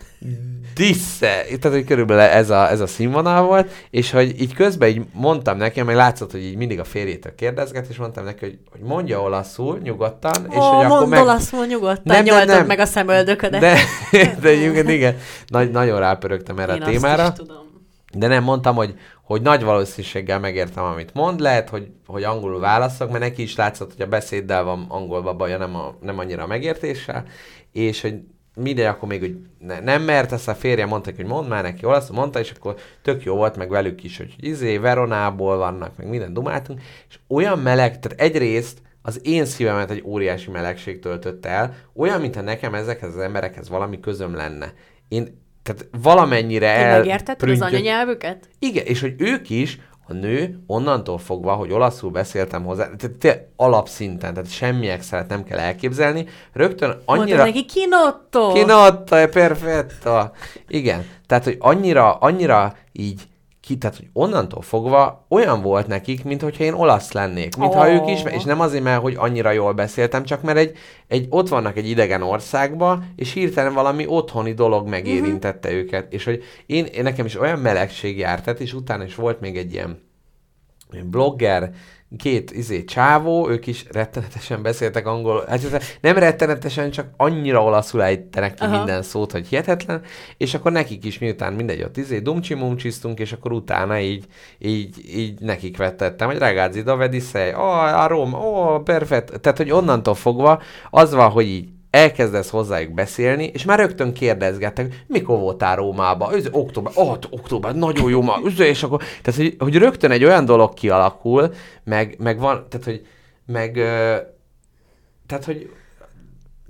disse, tehát hogy körülbelül ez a, ez a színvonal volt, és hogy így közben így mondtam neki, meg látszott, hogy így mindig a férjétől kérdezget, és mondtam neki, hogy, hogy mondja olaszul, nyugodtan, és
Ó,
hogy akkor meg...
olaszul nyugodtan,
Nem, nem, nem.
meg a szemöldöködet.
De, de egyébként igen, nagy, nagyon rápörögtem erre
Én
a témára.
Azt is tudom.
De nem mondtam, hogy, hogy nagy valószínűséggel megértem, amit mond. Lehet, hogy, hogy angolul válaszok, mert neki is látszott, hogy a beszéddel van angolba baja, nem, a, nem annyira a megértéssel. És hogy mindegy, akkor még hogy ne, nem mert, ezt a férje mondta, hogy mondd már neki olaszul, mondta, és akkor tök jó volt, meg velük is, hogy izé, Veronából vannak, meg minden dumáltunk, és olyan meleg, tehát egyrészt az én szívemet egy óriási melegség töltött el, olyan, mintha nekem ezekhez az emberekhez valami közöm lenne. Én tehát valamennyire el...
megértetted az
prüntjött-
anyanyelvüket?
igen, és hogy ők is a nő onnantól fogva, hogy olaszul beszéltem hozzá, tehát tényleg alapszinten, tehát semmi extra nem kell elképzelni, rögtön annyira...
Mondta neki, kinotto!
Kinotta, è perfetto. Igen, tehát, hogy annyira, annyira így ki, tehát, hogy onnantól fogva olyan volt nekik, mint hogyha én olasz lennék. Mintha
Ó.
ők is, és nem azért, mert hogy annyira jól beszéltem, csak mert egy, egy, ott vannak egy idegen országba, és hirtelen valami otthoni dolog megérintette uh-huh. őket. És hogy én, én, nekem is olyan melegség járt, tehát, és utána is volt még egy ilyen blogger, két izé csávó, ők is rettenetesen beszéltek angolul, hát nem rettenetesen, csak annyira olaszul ejtenek ki
Aha.
minden szót, hogy hihetetlen, és akkor nekik is miután mindegy, ott izé dumcsi mumcsisztunk, és akkor utána így, így, így nekik vettettem, hogy ragazzi, dovedi sei, oh, a Rom, oh, perfect, tehát, hogy onnantól fogva az van, hogy így elkezdesz hozzájuk beszélni, és már rögtön kérdezgettek, mikor voltál Rómába? Ez október, oh, október, nagyon jó ma, és akkor, tehát, hogy, hogy rögtön egy olyan dolog kialakul, meg, meg van, tehát, hogy, meg, tehát, hogy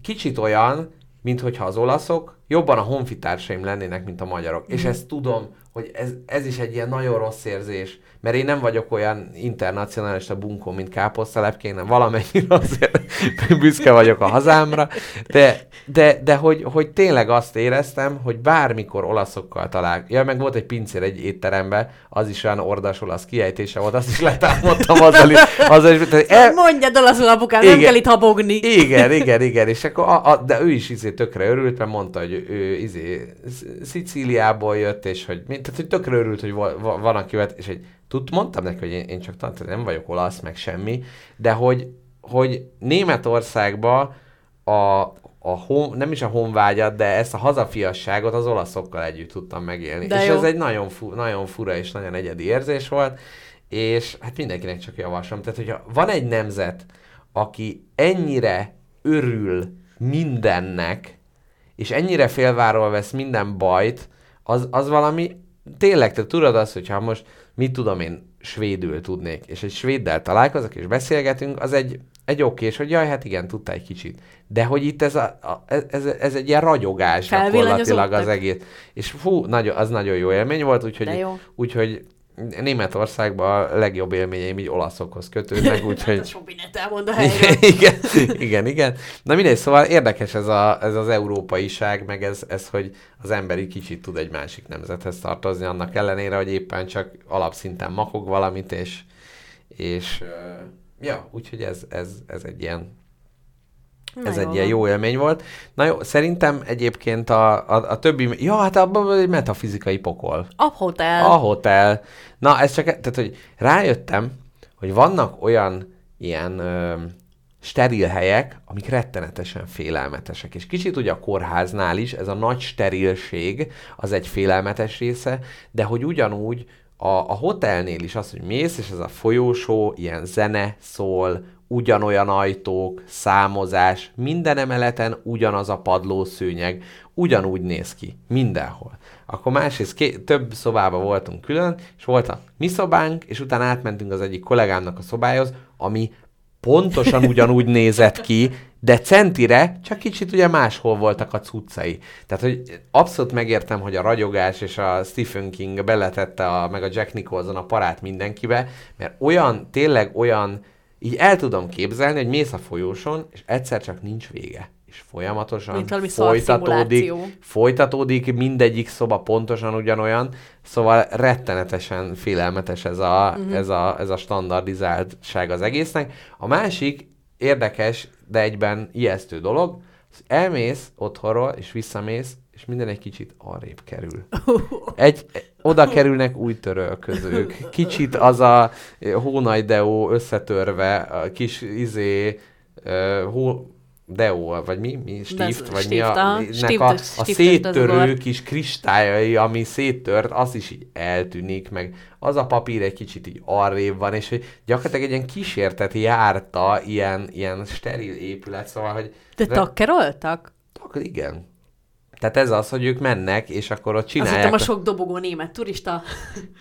kicsit olyan, mint hogyha az olaszok jobban a honfitársaim lennének, mint a magyarok. Mm. És ezt tudom, hogy ez, ez is egy ilyen nagyon rossz érzés, mert én nem vagyok olyan internacionalista bunkó, mint káposztalepke, nem valamennyire azért büszke vagyok a hazámra, de, de, de hogy, hogy tényleg azt éreztem, hogy bármikor olaszokkal talál. Ja, meg volt egy pincér egy étteremben, az is olyan ordas olasz kiejtése volt, azt is letámadtam azzal is. Azzal is tehát el,
Mondjad olaszul, apukám, nem
Igen.
kell itt habogni.
igen, igen, igen, és akkor, a, a, de ő is izé tökre örült, mert mondta, hogy ő izé Sz- Szicíliából jött, és hogy, tehát, hogy tökre örült, hogy va, va, van, aki és egy, tud, mondtam neki, hogy én, én csak tanít, nem vagyok olasz, meg semmi, de hogy, hogy Németországba a, a hon, nem is a honvágyat, de ezt a hazafiasságot az olaszokkal együtt tudtam megélni.
De
és
jó.
ez egy nagyon, fu, nagyon fura és nagyon egyedi érzés volt, és hát mindenkinek csak javaslom. Tehát, hogyha van egy nemzet, aki ennyire örül mindennek, és ennyire félváról vesz minden bajt, az, az valami, tényleg, te tudod azt, hogyha most, mit tudom én, svédül tudnék, és egy svéddel találkozok, és beszélgetünk, az egy, egy okés, hogy jaj, hát igen, tudta egy kicsit. De hogy itt ez, a, a, ez, ez egy ilyen ragyogás gyakorlatilag az egész. És fú, nagyon, az nagyon jó élmény volt, úgyhogy, úgyhogy Németországban a legjobb élményeim így olaszokhoz kötődnek, úgyhogy...
Sok mindent elmond a helyről.
igen, igen, igen. Na mindegy, szóval érdekes ez, a, ez az európaiság, meg ez, ez, hogy az ember így kicsit tud egy másik nemzethez tartozni, annak ellenére, hogy éppen csak alapszinten makog valamit, és, és ja, úgyhogy ez, ez, ez egy ilyen
Na
ez
jó
egy ilyen jó élmény volt. Na jó, szerintem egyébként a, a, a többi... Ja, hát abban egy metafizikai pokol.
A hotel.
A hotel. Na, ez csak, tehát, hogy rájöttem, hogy vannak olyan ilyen ö, steril helyek, amik rettenetesen félelmetesek. És kicsit ugye a kórháznál is, ez a nagy sterilség, az egy félelmetes része, de hogy ugyanúgy a, a hotelnél is az, hogy mész, és ez a folyósó, ilyen zene szól, ugyanolyan ajtók, számozás, minden emeleten ugyanaz a padlószőnyeg, ugyanúgy néz ki, mindenhol. Akkor másrészt ké- több szobában voltunk külön, és volt a mi szobánk, és utána átmentünk az egyik kollégámnak a szobájához, ami pontosan ugyanúgy nézett ki, de centire, csak kicsit ugye máshol voltak a cuccai. Tehát, hogy abszolút megértem, hogy a ragyogás és a Stephen King beletette a, meg a Jack Nicholson a parát mindenkibe, mert olyan, tényleg olyan, így el tudom képzelni, hogy mész a folyóson, és egyszer csak nincs vége. És folyamatosan
Mint valami
folytatódik, folytatódik, mindegyik szoba pontosan ugyanolyan, szóval rettenetesen félelmetes ez a, uh-huh. ez a, ez a standardizáltság az egésznek. A másik érdekes, de egyben ijesztő dolog, elmész otthonról, és visszamész, és minden egy kicsit arrébb kerül. Egy, oda kerülnek új törölközők. Kicsit az a hónajdeó összetörve, a kis izé, ö, hó, Deó, vagy mi? mi stift, vagy mi a, nek a, a széttörő kis kristályai, ami széttört, az is így eltűnik, meg az a papír egy kicsit így arrébb van, és hogy gyakorlatilag egy ilyen kísértet járta ilyen, ilyen steril épület, szóval, hogy
De takkeroltak?
akkor igen. Tehát ez az, hogy ők mennek, és akkor ott
Azt
csinálják.
hittem a sok dobogó német turista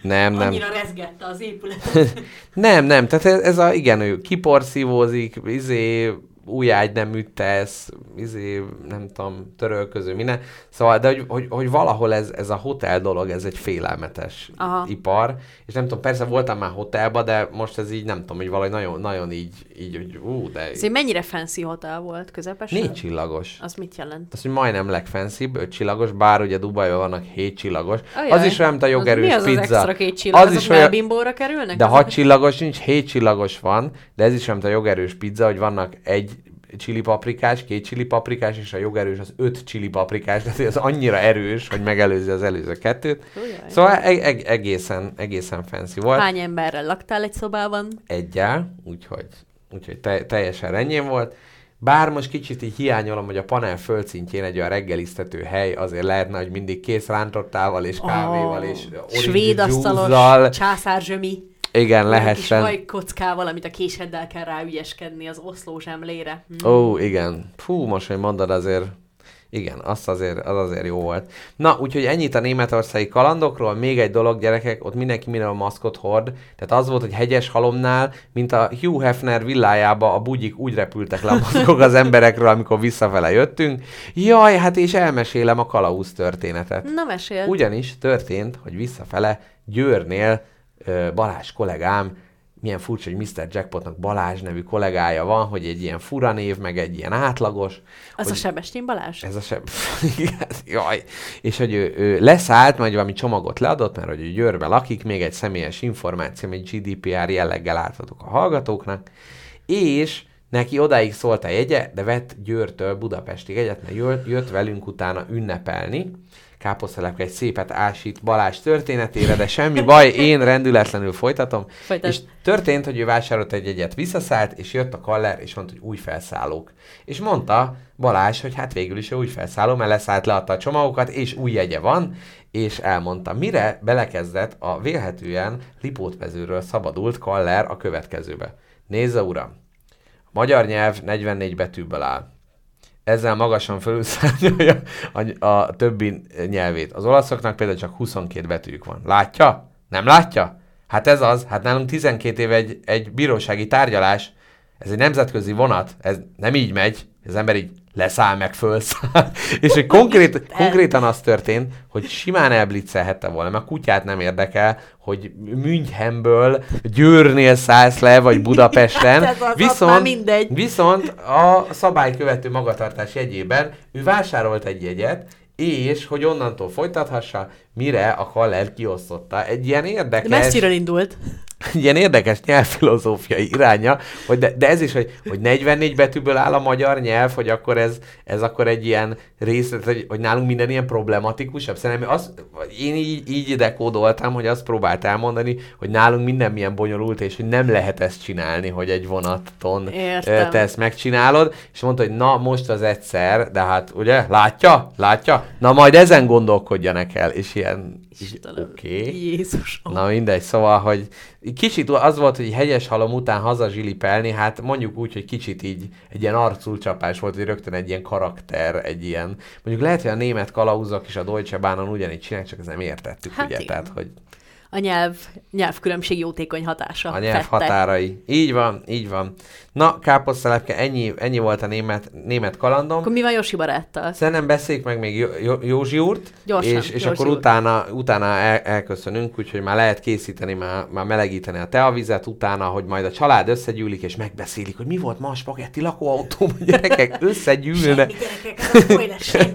Nem, nem.
annyira rezgette az épületet.
Nem, nem, tehát ez, ez a, igen, ő kiporszívózik, izé, új ágy nem üttesz, izé, nem tudom, törölköző, minden. Szóval, de hogy, hogy, hogy valahol ez, ez a hotel dolog, ez egy félelmetes
Aha.
ipar, és nem tudom, persze voltam már hotelba, de most ez így nem tudom, hogy valahogy nagyon, nagyon így, így, hogy ú, de
Ez egy mennyire fancy hotel volt? Közepes?
négy csillagos.
Az mit jelent?
Az, hogy majdnem legfenszibb, öt csillagos, bár ugye Dubajban vannak hét csillagos.
Ajaj.
Az is olyan, mint a jogerős
az,
pizza.
az extra két csillag?
Az is olyan-
melbimbóra kerülnek?
De hat csillagos nincs, hét csillagos van, de ez is olyan, mint a jogerős pizza, hogy vannak egy chili paprikás, két chili paprikás, és a jogerős az öt chili paprikás, tehát az annyira erős, hogy megelőzi az előző kettőt.
Ujjaj.
Szóval e- e- egészen, egészen fancy volt.
Hány emberrel laktál egy szobában?
Egyel, úgyhogy, úgyhogy te, teljesen rendjén volt. Bár most kicsit így hiányolom, hogy a panel földszintjén egy olyan reggeliztető hely azért lehetne, hogy mindig kész rántottával és kávéval és orange
Svéd asztalos, császárzsömi.
Igen,
Olyan kis
lehessen.
vajkockával, amit a késeddel kell ráügyeskedni az oszló zsemlére. Hm.
Ó, igen. Fú, most, hogy mondod, azért igen, azt azért, az azért jó volt. Na, úgyhogy ennyit a németországi kalandokról. Még egy dolog, gyerekek, ott mindenki minden a maszkot hord. Tehát az volt, hogy hegyes halomnál, mint a Hugh Hefner villájába a bugyik úgy repültek le a maszkok az emberekről, amikor visszafele jöttünk. Jaj, hát és elmesélem a kalauz történetet.
Na mesél.
Ugyanis történt, hogy visszafele Győrnél Balázs kollégám, milyen furcsa, hogy Mr. Jackpotnak Balázs nevű kollégája van, hogy egy ilyen fura név, meg egy ilyen átlagos.
Az a Sebestén Balázs?
Ez a. Igen, Jaj. És hogy ő, ő leszállt, majd valami csomagot leadott, mert hogy ő Győrbe lakik, még egy személyes információ, egy GDPR jelleggel átadok a hallgatóknak, és neki odáig szólt a jegye, de vett Győrtől Budapestig egyet, mert jött velünk utána ünnepelni. Káposztelepke egy szépet ásít Balázs történetére, de semmi baj, én rendületlenül folytatom.
Folytasd.
És történt, hogy ő vásárolt egy jegyet, visszaszállt, és jött a kaller, és mondta, hogy új felszállók. És mondta Balázs, hogy hát végül is ő új felszálló, mert leszállt, leadta a csomagokat, és új jegye van, és elmondta, mire belekezdett a vélhetően Lipótmezőről szabadult kaller a következőbe. Nézze, uram! A magyar nyelv 44 betűből áll. Ezzel magasan felülszárnyalja a, a többi nyelvét. Az olaszoknak például csak 22 betűjük van. Látja? Nem látja? Hát ez az, hát nálunk 12 év egy, egy bírósági tárgyalás, ez egy nemzetközi vonat, ez nem így megy, az ember így leszáll meg fölszáll. És hogy konkrét, konkrétan az történt, hogy simán elblitzelhette volna, mert a kutyát nem érdekel, hogy Münchenből Győrnél szállsz le, vagy Budapesten.
Hát az,
viszont,
mindegy.
viszont a szabálykövető magatartás jegyében ő vásárolt egy jegyet, és hogy onnantól folytathassa, mire a Kaller kiosztotta. Egy ilyen
De
érdekes
messziről indult.
ilyen érdekes nyelvfilozófiai iránya, hogy de, de ez is, hogy, hogy 44 betűből áll a magyar nyelv, hogy akkor ez, ez akkor egy ilyen részlet, hogy, hogy nálunk minden ilyen problematikusabb. Szerintem az, én így, így dekódoltam, hogy azt próbált elmondani, hogy nálunk minden milyen bonyolult, és hogy nem lehet ezt csinálni, hogy egy vonaton
Értem.
te ezt megcsinálod, és mondta, hogy na most az egyszer, de hát ugye, látja? Látja? Na majd ezen gondolkodjanak el, és ilyen,
Istenem.
oké. Okay.
Jézus.
Na mindegy, szóval, hogy kicsit az volt, hogy hegyes halom után hazazsilipelni, hát mondjuk úgy, hogy kicsit így egy ilyen arculcsapás volt, hogy rögtön egy ilyen karakter, egy ilyen, mondjuk lehet, hogy a német kalauzok is a Deutsche Bahnon ugyanígy csinálják, csak ezt nem értettük,
Hát
ugye,
igen.
tehát, hogy
A nyelv, nyelvkülönbség jótékony hatása.
a nyelv
Fette.
határai. Így van, így van. Na, káposztelepke, ennyi, ennyi volt a német, német kalandom.
Akkor mi van Josi baráttal?
Szerintem beszéljük meg még Jó- Jó- Józsi úrt,
Gyorsan,
és, és
Józsi
akkor
úr.
utána, utána el, elköszönünk, úgyhogy már lehet készíteni, már, már melegíteni a teavizet, utána, hogy majd a család összegyűlik, és megbeszélik, hogy mi volt ma a spagetti a gyerekek összegyűlnek.
Semmi.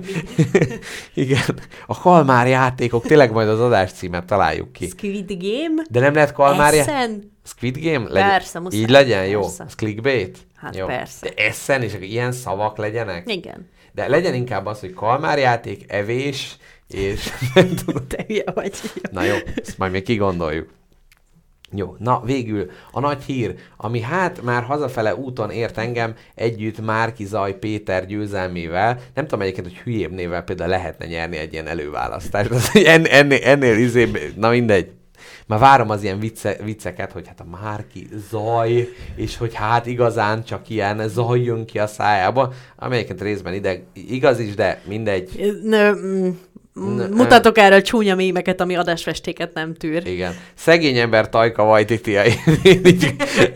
Igen, a kalmár játékok, tényleg majd az adás címet találjuk ki.
Squid Game?
De nem lehet kalmár já-
Essen?
Squid Game? Legyen.
Persze, muszáj.
Így legyen, jó?
Persze.
Clickbait?
Hát
jó.
persze.
De eszen, és ilyen szavak legyenek?
Igen.
De legyen inkább az, hogy kalmárjáték, evés, és nem tudom.
Te hülye vagy.
Na jó, ezt majd még kigondoljuk. Jó, na végül a nagy hír, ami hát már hazafele úton ért engem együtt Márki Zaj Péter győzelmével. Nem tudom egyébként, hogy hülyébb névvel például lehetne nyerni egy ilyen előválasztást. Az, en, ennél, ennél izé, na mindegy. Már várom az ilyen vicce, vicceket, hogy hát a Márki zaj, és hogy hát igazán csak ilyen zaj jön ki a szájába, amelyiket részben ide igaz is, de mindegy.
Nö, mm, Mutatok erről csúnya mémeket, ami adásfestéket nem tűr.
Igen. Szegény ember Tajka Vajtiti,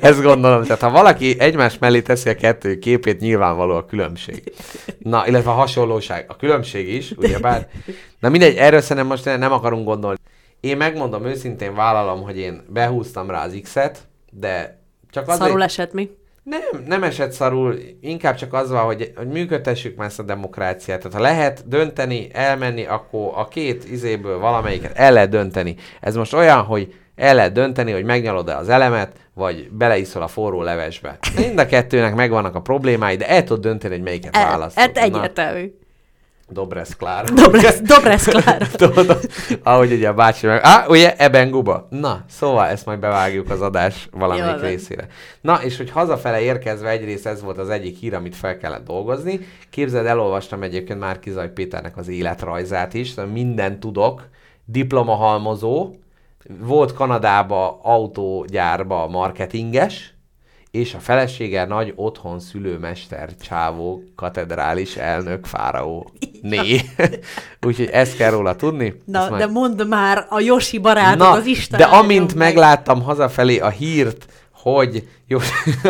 ezt gondolom. Tehát ha valaki egymás mellé teszi a kettő képét, nyilvánvaló a különbség. Na, illetve a hasonlóság. A különbség is, ugyebár. Na mindegy, erről szerintem most nem akarunk gondolni. Én megmondom őszintén, vállalom, hogy én behúztam rá az X-et, de csak azért...
Szarul esett mi?
Nem, nem esett szarul, inkább csak az van, hogy, hogy működtessük már ezt a demokráciát. Tehát ha lehet dönteni, elmenni, akkor a két izéből valamelyiket el lehet dönteni. Ez most olyan, hogy el lehet dönteni, hogy megnyalod-e az elemet, vagy beleiszol a forró levesbe. Mind a kettőnek megvannak a problémái, de el tudod dönteni, hogy melyiket
E,
választod.
hát egyértelmű.
Dobresz Klár.
Dobresz, Dobresz Klára.
Tudod, ahogy ugye a bácsi meg, á, ugye, ebben guba. Na, szóval ezt majd bevágjuk az adás valamelyik
Jól
részére. Na, és hogy hazafele érkezve egyrészt ez volt az egyik hír, amit fel kellett dolgozni. Képzeld, elolvastam egyébként már Kizaj Péternek az életrajzát is, szóval mindent tudok, diplomahalmozó, volt Kanadába autógyárba marketinges, és a felesége nagy otthon szülőmester csávó katedrális elnök fáraó né. Úgyhogy ezt kell róla tudni.
Na,
majd-
de mondd már a Josi barátod,
Na,
az Isten
de amint
meg.
megláttam hazafelé a hírt, hogy, jó,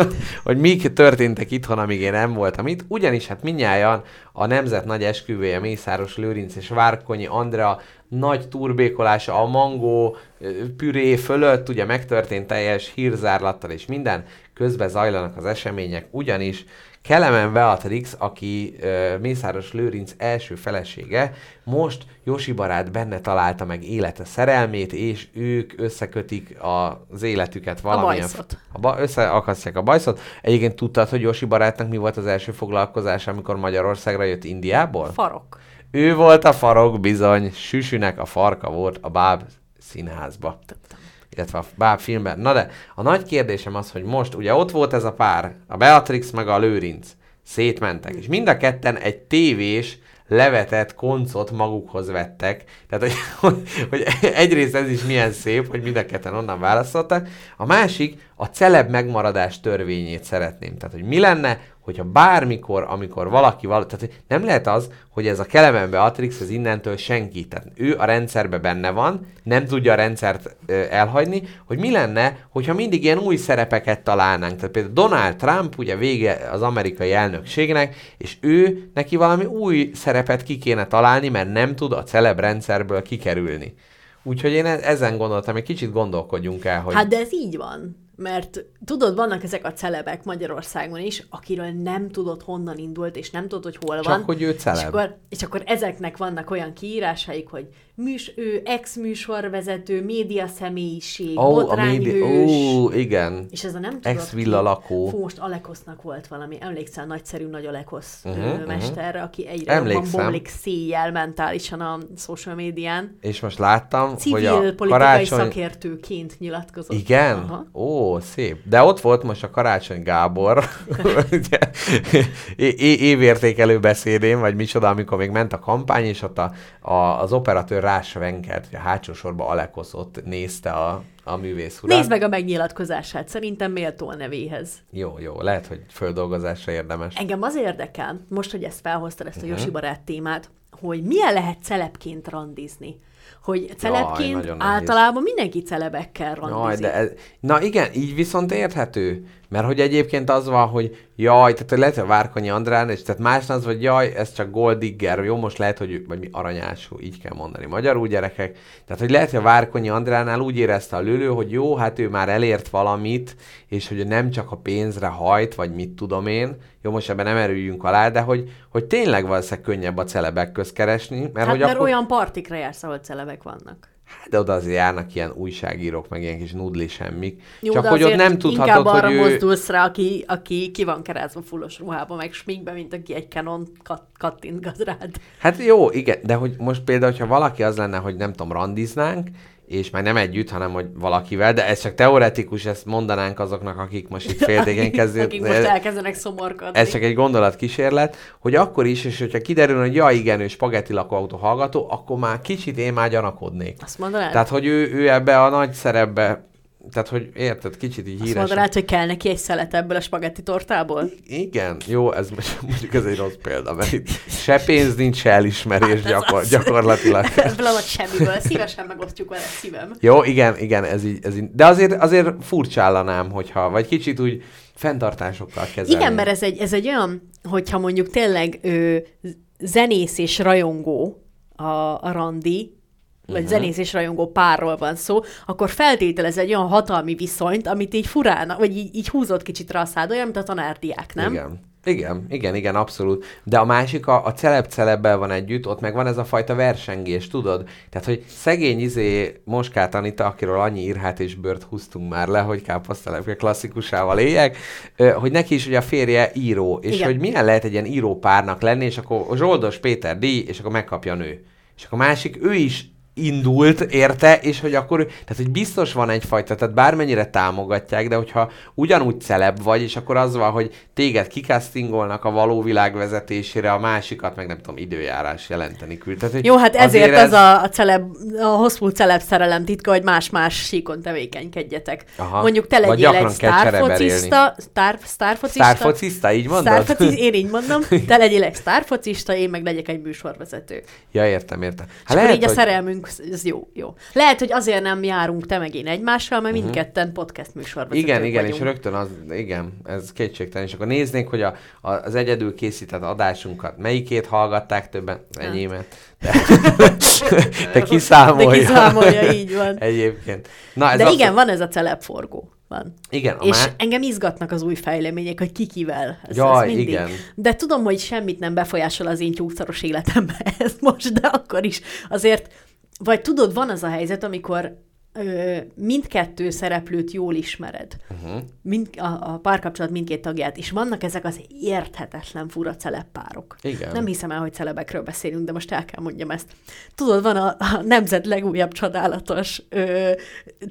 hogy mik történtek itthon, amíg én nem voltam itt, ugyanis hát minnyáján a nemzet nagy esküvője Mészáros Lőrinc és Várkonyi Andrea nagy turbékolása a mangó püré fölött, ugye megtörtént teljes hírzárlattal és minden, közben zajlanak az események, ugyanis Kelemen Beatrix, aki ö, Mészáros Lőrinc első felesége, most Josi barát benne találta meg élete szerelmét, és ők összekötik az életüket valamilyen...
bajszot.
A ba- összeakasztják a bajszot. Egyébként tudtad, hogy Josi barátnak mi volt az első foglalkozása, amikor Magyarországra jött Indiából?
Farok.
Ő volt a farok bizony, Süsünek a farka volt a Báb színházba. Illetve a Báb filmben. Na de a nagy kérdésem az, hogy most ugye ott volt ez a pár, a Beatrix meg a Lőrinc. Szétmentek, és mind a ketten egy tévés levetett koncot magukhoz vettek. Tehát, hogy, hogy, egyrészt ez is milyen szép, hogy mind a ketten onnan választottak. A másik, a celeb megmaradás törvényét szeretném. Tehát, hogy mi lenne, hogyha bármikor, amikor valaki val... tehát nem lehet az, hogy ez a Kelemen Beatrix, ez innentől senki. Tehát ő a rendszerbe benne van, nem tudja a rendszert elhagyni, hogy mi lenne, hogyha mindig ilyen új szerepeket találnánk. Tehát például Donald Trump ugye vége az amerikai elnökségnek, és ő neki valami új szerepet ki kéne találni, mert nem tud a celeb rendszerből kikerülni. Úgyhogy én e- ezen gondoltam, egy kicsit gondolkodjunk el, hogy...
Hát de ez így van. Mert tudod, vannak ezek a celebek Magyarországon is, akiről nem tudod honnan indult, és nem tudod, hogy hol
Csak
van.
hogy ő celeb.
És akkor, és akkor ezeknek vannak olyan kiírásaik, hogy műs, ő ex-műsorvezető, média személyiség,
a
botrányhős.
Ó, igen.
És ez a nem tudod
Ex-villa lakó.
Fú, most Alekosznak volt valami, emlékszel, nagyszerű nagy Alekosz uh-huh, mesterre, aki egyre jobban
Emlékszem.
bomlik széjjel mentálisan a social médián.
És most láttam,
Civil
hogy a
politikai
karácsony...
szakértőként nyilatkozott.
Igen?
Aha.
Ó, szép. De ott volt most a Karácsony Gábor, é- évértékelő beszédén, vagy micsoda, amikor még ment a kampány, és ott a, a, az operatőr rásvenkelt, hogy a hátsó sorba Alekosz ott nézte a, a művész urat.
Nézd meg a megnyilatkozását, szerintem méltó a nevéhez.
Jó, jó, lehet, hogy földolgozásra érdemes.
Engem az érdekel, most, hogy ezt felhoztad, ezt a
Mhm.
Josi barát témát, hogy milyen lehet celebként randizni. Hogy celebként
nehéz.
általában mindenki celebekkel randizik.
Jaj, de ez... Na igen, így viszont érthető. Mert hogy egyébként az van, hogy jaj, tehát lehet, hogy a Várkonyi Andrán, és tehát más az, hogy jaj, ez csak gold digger, jó, most lehet, hogy vagy mi aranyású, így kell mondani magyarul gyerekek. Tehát, hogy lehet, hogy a Várkonyi Andránál úgy érezte a lülő, hogy jó, hát ő már elért valamit, és hogy nem csak a pénzre hajt, vagy mit tudom én, jó, most ebben nem erüljünk alá, de hogy, hogy tényleg valószínűleg könnyebb a celebek közt keresni, mert
hát
hogy
mert
akkor...
olyan partikra jársz, ahol celebek vannak.
Hát, De oda azért járnak ilyen újságírók, meg ilyen kis nudli semmik.
Jó,
Csak hogy ott nem
inkább
tudhatod,
arra
hogy ő...
mozdulsz rá, aki, aki ki van kerázva fullos ruhába, meg sminkbe, mint aki egy Canon kat, kattintgat rád.
Hát jó, igen, de hogy most például, hogyha valaki az lenne, hogy nem tudom, randiznánk, és már nem együtt, hanem hogy valakivel, de ez csak teoretikus, ezt mondanánk azoknak, akik most itt féltékeny kezdő.
Akik most elkezdenek szomorkodni.
Ez csak egy gondolatkísérlet, hogy akkor is, és hogyha kiderül, hogy ja igen, ő spagetti lakóautó hallgató, akkor már kicsit én már gyanakodnék.
Azt mondanád?
Tehát, hogy ő, ő ebbe a nagy szerepbe tehát hogy érted, kicsit így
Azt
híres.
mondanád, hogy kell neki egy szelet ebből a spagetti tortából?
Igen, jó, ez most- mondjuk ez egy rossz példa, mert itt se pénz nincs, se elismerés
Hát ez
gyakor,
az.
gyakorlatilag.
Ebből a semmiből. Szívesen megosztjuk vele szívem.
Jó, igen, igen, ez így, ez így. De azért, azért furcsállanám, hogyha, vagy kicsit úgy fenntartásokkal kezelni.
Igen, mert ez egy, ez egy olyan, hogyha mondjuk tényleg ö, zenész és rajongó a, a randi, vagy uh-huh. zenész és rajongó párról van szó, akkor feltételez egy olyan hatalmi viszonyt, amit így furán, vagy így, így húzott kicsit rá a szád, olyan, mint a tanárdiák, nem?
Igen. Igen, igen, igen, abszolút. De a másik, a, a celeb celebbel van együtt, ott meg van ez a fajta versengés, tudod? Tehát, hogy szegény izé Moskát Anita, akiről annyi írhát és bört húztunk már le, hogy káposztelepke klasszikusával éljek, hogy neki is ugye a férje író, és
Igen.
hogy milyen lehet egy ilyen író párnak lenni, és akkor Zsoldos Péter díj, és akkor megkapja a nő. És akkor a másik, ő is indult, érte, és hogy akkor, tehát hogy biztos van egyfajta, tehát bármennyire támogatják, de hogyha ugyanúgy celeb vagy, és akkor az van, hogy téged kikasztingolnak a való világ vezetésére, a másikat meg nem tudom, időjárás jelenteni küld. Tehát, hogy
Jó, hát ezért
azért
az a, a, celeb, a hosszú celeb szerelem titka, hogy más-más síkon tevékenykedjetek.
Aha.
Mondjuk te legyél egy sztárfocista, sztár, sztárfocista,
Sztárfocista, így mondod?
Sztárfoci, én így mondom, te legyél egy sztárfocista, én meg legyek egy műsorvezető.
Ja, értem, értem.
Hát lehet, így a szerelmünk, ez jó, jó. Lehet, hogy azért nem járunk te meg én egymással, mert mindketten podcast
Mhm. Igen, igen,
vagyunk.
és rögtön az, igen, ez kétségtelen, és akkor néznék, hogy a, a, az egyedül készített adásunkat melyikét hallgatták többen, az enyémet, de, de kiszámolja.
De kiszámolja, így van.
Egyébként. Na, ez
De
azt-
igen, van ez a celebforgó. Van.
Igen, a
És
má...
engem izgatnak az új fejlemények, hogy ki kivel. Ez,
Jaj,
ez mindig.
igen.
De tudom, hogy semmit nem befolyásol az én tyúkszaros életembe ez most, de akkor is azért, vagy tudod, van az a helyzet, amikor ö, mindkettő szereplőt jól ismered. Uh-huh. Mind, a, a párkapcsolat mindkét tagját, és vannak ezek az érthetetlen fura celeppárok.
Igen.
Nem hiszem el, hogy celebekről beszélünk, de most el kell mondjam ezt. Tudod, van a, a nemzet legújabb csodálatos ö,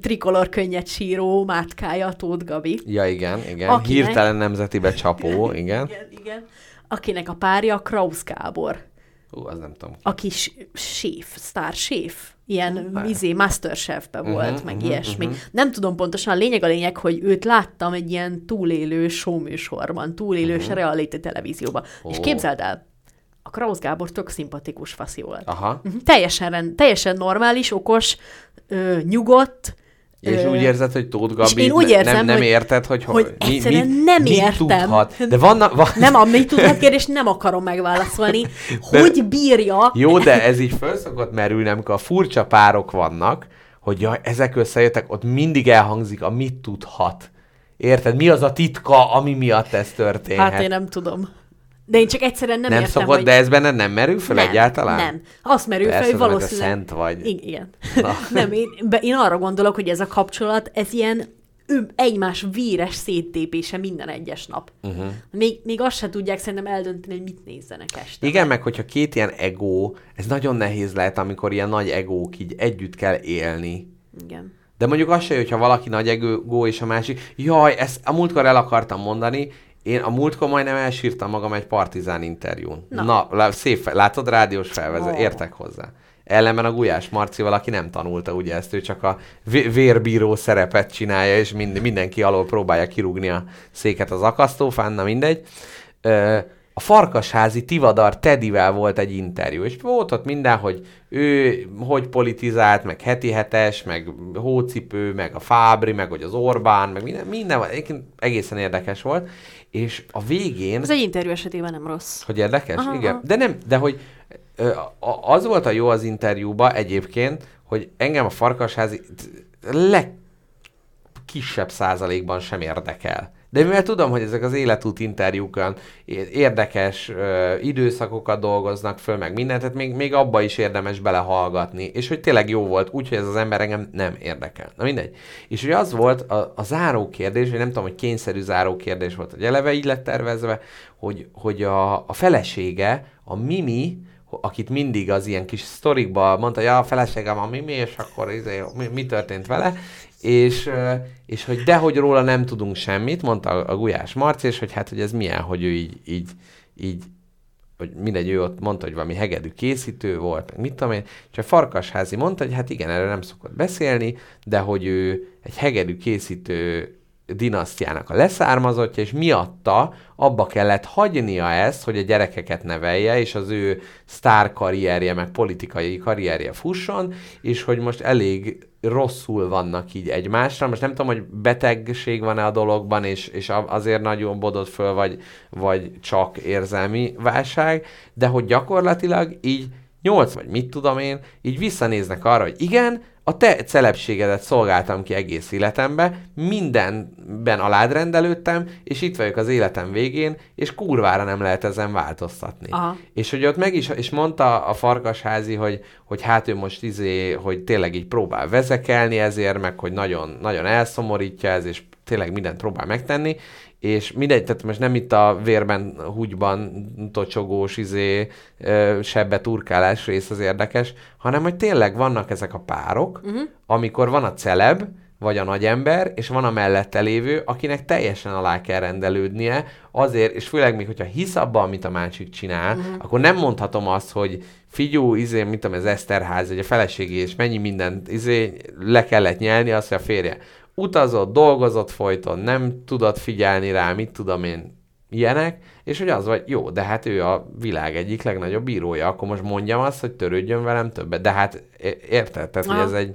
trikolor könnyed síró mátkája, Tóth Gabi.
Ja, igen, igen.
Akinek-
Hirtelen nemzetibe csapó, igen.
Igen, igen. Akinek a párja Krausz Gábor,
Ú, az nem tudom.
aki séf, sztár séf, ilyen
Hát.
izé, Masterchefbe
Mhm,
volt, meg
mhm,
ilyesmi.
mhm.
Nem tudom pontosan, a lényeg a lényeg, hogy őt láttam egy ilyen túlélő showműsorban, túlélős reality televízióban. És
Ó.
képzeld el, a Krausz Gábor tök szimpatikus faszi volt.
Aha.
Mhm. Teljesen, rend, teljesen normális, okos, ö, nyugodt.
És
ö,
úgy érzed, hogy Tóth Gabi
én úgy érzem,
nem, nem
hogy-
érted, hogy,
hogy
mi,
egyszerűen
mit,
nem
mit
értem.
Tudhat. De vannak, van,
Nem, amit tudhat kérdést nem akarom megválaszolni.
De-
Hogy bírja?
Jó, de ez így föl szokott merülni, amikor a furcsa párok vannak, hogy jaj, ezek összejöttek, ott mindig elhangzik a mit tudhat. Érted? Mi az a titka, ami miatt ez történhet?
Hát én nem tudom. De én csak egyszerűen nem,
nem
értem,
szokott,
hogy...
de ez benned nem merül föl
nem,
egyáltalán?
Nem. Azt merül fel, hogy valószínűleg...
szent vagy.
I- igen. Nem, én, én arra gondolok, hogy ez a kapcsolat, ez ilyen egymás véres széttépése minden egyes nap. Uh-huh. Még, még azt se tudják szerintem eldönteni, hogy mit nézzenek este.
Igen, meg hogyha két ilyen ego, ez nagyon nehéz lehet, amikor ilyen nagy egók így együtt kell élni.
Igen.
De mondjuk az se, hogyha valaki nagy egó és a másik, jaj, ezt a múltkor el akartam mondani, én a múltkor majdnem elsírtam magam egy partizán interjún. Na,
Na.
Lá- szép, látod, rádiós felvezet,
Ó.
értek hozzá. Ellenben a Gulyás Marcival, aki nem tanulta ugye ezt, ő csak a vé- vérbíró szerepet csinálja, és mind, mindenki alól próbálja kirúgni a széket az akasztófán, na mindegy. Ö, a Farkasházi Tivadar Tedivel volt egy interjú, és volt ott minden, hogy ő hogy politizált, meg heti hetes, meg hócipő, meg a Fábri, meg hogy az Orbán, meg minden, minden egészen érdekes volt, és a végén...
Ez egy interjú esetében nem rossz.
Hogy érdekes?
Aha,
Igen. De nem, de hogy az volt a jó az interjúba egyébként, hogy engem a farkasházi legkisebb százalékban sem érdekel. De mivel tudom, hogy ezek az életút interjúkon érdekes ö, időszakokat dolgoznak föl, meg mindent, tehát még, még abba is érdemes belehallgatni, és hogy tényleg jó volt, úgyhogy ez az ember engem nem érdekel. Na mindegy. És ugye az volt a, a záró kérdés, vagy nem tudom, hogy kényszerű záró kérdés volt, hogy eleve így lett tervezve, hogy, hogy a, a felesége, a Mimi, akit mindig az ilyen kis sztorikban mondta, ja, a feleségem a Mimi, és akkor izé, mi, mi történt vele, és, és hogy dehogy róla nem tudunk semmit, mondta a, Gulyás Marci, és hogy hát, hogy ez milyen, hogy ő így, így, így hogy mindegy, ő ott mondta, hogy valami hegedű készítő volt, meg mit tudom én, és a Farkasházi mondta, hogy hát igen, erről nem szokott beszélni, de hogy ő egy hegedű készítő dinasztiának a leszármazottja, és miatta abba kellett hagynia ezt, hogy a gyerekeket nevelje, és az ő sztár karrierje, meg politikai karrierje fusson, és hogy most elég rosszul vannak így egymásra. Most nem tudom, hogy betegség van-e a dologban, és, és azért nagyon bodott föl, vagy, vagy csak érzelmi válság, de hogy gyakorlatilag így nyolc, vagy mit tudom én, így visszanéznek arra, hogy igen, a te celebségedet szolgáltam ki egész életembe, mindenben alád rendelődtem, és itt vagyok az életem végén, és kurvára nem lehet ezen változtatni.
Aha.
És hogy ott meg is, és mondta a farkasházi, hogy, hogy hát ő most izé, hogy tényleg így próbál vezekelni ezért, meg hogy nagyon, nagyon elszomorítja ez, és tényleg mindent próbál megtenni, és mindegy, tehát most nem itt a vérben, húgyban tocsogós, izé, sebbe turkálás rész az érdekes, hanem hogy tényleg vannak ezek a párok, uh-huh. amikor van a celeb, vagy a nagyember, és van a mellette lévő, akinek teljesen alá kell rendelődnie, azért, és főleg még, hogyha hisz abban, amit a másik csinál, uh-huh. akkor nem mondhatom azt, hogy figyú, izé, mit tudom, ez Eszterház, vagy a feleségé, és mennyi mindent izé, le kellett nyelni, azt, hogy a férje utazott, dolgozott folyton, nem tudott figyelni rá, mit tudom én, ilyenek, és hogy az vagy, jó, de hát ő a világ egyik legnagyobb bírója, akkor most mondjam azt, hogy törődjön velem többet, de hát érted, tehát, hogy ez egy,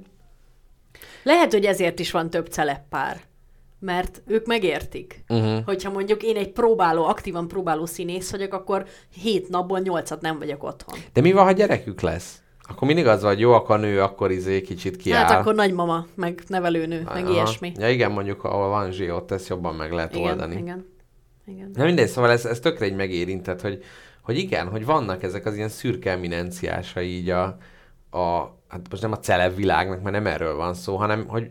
Lehet, hogy ezért is van több celeppár. Mert ők megértik.
uh-huh.
Hogyha mondjuk én egy próbáló, aktívan próbáló színész vagyok, akkor hét napból nyolcat nem vagyok otthon.
de mi van, ha gyerekük lesz? Akkor mindig az vagy, jó, akkor nő, akkor izé kicsit kiáll.
Hát akkor nagymama, meg nevelőnő, meg
Aha.
ilyesmi.
Ja igen, mondjuk ahol van zsé, ott ezt jobban meg lehet
Igen,
oldani.
igen. igen.
Na mindegy, szóval ez, ez tökre egy megérintett, hogy, hogy igen, hogy vannak ezek az ilyen szürke eminenciásai így a, a, hát most nem a celeb világnak, mert nem erről van szó, hanem hogy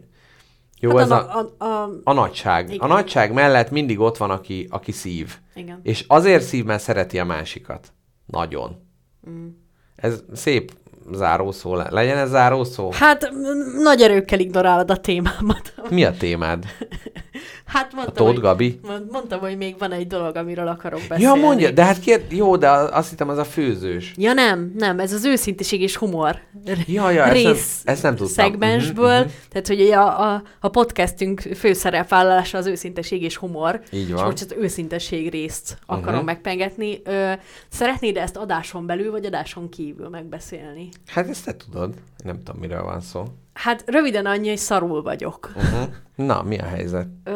jó,
Hát
ez
a,
a,
a, a,
a nagyság.
Igen.
A nagyság mellett mindig ott van, aki, aki szív.
igen.
És azért szív, mert szereti a másikat. Nagyon.
Mm.
Ez szép zárószó. le- Legyen ez zárószó?
Hát nagy erőkkel ignorálod a témámat.
Mi a témád?
Hát
A
mondtam,
Tóth
hogy,
Gabi?
mondtam, hogy még van egy dolog, amiről akarok beszélni.
Ja, mondja, de hát kér... jó, de azt hittem az a főzős.
Ja nem, nem, ez az őszinteség és humor
Ja, ja, ezt nem,
rész
ezt nem tudtam.
szegmensből,
mhm.
tehát hogy a, a, a podcastünk főszerepvállalása az őszinteség és humor,
Így
és
van.
most az őszintesség részt akarom
Mhm.
megpengetni. Ö, szeretnéd ezt adáson belül, vagy adáson kívül megbeszélni?
Hát ezt te tudod. Nem tudom, miről van szó.
Hát röviden annyi, hogy szarul vagyok.
Uh-huh. Na, mi a helyzet?
Ö,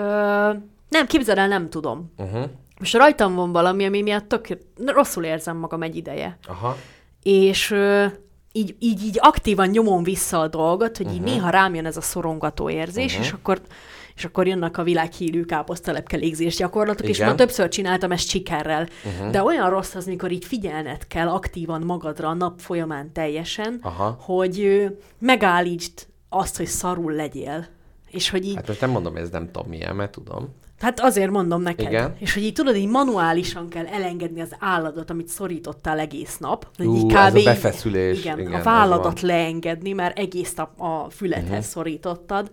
nem, képzeld el, nem tudom.
Uh-huh.
Most rajtam van valami, ami miatt tök rosszul érzem magam egy ideje.
Aha.
És ö, így, így, így aktívan nyomom vissza a dolgot, hogy uh-huh. így néha rám jön ez a szorongató érzés, uh-huh. és akkor és akkor jönnek a világhírű káposztelepke légzés gyakorlatok, és
Igen.
már többször csináltam ezt sikerrel. Uh-huh. De olyan rossz az, mikor így figyelned kell aktívan magadra a nap folyamán teljesen,
Aha.
hogy megállítsd azt, hogy szarul legyél. És hogy így,
Hát most nem mondom, hogy ez nem tudom milyen, mert tudom.
Hát azért mondom neked.
Igen.
És hogy így tudod, így manuálisan kell elengedni az állatot, amit szorítottál egész nap.
Ú,
így
ez a befeszülés,
Igen,
igen,
a válladat leengedni, mert egész nap a füledhez
Mhm.
uh-huh. szorítottad.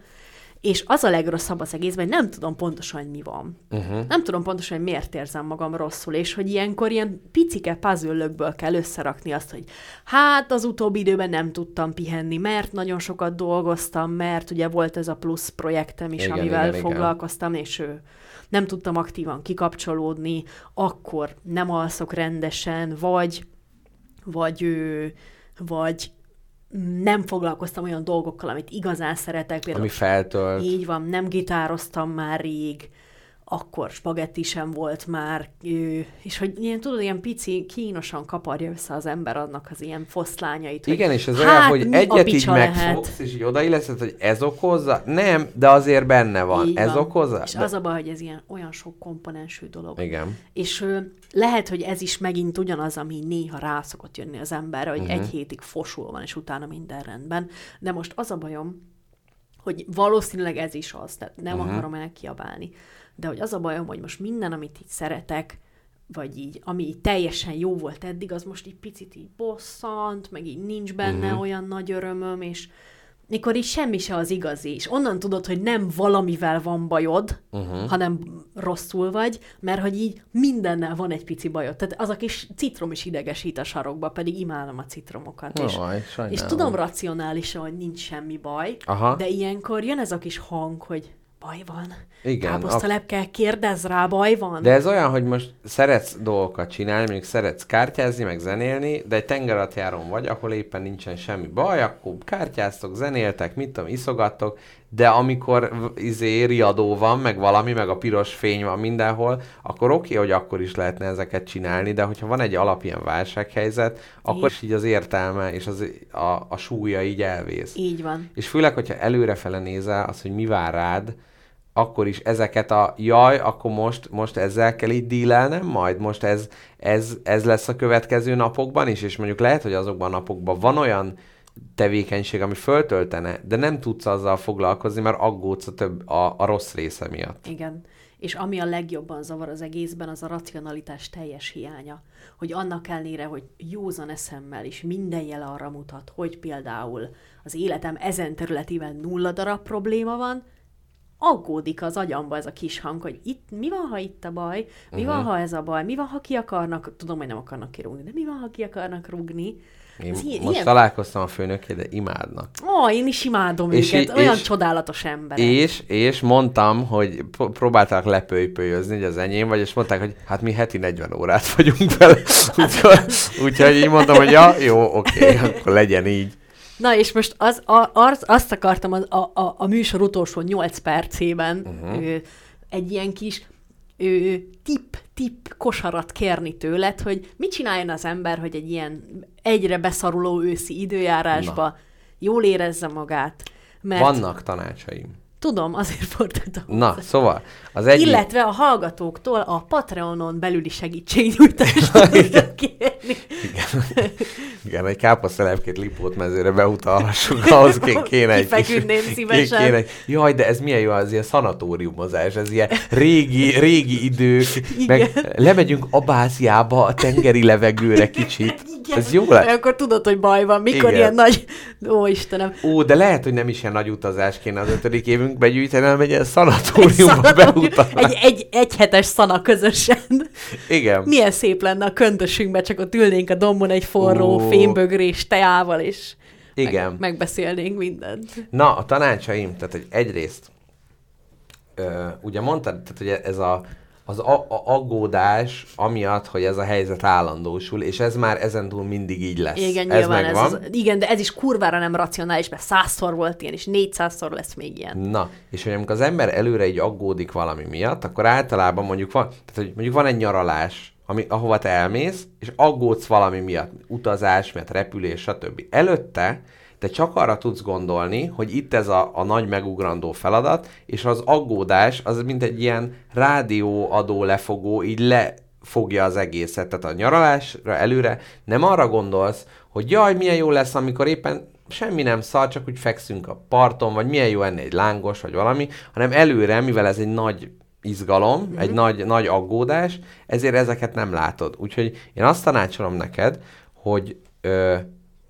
És az a legrosszabb az egészben, hogy nem tudom pontosan, hogy mi van.
Uh-huh.
Nem tudom pontosan, hogy miért érzem magam rosszul, és hogy ilyenkor ilyen picike puzzle kell összerakni azt, hogy hát az utóbbi időben nem tudtam pihenni, mert nagyon sokat dolgoztam, mert ugye volt ez a plusz projektem is,
Igen,
amivel
igen, igen.
foglalkoztam, és ő, nem tudtam aktívan kikapcsolódni, akkor nem alszok rendesen, vagy, vagy, ő, vagy nem foglalkoztam olyan dolgokkal, amit igazán szeretek, például
Ami feltölt.
így van, nem gitároztam már rég, akkor spagetti sem volt már, és hogy ilyen, tudod, ilyen pici, kínosan kaparja össze az ember annak az ilyen foszlányait.
Igen, és ez
hát,
olyan, hogy egyet így megfogsz, és így odailleszed, hogy ez okozza. Nem, de azért benne van.
Így
ez
van.
okozza?
És
de...
az a baj, hogy ez ilyen olyan sok komponensű dolog.
Igen.
És ö, lehet, hogy ez is megint ugyanaz, ami néha rá szokott jönni az emberre, hogy uh-huh. egy hétig fosul van, és utána minden rendben. De most az a bajom, hogy valószínűleg ez is az, tehát nem uh-huh. akarom elkiabálni. De hogy az a bajom, hogy most minden, amit így szeretek, vagy így, ami így teljesen jó volt eddig, az most így picit így bosszant, meg így nincs benne uh-huh. olyan nagy örömöm, és mikor így semmi se az igazi, és onnan tudod, hogy nem valamivel van bajod, uh-huh. hanem rosszul vagy, mert hogy így mindennel van egy pici bajod. Tehát az a kis citrom is idegesít a sarokba, pedig imádom a citromokat. és,
Jaj,
és
sajnálom.
tudom racionálisan, hogy nincs semmi baj,
Aha.
de ilyenkor jön ez a kis hang, hogy baj van.
Igen,
Káposztalepke, kérdezz rá, baj van.
De ez olyan, hogy most szeretsz dolgokat csinálni, mondjuk szeretsz kártyázni, meg zenélni, de egy tengeratjáron vagy, ahol éppen nincsen semmi baj, akkor kártyáztok, zenéltek, mit tudom, iszogattok, de amikor izé riadó van, meg valami, meg a piros fény van mindenhol, akkor oké, hogy akkor is lehetne ezeket csinálni, de hogyha van egy alap ilyen válsághelyzet, akkor is így az értelme és az, a, a súlya így elvész.
Így van.
És főleg, hogyha előrefele nézel, az, hogy mi vár rád, akkor is ezeket a jaj, akkor most, most ezzel kell így dílelnem, majd most ez, ez, ez lesz a következő napokban is, és mondjuk lehet, hogy azokban a napokban van olyan tevékenység, ami föltöltene, de nem tudsz azzal foglalkozni, mert aggódsz a, több, a, a rossz része miatt.
Igen. És ami a legjobban zavar az egészben, az a racionalitás teljes hiánya. Hogy annak ellenére, hogy józan eszemmel is minden jele arra mutat, hogy például az életem ezen területében nulla darab probléma van, aggódik az agyamba ez a kis hang, hogy itt mi van, ha itt a baj, mi uh-huh. van, ha ez a baj, mi van, ha ki akarnak, tudom, hogy nem akarnak kirúgni, de mi van, ha ki akarnak rúgni.
Én
Ez ilyen-
most
ilyen-
találkoztam a főnökkel, de imádnak.
Ó, én is imádom
És
őket,
í-
olyan
és-
csodálatos emberek.
És, és mondtam, hogy próbálták lepőipőjözni, hogy az enyém vagy, és mondták, hogy hát mi heti 40 órát vagyunk vele. Úgyhogy, úgyhogy így mondtam, hogy ja, jó, oké, akkor legyen így.
Na és most az, a, az, azt akartam az, a, a, a műsor utolsó 8 percében uh-huh. ö, egy ilyen kis ö, tip-tip kosarat kérni tőled, hogy mit csináljon az ember, hogy egy ilyen egyre beszoruló őszi időjárásba
Na.
jól érezze magát. Mert
Vannak tanácsaim.
Tudom, azért fordultam.
Na, szóval az egyik...
Illetve a hallgatóktól a Patreonon belüli segítségnyújtást tudok kérni.
Igen, egy káposztelepkét lipót mezőre beutalhassuk, ahhoz ké- kéne egy kis...
Kifeküdném szívesen.
Kéne, jaj, de ez milyen jó, az ilyen szanatóriumozás, ez ilyen régi, régi idők, meg lemegyünk Abáziába a tengeri levegőre kicsit.
Igen.
Ez jó lesz.
Akkor tudod, hogy baj van. Mikor
Igen.
ilyen nagy... Ó, Istenem.
Ó, de lehet, hogy nem is ilyen nagy utazás kéne az ötödik évünkbe gyűjteni, hanem egy ilyen szanatóriumba
Szanatórium-
beutalni.
egy, egy, egy hetes szana közösen.
Igen.
Milyen szép lenne a köntösünkbe, csak ott ülnénk a dombon egy forró
Ó.
fémbögrés teával, és
Igen.
Meg, megbeszélnénk mindent.
Na, a tanácsaim, tehát hogy egyrészt, ö, ugye mondtad, tehát hogy ez a, az a, a aggódás amiatt, hogy ez a helyzet állandósul, és ez már ezentúl mindig így lesz.
Igen,
ez
nyilván ez,
megvan.
az, igen, de ez is kurvára nem racionális, mert százszor volt ilyen, és négyszázszor lesz még ilyen.
Na, és hogy amikor az ember előre így aggódik valami miatt, akkor általában mondjuk van, tehát hogy mondjuk van egy nyaralás, ami, ahova te elmész, és aggódsz valami miatt, utazás miatt, repülés, stb. Előtte te csak arra tudsz gondolni, hogy itt ez a, a nagy megugrandó feladat, és az aggódás az mint egy ilyen rádióadó lefogó, így le fogja az egészet. Tehát a nyaralásra előre nem arra gondolsz, hogy jaj, milyen jó lesz, amikor éppen semmi nem szar, csak úgy fekszünk a parton, vagy milyen jó enni egy lángos, vagy valami, hanem előre, mivel ez egy nagy izgalom, mm-hmm. egy nagy, nagy aggódás, ezért ezeket nem látod. Úgyhogy én azt tanácsolom neked, hogy ö,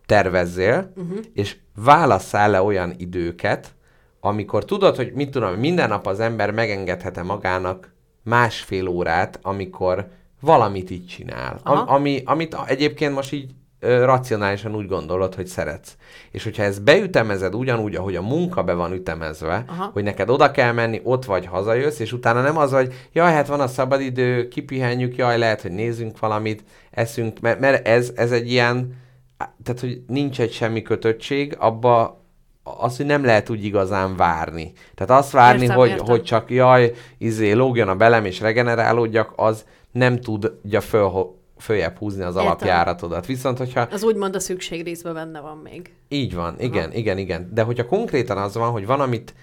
tervezzél, uh-huh. és válasszál le olyan időket, amikor tudod, hogy mit tudom, minden nap az ember megengedhet-e magának másfél órát, amikor valamit így csinál. Am, ami, amit egyébként most így ö, racionálisan úgy gondolod, hogy szeretsz. És hogyha ezt beütemezed ugyanúgy, ahogy a munka be van ütemezve,
Aha.
hogy neked oda kell menni, ott vagy, hazajössz, és utána nem az, hogy jaj, hát van a szabadidő, kipihenjük, jaj, lehet, hogy nézzünk valamit, eszünk, mert, mert ez, ez egy ilyen, tehát, hogy nincs egy semmi kötöttség, abba az, hogy nem lehet úgy igazán várni. Tehát azt várni,
Értem,
hogy,
értem.
hogy csak jaj, izé, lógjon a belem és regenerálódjak, az nem tudja föl, följebb húzni az
Értem.
alapjáratodat. Viszont, hogyha
Az úgymond a szükségrészben benne van még.
így van, igen, igen, igen. De hogyha konkrétan az van, hogy van, amit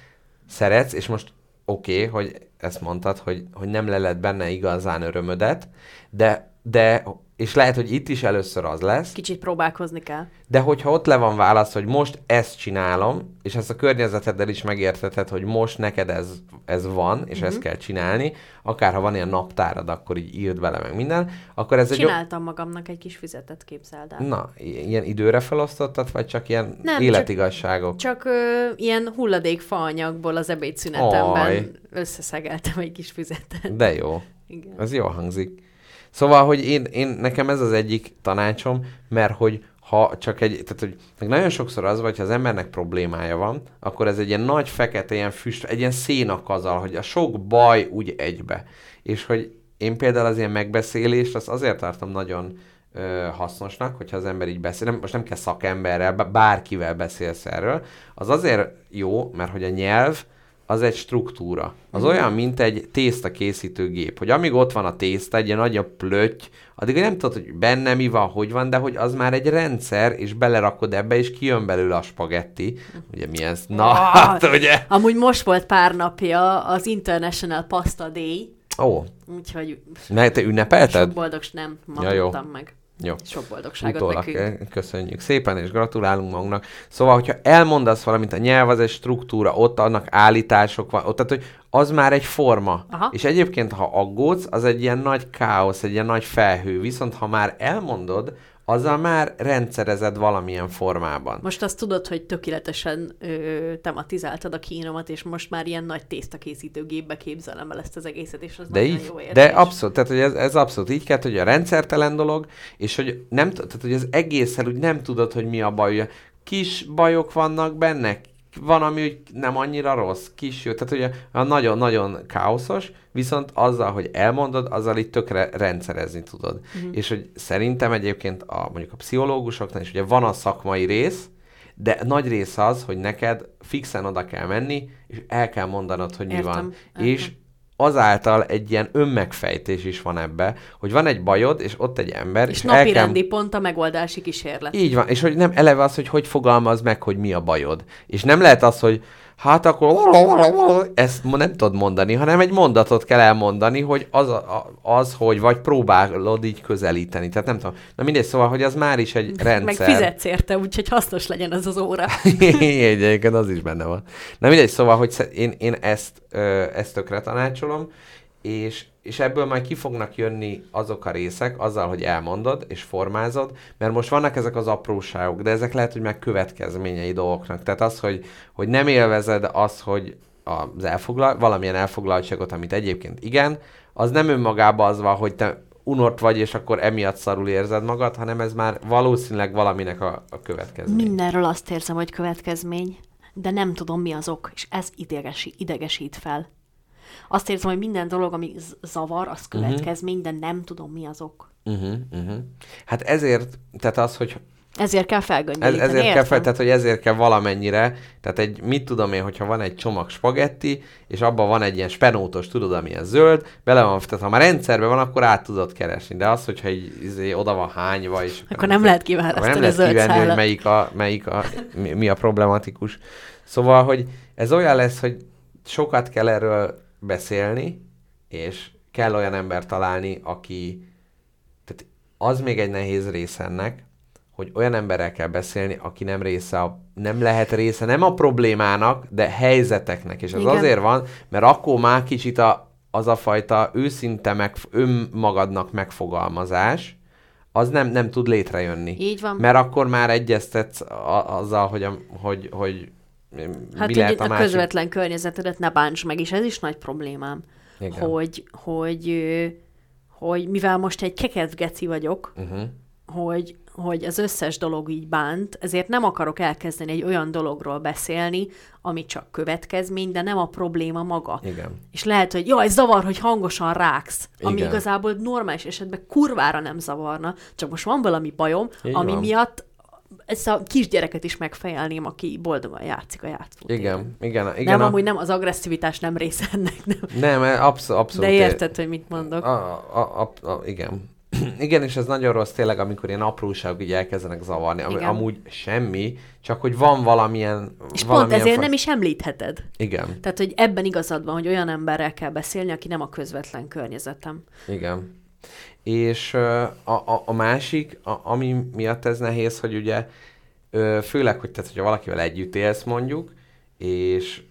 szeretsz, és most oké, okay, hogy ezt mondtad, hogy, hogy nem leled benne igazán örömödet, de, de és lehet, hogy itt is először az lesz,
Kicsit próbálkozni kell.
de hogyha ott le van válasz, hogy most ezt csinálom, és ezt a környezeteddel is megérteted, hogy most neked ez, ez van, és
Mhm.
ezt kell csinálni, akár ha van ilyen naptárad, akkor így írd bele meg minden, akkor ez egy... jó-
Csináltam magamnak egy kis füzetet, képzeld el.
Na, ilyen időre felosztottad, vagy csak ilyen
Nem, csak-
életigasságok?
Csak ö, ilyen hulladék faanyagból az ebédszünetemben
Aj.
összeszegeltem egy kis füzetet.
De jó.
Igen.
Ez jól hangzik. Szóval, hogy én, én, nekem ez az egyik tanácsom, mert hogy ha csak egy, tehát hogy nagyon sokszor az vagy, ha az embernek problémája van, akkor ez egy ilyen nagy fekete, ilyen füst, egy ilyen szénakazal, hogy a sok baj úgy egybe. És hogy én például az ilyen megbeszélést, azt azért tartom nagyon ö, hasznosnak, hogyha az ember így beszél, nem, most nem kell szakemberrel, bá- bárkivel beszélsz erről, az azért jó, mert hogy a nyelv, az egy struktúra. Az olyan, mint egy tészta készítő gép, hogy amíg ott van a tészta, egy ilyen nagy a plötty, addig nem tudod, hogy benne mi van, hogy van, de hogy az már egy rendszer, és belerakod ebbe, és kijön belőle a spagetti. Ugye milyen... Na,
Ah!
hát ugye...
Amúgy most volt pár napja az International Pasta Day,
Ó,
úgyhogy
meg te
sok
ünnepelted?
boldogs nem, ma
Ja, jó.
meg.
Jó.
Sok boldogságot
Utólag
nekünk.
eh, köszönjük szépen, és gratulálunk magunknak. Szóval, hogyha elmondasz valamit, a nyelv az egy struktúra, ott annak állítások van, ott, tehát, hogy az már egy forma.
Aha.
És egyébként, ha aggódsz, az egy ilyen nagy káosz, egy ilyen nagy felhő. Viszont, ha már elmondod, azzal már rendszerezed valamilyen formában.
Most azt tudod, hogy tökéletesen ö, tematizáltad a kínomat, és most már ilyen nagy tésztakészítőgépbe képzelem el ezt az egészet, és az
De,
nagyon
így,
jó érzés.
de abszolút, tehát hogy ez, ez abszolút így kell, hogy a rendszertelen dolog, és hogy nem, tehát hogy az egészen úgy nem tudod, hogy mi a baj. Kis bajok vannak benne, van, ami úgy nem annyira rossz, kis jó, tehát ugye a nagyon-nagyon káoszos, viszont azzal, hogy elmondod, azzal itt tökre rendszerezni tudod. Uh-huh. És hogy szerintem egyébként a, mondjuk a pszichológusoknál is ugye van a szakmai rész, de nagy rész az, hogy neked fixen oda kell menni, és el kell mondanod, hogy mi
Értem,
van.
értem.
És azáltal egy ilyen önmegfejtés is van ebbe, hogy van egy bajod, és ott egy ember, és,
És napi
kell...
rendi pont a megoldási kísérlet.
Így van, és hogy nem eleve az, hogy hogy fogalmaz meg, hogy mi a bajod. És nem lehet az, hogy hát akkor ezt nem tudod mondani, hanem egy mondatot kell elmondani, hogy az, az hogy vagy próbálod így közelíteni. Tehát nem tudom. Na mindegy, szóval, hogy az már is egy
Meg
rendszer.
fizetsz érte, úgyhogy hasznos legyen ez az óra.
Egyébként az is benne van. Na mindegy, szóval, hogy én, én ezt, ezt tökre tanácsolom, és, és ebből majd ki fognak jönni azok a részek, azzal, hogy elmondod és formázod, mert most vannak ezek az apróságok, de ezek lehet, hogy meg következményei dolgoknak. Tehát az, hogy, hogy nem élvezed az, hogy az elfoglal, valamilyen elfoglaltságot, amit egyébként igen, az nem önmagában az van, hogy te unott vagy, és akkor emiatt szarul érzed magad, hanem ez már valószínűleg valaminek a, a következmény.
Mindenről azt érzem, hogy következmény, de nem tudom, mi az ok, és ez idegesi, idegesít fel. Azt érzem, hogy minden dolog, ami zavar, az
Mhm.
következmény, uh-huh. de nem tudom, mi az ok.
Uh-huh, uh-huh. Hát ezért, tehát az, hogy
Ezért kell
ez,
felgöngyölíteni,
ezért kell
értem?
fel, tehát hogy ezért kell valamennyire, tehát egy, mit tudom én, hogyha van egy csomag spagetti, és abban van egy ilyen spenótos, tudod, amilyen zöld, bele van, tehát ha már rendszerben van, akkor át tudod keresni, de az, hogyha egy, izé, oda van hányva, és
Akkor nem lehet
akkor
kiválasztani
nem lehet
zöld
kivenni, hogy melyik a, melyik a, mi, mi a problematikus. Szóval, hogy ez olyan lesz, hogy sokat kell erről beszélni, és kell olyan ember találni, aki, tehát az még egy nehéz rész ennek, hogy olyan emberrel kell beszélni, aki nem része, a, nem lehet része, nem a problémának, de helyzeteknek. És ez
Igen.
azért van, mert akkor már kicsit a, az a fajta őszinte meg, önmagadnak megfogalmazás, az nem, nem tud létrejönni.
Így van.
Mert akkor már egyeztetsz a, azzal, hogy, a, hogy, hogy
Hát,
mi lehet a
a
másik.
közvetlen környezetedet ne bánts meg, és ez is nagy problémám.
Igen.
Hogy, hogy, hogy mivel most egy keket geci vagyok,
Uh-huh.
hogy, hogy az összes dolog így bánt, ezért nem akarok elkezdeni egy olyan dologról beszélni, ami csak következmény, de nem a probléma maga.
Igen.
És lehet, hogy jaj, zavar, hogy hangosan ráksz, ami
Igen.
igazából normális esetben kurvára nem zavarna, csak most van valami bajom,
Így
ami
van.
miatt ezt a kisgyereket is megfejelném, aki boldogan játszik a játszótéren.
Igen, igen, igen.
Nem,
a,
amúgy nem, az agresszivitás nem része ennek, nem.
Nem, abszolút, abszolút.
De érted, hogy mit mondok.
A, a, a, a, igen. igen, és ez nagyon rossz tényleg, amikor ilyen apróságok így elkezdenek zavarni, ami
Igen.
amúgy semmi, csak hogy van valamilyen...
És pont
valamilyen
ezért
fa-
nem is említheted.
Igen,
Tehát, hogy ebben igazad van, hogy olyan emberrel kell beszélni, aki nem a közvetlen környezetem.
igen. És a, a, a másik, a, ami miatt ez nehéz, hogy ugye főleg, hogy tehát, hogyha valakivel együtt élsz mondjuk, és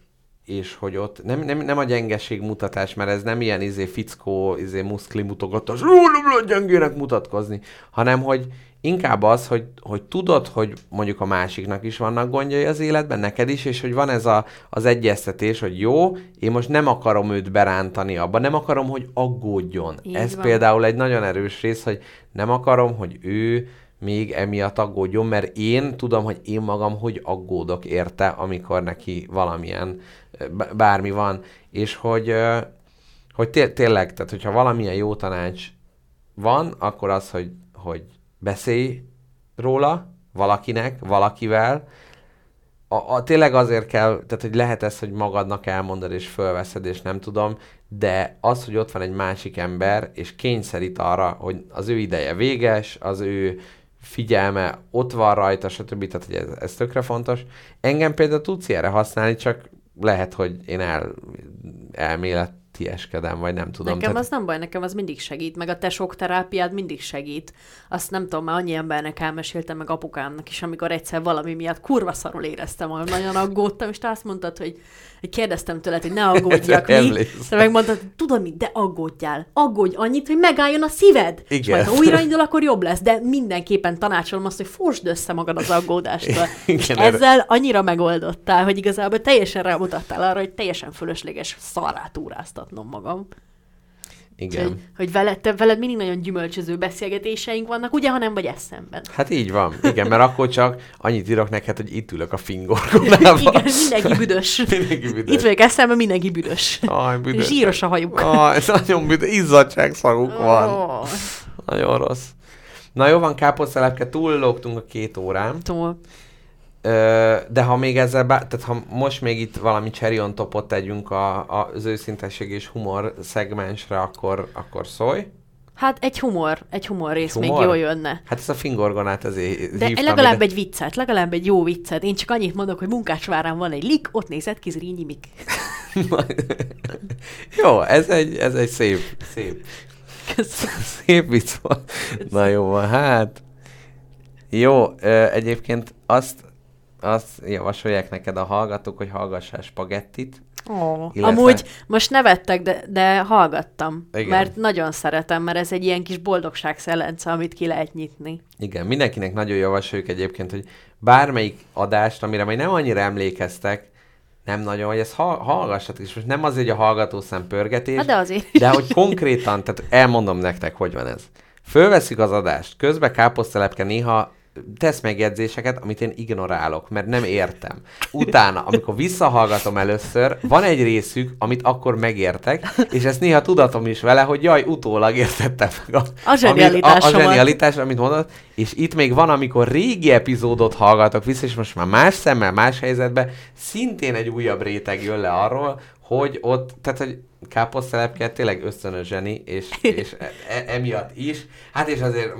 és hogy ott nem, nem, nem a gyengeség mutatás, mert ez nem ilyen izé fickó, izé muszkli mutogatás, "Ú, nem lehet gyengének mutatkozni, hanem hogy inkább az, hogy, hogy tudod, hogy mondjuk a másiknak is vannak gondjai az életben, neked is, és hogy van ez a, az egyeztetés, hogy jó, én most nem akarom őt berántani abba, nem akarom, hogy aggódjon.
Így
ez
van.
például egy nagyon erős rész, hogy nem akarom, hogy ő még emiatt aggódjon, mert én tudom, hogy én magam hogy aggódok érte, amikor neki valamilyen bármi van, és hogy, hogy té- tényleg, tehát hogyha valamilyen jó tanács van, akkor az, hogy, hogy beszélj róla valakinek, valakivel, a, a, tényleg azért kell, tehát hogy lehet ez, hogy magadnak elmondod és fölveszed, és nem tudom, de az, hogy ott van egy másik ember, és kényszerít arra, hogy az ő ideje véges, az ő figyelme ott van rajta, stb. Tehát, hogy ez, ez tökre fontos. Engem például tudsz ilyenre használni, csak lehet, hogy én el, elméletieskedem, vagy nem tudom.
Nekem az nem baj, nekem az mindig segít, meg a te sok terápiád mindig segít. Azt nem tudom, már annyi embernek elmeséltem, meg apukámnak is, amikor egyszer valami miatt kurva szarul éreztem, hogy nagyon aggódtam, és te azt mondtad, hogy, kérdeztem tőled, hogy ne aggódjak, mi? Te megmondtad, tudod mit, de aggódjál. Aggódj annyit, hogy megálljon a szíved. És
Igen.
majd ha újra indul, akkor jobb lesz, de mindenképpen tanácsolom azt, hogy fosd össze magad az aggódástól. és
Igen, erre-
ezzel annyira megoldottál, hogy igazából teljesen rámutattál arra, hogy teljesen fölösleges szarát túráztatnom magam.
Igen.
Hogy, hogy veled, te, veled mindig nagyon gyümölcsöző beszélgetéseink vannak, ugye, ha nem vagy eszemben.
Hát így van. Igen, mert akkor csak annyit írok neked, hogy itt ülök a fingorgonában.
Igen, mindenki büdös.
Mindenki büdös.
Itt vagyok eszemben, mindenki büdös.
Aj, büdös.
Zsíros a hajuk.
Aj, ez nagyon büdös. Izzadságszaguk van.
Ó,
Nagyon rossz. Na jó van, káposztelepke, túllógtunk a két órán.
Tudom.
De ha még ezzel, bá- tehát ha most még itt valami cherry on topot tegyünk a, a, az őszintesség és humor szegmensre, akkor, akkor szólj.
Hát egy humor, egy humor rész
Humor?
még jól jönne.
Hát ez a fingorgonát azért
De
hívtam
legalább
ide.
egy viccet, legalább egy jó viccet. Én csak annyit mondok, hogy Munkácsvárán van egy lik, ott nézett ki Zrínyi Mik.
jó, ez egy, ez egy szép, szép,
Köszönöm.
szép vicc volt. Na jó hát. Jó, egyébként azt, azt javasolják neked a hallgatók, hogy hallgassál spagettit.
Ó,
Illetve-
Amúgy most nevettek, de, de hallgattam,
Igen.
mert nagyon szeretem, mert ez egy ilyen kis boldogság szellence, amit ki lehet nyitni.
Igen, mindenkinek nagyon javasoljuk egyébként, hogy bármelyik adást, amire majd nem annyira emlékeztek, nem nagyon, hogy ezt ha- hallgassatok, és most nem azért, hogy a hallgatószám pörgetés,
Hát de azért
de hogy konkrétan, tehát elmondom nektek, hogy van ez. Fölveszik az adást, közben káposztelepke néha tesz megjegyzéseket, amit én ignorálok, mert nem értem. Utána, amikor visszahallgatom először, van egy részük, amit akkor megértek, és ezt néha tudatom is vele, hogy jaj, utólag értettem meg a,
A
amit- a, a zsenialitás, amit mondott, és itt még van, amikor régi epizódot hallgatok vissza, és most már más szemmel, más helyzetben, szintén egy újabb réteg jön le arról, hogy ott, tehát, hogy káposztelepke tényleg ösztönös zseni, és, és e, e, emiatt is, hát és azért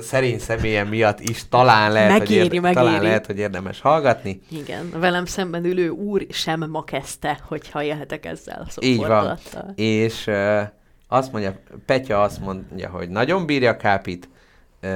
szerény személyen miatt is talán lehet, hogy,
Megéri,
érde, talán lehet, hogy érdemes hallgatni.
Igen, velem szemben ülő úr sem ma kezdte, hogyha élhetek ezzel a
Így van. És uh, azt mondja, Petya azt mondja, hogy nagyon bírja kápit, uh,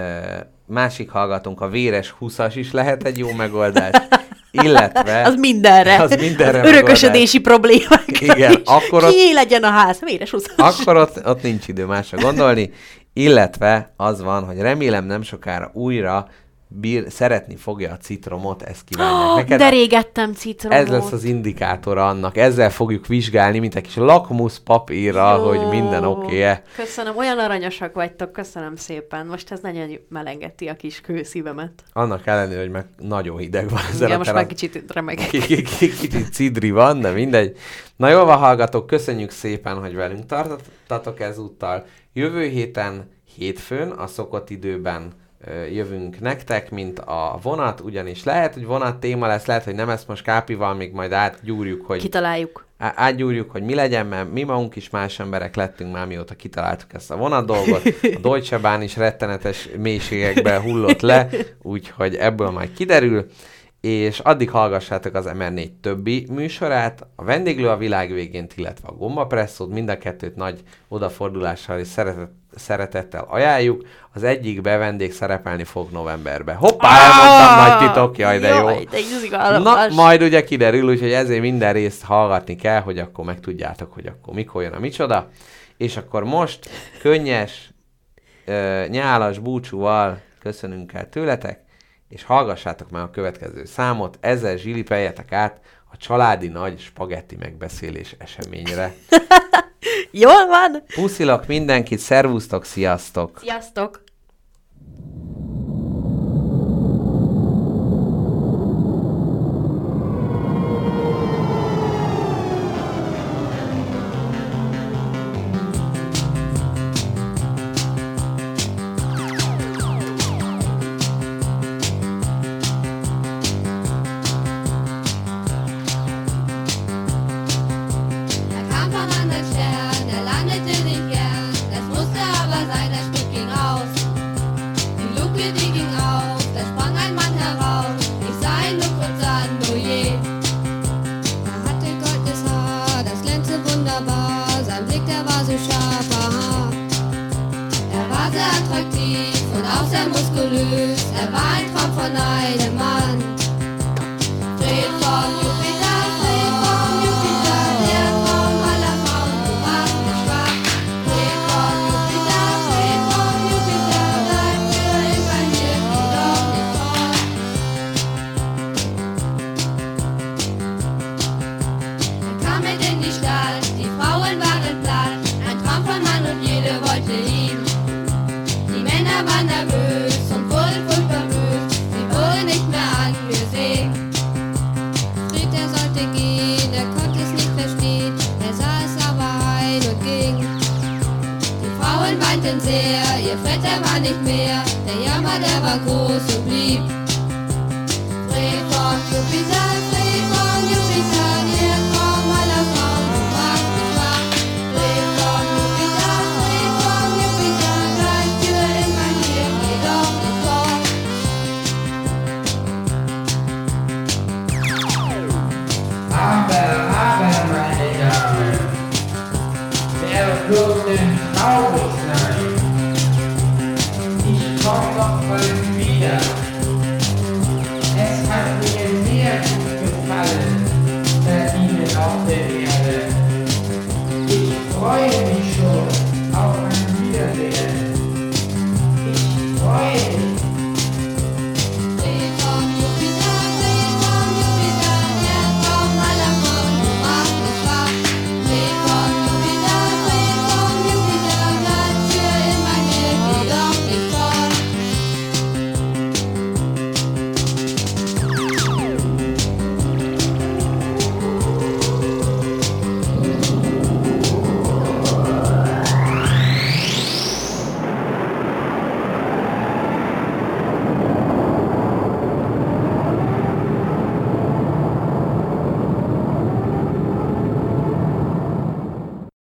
másik hallgatónk, a véres 20-as is lehet egy jó megoldás, illetve...
Az mindenre.
Az mindenre
Az örökösödési problémákra
Igen,
is.
akkor ott-
Ki legyen a ház? Véres.
Akkor ott, ott nincs idő másra gondolni, illetve az van, hogy remélem nem sokára újra bír, szeretni fogja a citromot, ezt kívánják neked.
De rég ettem citromot.
Ez lesz az indikátora annak, ezzel fogjuk vizsgálni, mint egy kis lakmusz papírra,
Jó.
hogy minden oké-e.
Köszönöm, olyan aranyosak vagytok, köszönöm szépen. Most ez nagyon melengeti a kis kőszívemet.
Annak ellenére, hogy meg nagyon hideg van ezen
Igen, most már kicsit remegek.
Ki- ki- ki- Kicsit cidri van, de mindegy. Na jól van, hallgatók, köszönjük szépen, hogy velünk tartottatok ezúttal. Jövő héten, hétfőn, a szokott időben jövünk nektek, mint a vonat, ugyanis lehet, hogy vonat téma lesz, lehet, hogy nem ezt most kápival, még majd átgyúrjuk, hogy...
Kitaláljuk.
Á- átgyúrjuk, hogy mi legyen, mert mi magunk is más emberek lettünk már, mióta kitaláltuk ezt a vonat dolgot. A Deutsche Bahn is rettenetes mélységekbe hullott le, úgyhogy ebből majd kiderül és addig hallgassátok az MR4 többi műsorát, a vendéglő a világ végén, illetve a gombapresszót, mind a kettőt nagy odafordulással és szeretettel szeretettel ajánljuk. Az egyik bevendég szerepelni fog novemberben. Hoppá, elmondtam nagy titok, jaj, de jó. Na, majd ugye kiderül, úgyhogy ezért minden részt hallgatni kell, hogy akkor megtudjátok, hogy akkor mikor jön a micsoda. És akkor most könnyes, nyálas búcsúval köszönünk el tőletek, és hallgassátok meg a következő számot, ezzel zsilipeljetek át a családi nagy spagetti megbeszélés eseményre.
Jól van?
Puszilok mindenkit, szervusztok, sziasztok!
Sziasztok!